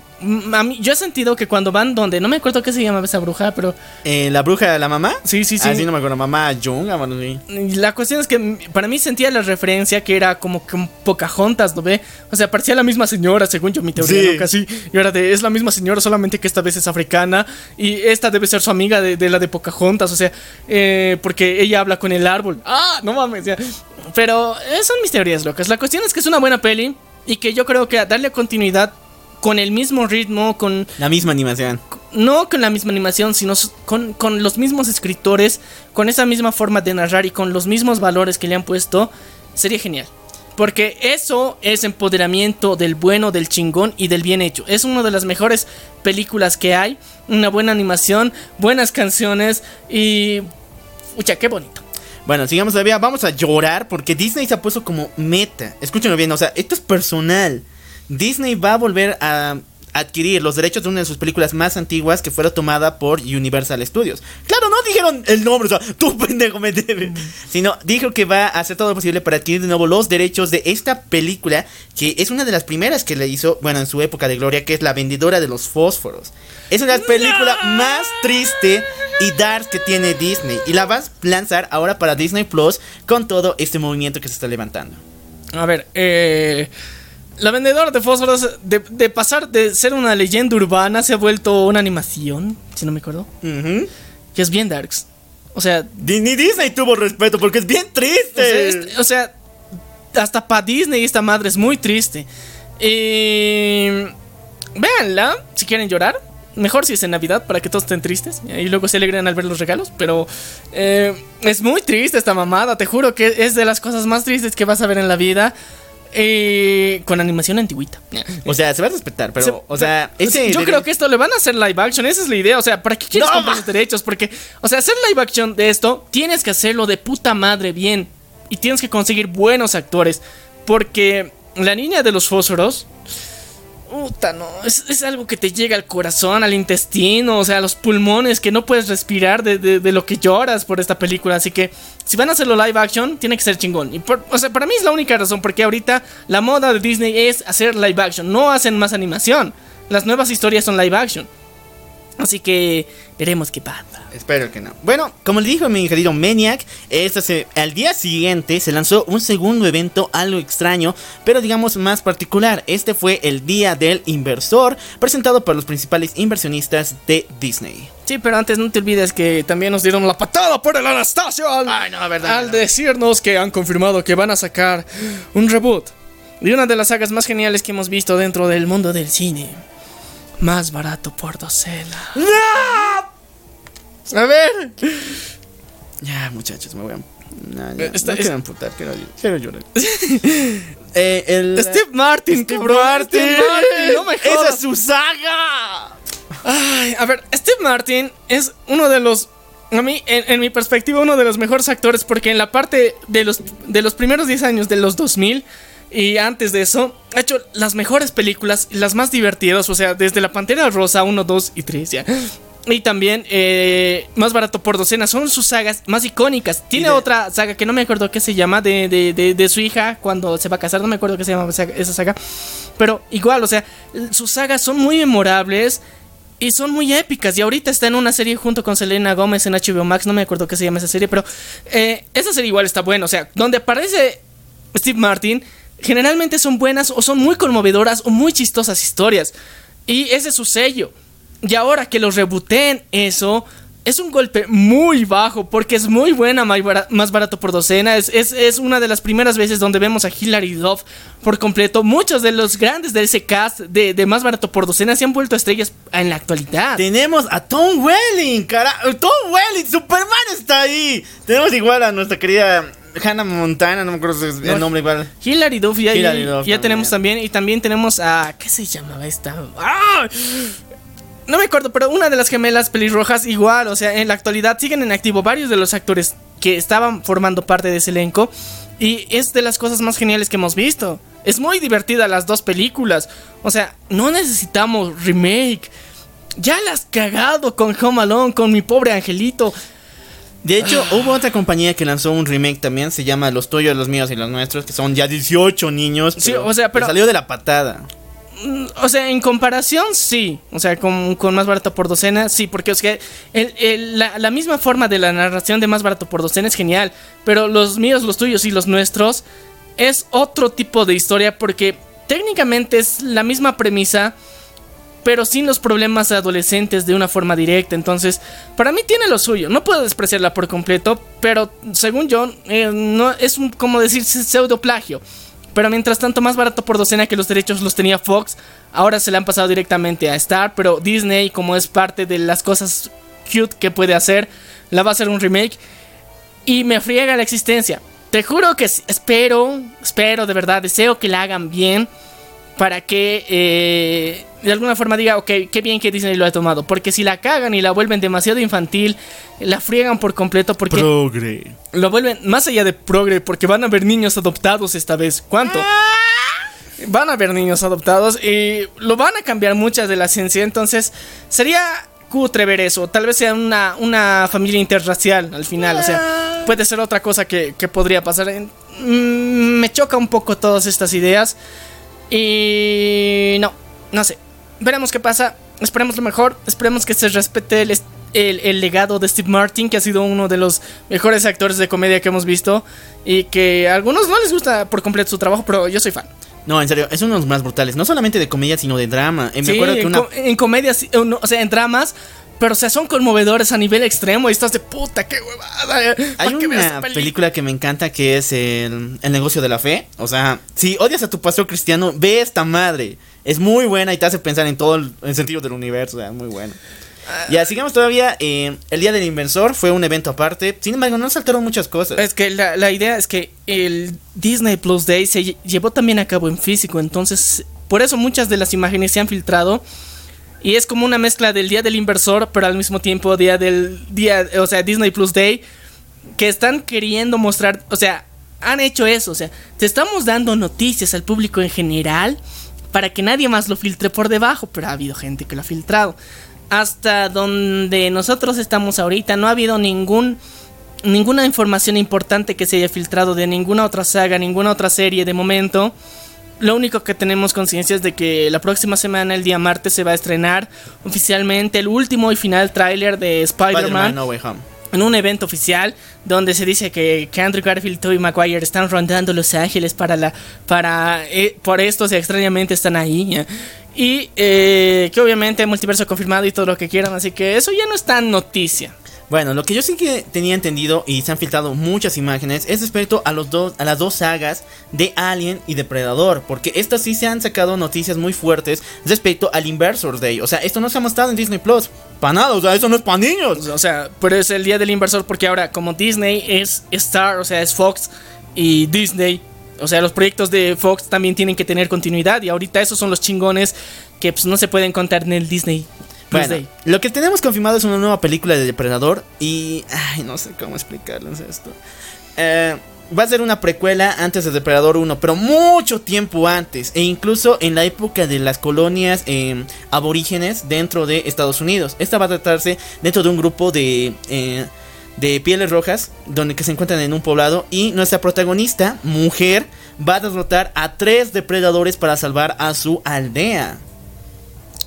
Speaker 2: a mí- yo he sentido que cuando van donde, no me acuerdo qué se llama esa bruja, pero
Speaker 1: Eh, la bruja, la mamá.
Speaker 2: sí, sí, sí.
Speaker 1: Así no me acuerdo, mamá bueno, sí.
Speaker 2: La cuestión es que para mí sentía la referencia que era como que un Pocahontas, ¿no ve? O sea, parecía la misma señora, según yo mi teoría,
Speaker 1: Sí.
Speaker 2: ¿no? Casi. Y ahora de, es la misma señora, solamente que esta vez es africana. Y esta debe ser su amiga de, de la de Pocahontas, o sea, eh, porque ella habla con el árbol. ¡Ah! No mames, ya. Pero eh, son mis teorías locas. La cuestión es que es una buena peli y que yo creo que darle continuidad con el mismo ritmo, con
Speaker 1: La misma animación.
Speaker 2: no con la misma animación, sino con, con los mismos escritores, con esa misma forma de narrar y con los mismos valores que le han puesto, sería genial. Porque eso es empoderamiento del bueno, del chingón y del bien hecho. Es una de las mejores películas que hay. Una buena animación, buenas canciones y... Ucha, qué bonito.
Speaker 1: Bueno, sigamos todavía. Vamos a llorar porque Disney se ha puesto como meta. Escúchenlo bien, o sea, esto es personal. Disney va a volver a adquirir los derechos de una de sus películas más antiguas que fuera tomada por Universal Studios. Claro, no dijeron el nombre, o sea, tú (laughs) pendejo me debes. Sino dijo que va a hacer todo lo posible para adquirir de nuevo los derechos de esta película, que es una de las primeras que le hizo, bueno, en su época de gloria, que es La Vendedora de los Fósforos. Es una de las películas más triste y dark que tiene Disney. Y la vas a lanzar ahora para Disney Plus con todo este movimiento que se está levantando.
Speaker 2: A ver, eh... La vendedora de fósforos, de, de pasar de ser una leyenda urbana, se ha vuelto una animación, si no me acuerdo. Que es bien darks. O sea,
Speaker 1: Ni Disney tuvo respeto porque es bien
Speaker 2: o sea,
Speaker 1: triste.
Speaker 2: o sea, hasta para Disney esta madre es muy triste. Y véanla, si quieren llorar. Mejor si es en Navidad para que todos estén tristes y luego se alegren al ver los regalos. Pero eh, es muy triste esta mamada. Te juro que es de las cosas más tristes que vas a ver en la vida. Eh, con animación antiguita.
Speaker 1: O sea, se va a respetar, pero,
Speaker 2: Se-
Speaker 1: o sea, ese
Speaker 2: yo creo que esto le van a hacer live action, esa es la idea. O sea, ¿para qué quieres
Speaker 1: No,
Speaker 2: comprar los derechos? Porque, o sea, hacer live action de esto, tienes que hacerlo de puta madre bien. Y tienes que conseguir buenos actores. Porque la niña de los fósforos. Puta, no. Es, es algo que te llega al corazón, al intestino, o sea, a los pulmones, que no puedes respirar de, de- lo que lloras por esta película. Así que, si van a hacerlo live action, tiene que ser chingón. Y por- o sea, para mí es la única razón, porque ahorita la moda de Disney es hacer live action, no hacen más animación. Las nuevas historias son live action. Así que veremos qué pasa.
Speaker 1: Espero que no. Bueno, como le dijo mi querido Maniac, esta se- al día siguiente se lanzó un segundo evento algo extraño, pero digamos más particular. Este fue el Día del Inversor, presentado por los principales inversionistas de Disney.
Speaker 2: Sí, pero antes no te olvides que también nos dieron la patada por el Anastasio al,
Speaker 1: Ay, no, verdad,
Speaker 2: al decirnos que han confirmado que van a sacar un reboot de una de las sagas más geniales que hemos visto dentro del mundo del cine. Más barato por docena. A ver.
Speaker 1: Ya, muchachos, me voy a... No, ya,
Speaker 2: Está-
Speaker 1: no
Speaker 2: es-
Speaker 1: quiero amputar, quiero, quiero llorar. (laughs) Eh, el-
Speaker 2: Steve Martin,
Speaker 1: Steve
Speaker 2: bro.
Speaker 1: Martin.
Speaker 2: Steve Martin, no me
Speaker 1: ¡Esa
Speaker 2: jodas.
Speaker 1: es su saga!
Speaker 2: Ay, a ver, Steve Martin es uno de los. A mí, en, en mi perspectiva, uno de los mejores actores, porque en la parte de los, de los primeros 10 años de los 2000 y antes de eso, ha hecho las mejores películas, las más divertidas, o sea, desde La Pantera Rosa 1, 2 y 3, ya. Y también, eh, más barato por docena, son sus sagas más icónicas. Tiene
Speaker 1: de-
Speaker 2: otra saga que no me acuerdo qué se llama, de, de, de, de su hija cuando se va a casar, no me acuerdo qué se llama esa esa saga. Pero igual, o sea, sus sagas son muy memorables. Y son muy épicas. Y ahorita está en una serie junto con Selena Gómez en HBO Max. No me acuerdo qué se llama esa serie. Pero eh, esa serie igual está buena. O sea, donde aparece Steve Martin. Generalmente son buenas o son muy conmovedoras o muy chistosas historias. Y ese es su sello. Y ahora que los rebooten eso. Es un golpe muy bajo porque es muy buena, más bara- más barato por docena. Es, es, es una de las primeras veces donde vemos a Hilary Duff por completo. Muchos de los grandes de ese cast de, de más barato por docena se han vuelto estrellas en la actualidad.
Speaker 1: Tenemos a Tom Welling, cara. Tom Welling, Superman está ahí. Tenemos igual a nuestra querida Hannah Montana, no me acuerdo
Speaker 2: No,
Speaker 1: el nombre igual.
Speaker 2: Hilary Duff, ya,
Speaker 1: Hilary
Speaker 2: ya-
Speaker 1: Duff
Speaker 2: ya
Speaker 1: también.
Speaker 2: tenemos también. Y también tenemos a. ¿Qué se llamaba esta? ¡Ah! No me acuerdo, pero una de las gemelas pelirrojas, igual, o sea, en la actualidad siguen en activo varios de los actores que estaban formando parte de ese elenco. Y es de las cosas más geniales que hemos visto. Es muy divertida las dos películas. O sea, no necesitamos remake. Ya la has cagado con Home Alone, con mi pobre angelito.
Speaker 1: De hecho, hubo otra compañía que lanzó un remake también, se llama Los tuyos, los míos y los nuestros, que son ya 18 niños.
Speaker 2: Sí, o sea, pero-
Speaker 1: Salió de la patada.
Speaker 2: Mm, O sea, en comparación, sí. O sea, con, con más barato por docena, sí. Porque es que el- el- la, la misma forma de la narración de más barato por docena es genial. Pero los míos, los tuyos y los nuestros es otro tipo de historia. Porque técnicamente es la misma premisa. Pero sin los problemas adolescentes de una forma directa. Entonces, para mí tiene lo suyo. No puedo despreciarla por completo. Pero según yo, eh, no es un, como decir pseudo plagio. Pero mientras tanto, más barato por docena que los derechos los tenía Fox. Ahora se le han pasado directamente a Star. Pero Disney, como es parte de las cosas cute que puede hacer, la va a hacer un remake. Y me friega la existencia. Te juro que espero, espero de verdad, deseo que la hagan bien. Para que eh, de alguna forma diga, ok, qué bien que Disney lo ha tomado. Porque si la cagan y la vuelven demasiado infantil, la friegan por completo. Porque
Speaker 1: Progre.
Speaker 2: lo vuelven más allá de progre porque van a haber niños adoptados esta vez. ¿Cuánto? Van a haber niños adoptados y lo van a cambiar muchas de la ciencia. Entonces sería cutre ver eso. Tal vez sea una, una familia interracial al final. O sea, puede ser otra cosa que, que podría pasar. Mm, me choca un poco todas estas ideas. Y no, no sé. Veremos qué pasa. Esperemos lo mejor. Esperemos que se respete el, el, el legado de Steve Martin, que ha sido uno de los mejores actores de comedia que hemos visto. Y que a algunos no les gusta por completo su trabajo, pero yo soy fan.
Speaker 1: No, en serio, es uno de los más brutales. No solamente de comedia, sino de drama. Eh, me
Speaker 2: Sí,
Speaker 1: acuerdo que
Speaker 2: en,
Speaker 1: una.
Speaker 2: en comedias, sí, o sea, en dramas. Pero, o sea, son conmovedores a nivel extremo y estás de puta, qué huevada. eh,
Speaker 1: Hay
Speaker 2: ¿pa' qué veo esta
Speaker 1: una película que me encanta que es el, el negocio de la fe. O sea, si odias a tu pastor cristiano, ve esta madre. Es muy buena y te hace pensar en todo el, sentido del universo. O muy bueno. Ya, sigamos todavía. eh, el Día del Inversor fue un evento aparte. Sin embargo, no saltaron muchas cosas.
Speaker 2: Es que la, la idea es que el Disney Plus Day se lle- llevó también a cabo en físico, entonces por eso muchas de las imágenes se han filtrado y es como una mezcla del Día del Inversor, pero al mismo tiempo día del día, o sea, Disney Plus Day, que están queriendo mostrar, o sea, han hecho eso, o sea, te estamos dando noticias al público en general para que nadie más lo filtre por debajo, pero ha habido gente que lo ha filtrado. Hasta donde nosotros estamos ahorita no ha habido ningún ninguna información importante que se haya filtrado de ninguna otra saga, ninguna otra serie de momento. Lo único que tenemos conciencia es de que la próxima semana, el día martes, se va a estrenar oficialmente el último y final tráiler de
Speaker 1: Spider-Man.
Speaker 2: En un evento oficial donde se dice que, Andrew Garfield y Tobey Maguire están rondando Los Ángeles para la para eh, por esto extrañamente están ahí y eh, que obviamente multiverso confirmado y todo lo que quieran así que eso ya no es tan noticia
Speaker 1: Bueno, lo que yo sí que tenía entendido y se han filtrado muchas imágenes es respecto a los dos a las dos sagas de Alien y Depredador, porque estas sí se han sacado noticias muy fuertes respecto al Inversor Day. O sea, esto no se ha mostrado en Disney Plus. Para nada, o sea, eso no es para niños.
Speaker 2: o sea pero es el día del inversor porque ahora como Disney es Star o sea es Fox y Disney o sea los proyectos de Fox también tienen que tener continuidad y ahorita esos son los chingones que pues no se pueden contar en el Disney
Speaker 1: Bueno,
Speaker 2: Day.
Speaker 1: lo que tenemos confirmado es una nueva película de Depredador y... Ay, no sé cómo explicarles esto. Eh, va a ser una precuela antes de Depredador 1, pero mucho tiempo antes. E incluso en la época de las colonias eh, aborígenes dentro de Estados Unidos. Esta va a tratarse dentro de un grupo de... eh, de pieles rojas, donde que se encuentran en un poblado y nuestra protagonista, mujer, va a derrotar a tres depredadores para salvar a su aldea.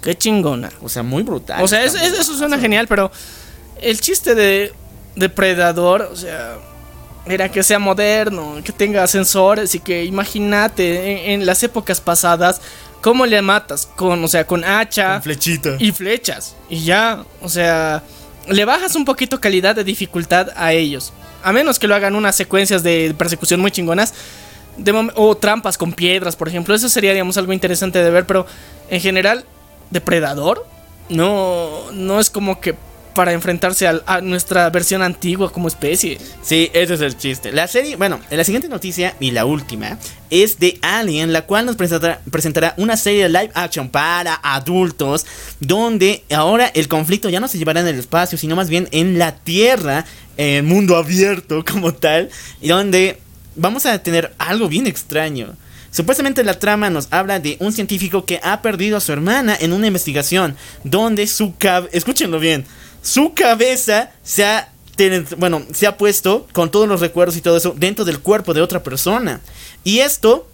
Speaker 2: Qué chingona.
Speaker 1: O sea, muy brutal.
Speaker 2: O sea, es- es- eso suena genial, pero el chiste de Depredador, o sea, era que sea moderno, que tenga sensores y que imagínate en, en las épocas pasadas cómo le matas con, o sea, con hacha
Speaker 1: Con flechita.
Speaker 2: y flechas y ya, o sea, le bajas un poquito calidad de dificultad a ellos. A menos que lo hagan unas secuencias de persecución muy chingonas. De o trampas con piedras, por ejemplo. Eso sería, digamos, algo interesante de ver. Pero en general, Depredador no, no es como que para enfrentarse a, nuestra versión antigua como especie.
Speaker 1: Sí, ese es el chiste. La serie, bueno, la siguiente noticia y la última es de Alien, la cual nos presentará, presentará una serie de live action para adultos, donde ahora el conflicto ya no se llevará en el espacio, sino más bien en la Tierra, en mundo abierto como tal, y donde vamos a tener algo bien extraño. Supuestamente la trama nos habla de un científico que ha perdido a su hermana en una investigación donde su cabeza, escúchenlo bien, su cabeza se ha, bueno, se ha puesto con todos los recuerdos y todo eso dentro del cuerpo de otra persona. Y esto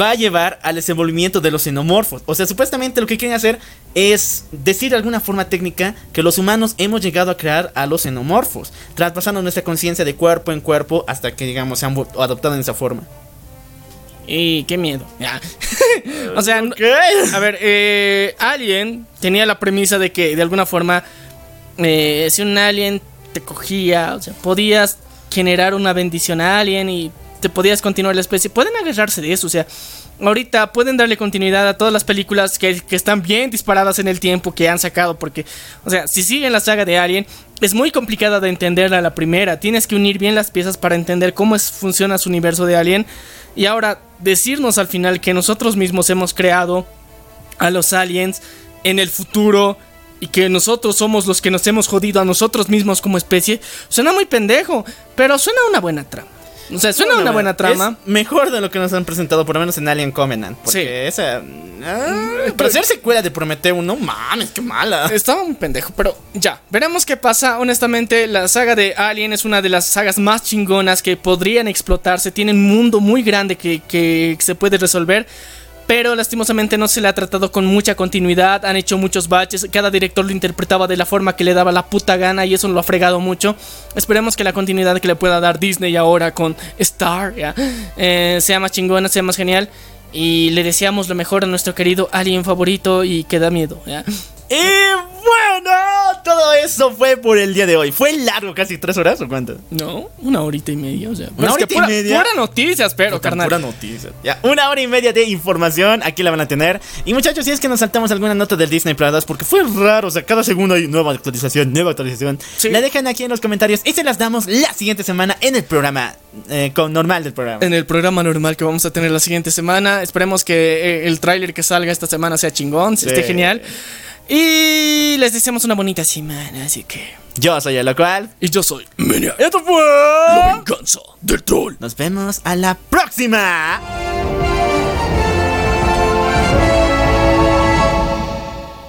Speaker 1: va a llevar al desenvolvimiento de los xenomorfos. O sea, supuestamente lo que quieren hacer es decir de alguna forma técnica que los humanos hemos llegado a crear a los xenomorfos, traspasando nuestra conciencia de cuerpo en cuerpo hasta que, digamos, se han adoptado en esa forma.
Speaker 2: Y qué miedo. Ya. (laughs) o sea, a ver, eh, Alien tenía la premisa de que de alguna forma, eh, si un alien te cogía, o sea, podías generar una bendición a alguien y te podías continuar la especie. Pueden agarrarse de eso, o sea, ahorita pueden darle continuidad a todas las películas que, están bien disparadas en el tiempo que han sacado, porque, o sea, si siguen la saga de Alien, es muy complicada de entenderla la primera. Tienes que unir bien las piezas para entender cómo es- funciona su universo de Alien. Y ahora, decirnos al final que nosotros mismos hemos creado a los aliens en el futuro y que nosotros somos los que nos hemos jodido a nosotros mismos como especie, suena muy pendejo, pero suena una buena trama. O sea, suena una buena trama.
Speaker 1: Es mejor de lo que nos han presentado, por lo menos en Alien Covenant. Porque
Speaker 2: Sí.
Speaker 1: esa. ah, para ser secuela de Prometeo, no mames, qué mala.
Speaker 2: Estaba muy pendejo, pero ya, veremos qué pasa. Honestamente, la saga de Alien es una de las sagas más chingonas que podrían explotarse. Tiene un mundo muy grande que, que se puede resolver. Pero lastimosamente no se le ha tratado con mucha continuidad. Han hecho muchos baches. Cada director lo interpretaba de la forma que le daba la puta gana. Y eso lo ha fregado mucho. Esperemos que la continuidad que le pueda dar Disney ahora con Star ¿ya? Eh, sea más chingona, sea más genial. Y le deseamos lo mejor a nuestro querido Alien favorito. Y que da miedo. ¿ya?
Speaker 1: Y bueno, todo eso fue por el día de hoy. ¿Fue largo, casi tres horas o cuánto?
Speaker 2: No, una horita y media, o sea.
Speaker 1: ¿Una horita y media?
Speaker 2: pura noticias, pero, carnal.
Speaker 1: Pura noticia. Ya, una hora y media de información. Aquí la van a tener. Y muchachos, si es que nos saltamos alguna nota del Disney Plus, porque fue raro. O sea, cada segundo hay nueva actualización, nueva actualización.
Speaker 2: Sí.
Speaker 1: La dejan aquí en los comentarios y se las damos la siguiente semana en el programa eh, con normal del programa.
Speaker 2: En el programa normal que vamos a tener la siguiente semana. Esperemos que eh, el tráiler que salga esta semana sea chingón, esté genial. Y les deseamos una bonita semana, así que.
Speaker 1: Yo soy el local.
Speaker 2: Y yo soy.
Speaker 4: Menia,
Speaker 1: Esto fue.
Speaker 4: la venganza del troll.
Speaker 1: Nos vemos a la próxima.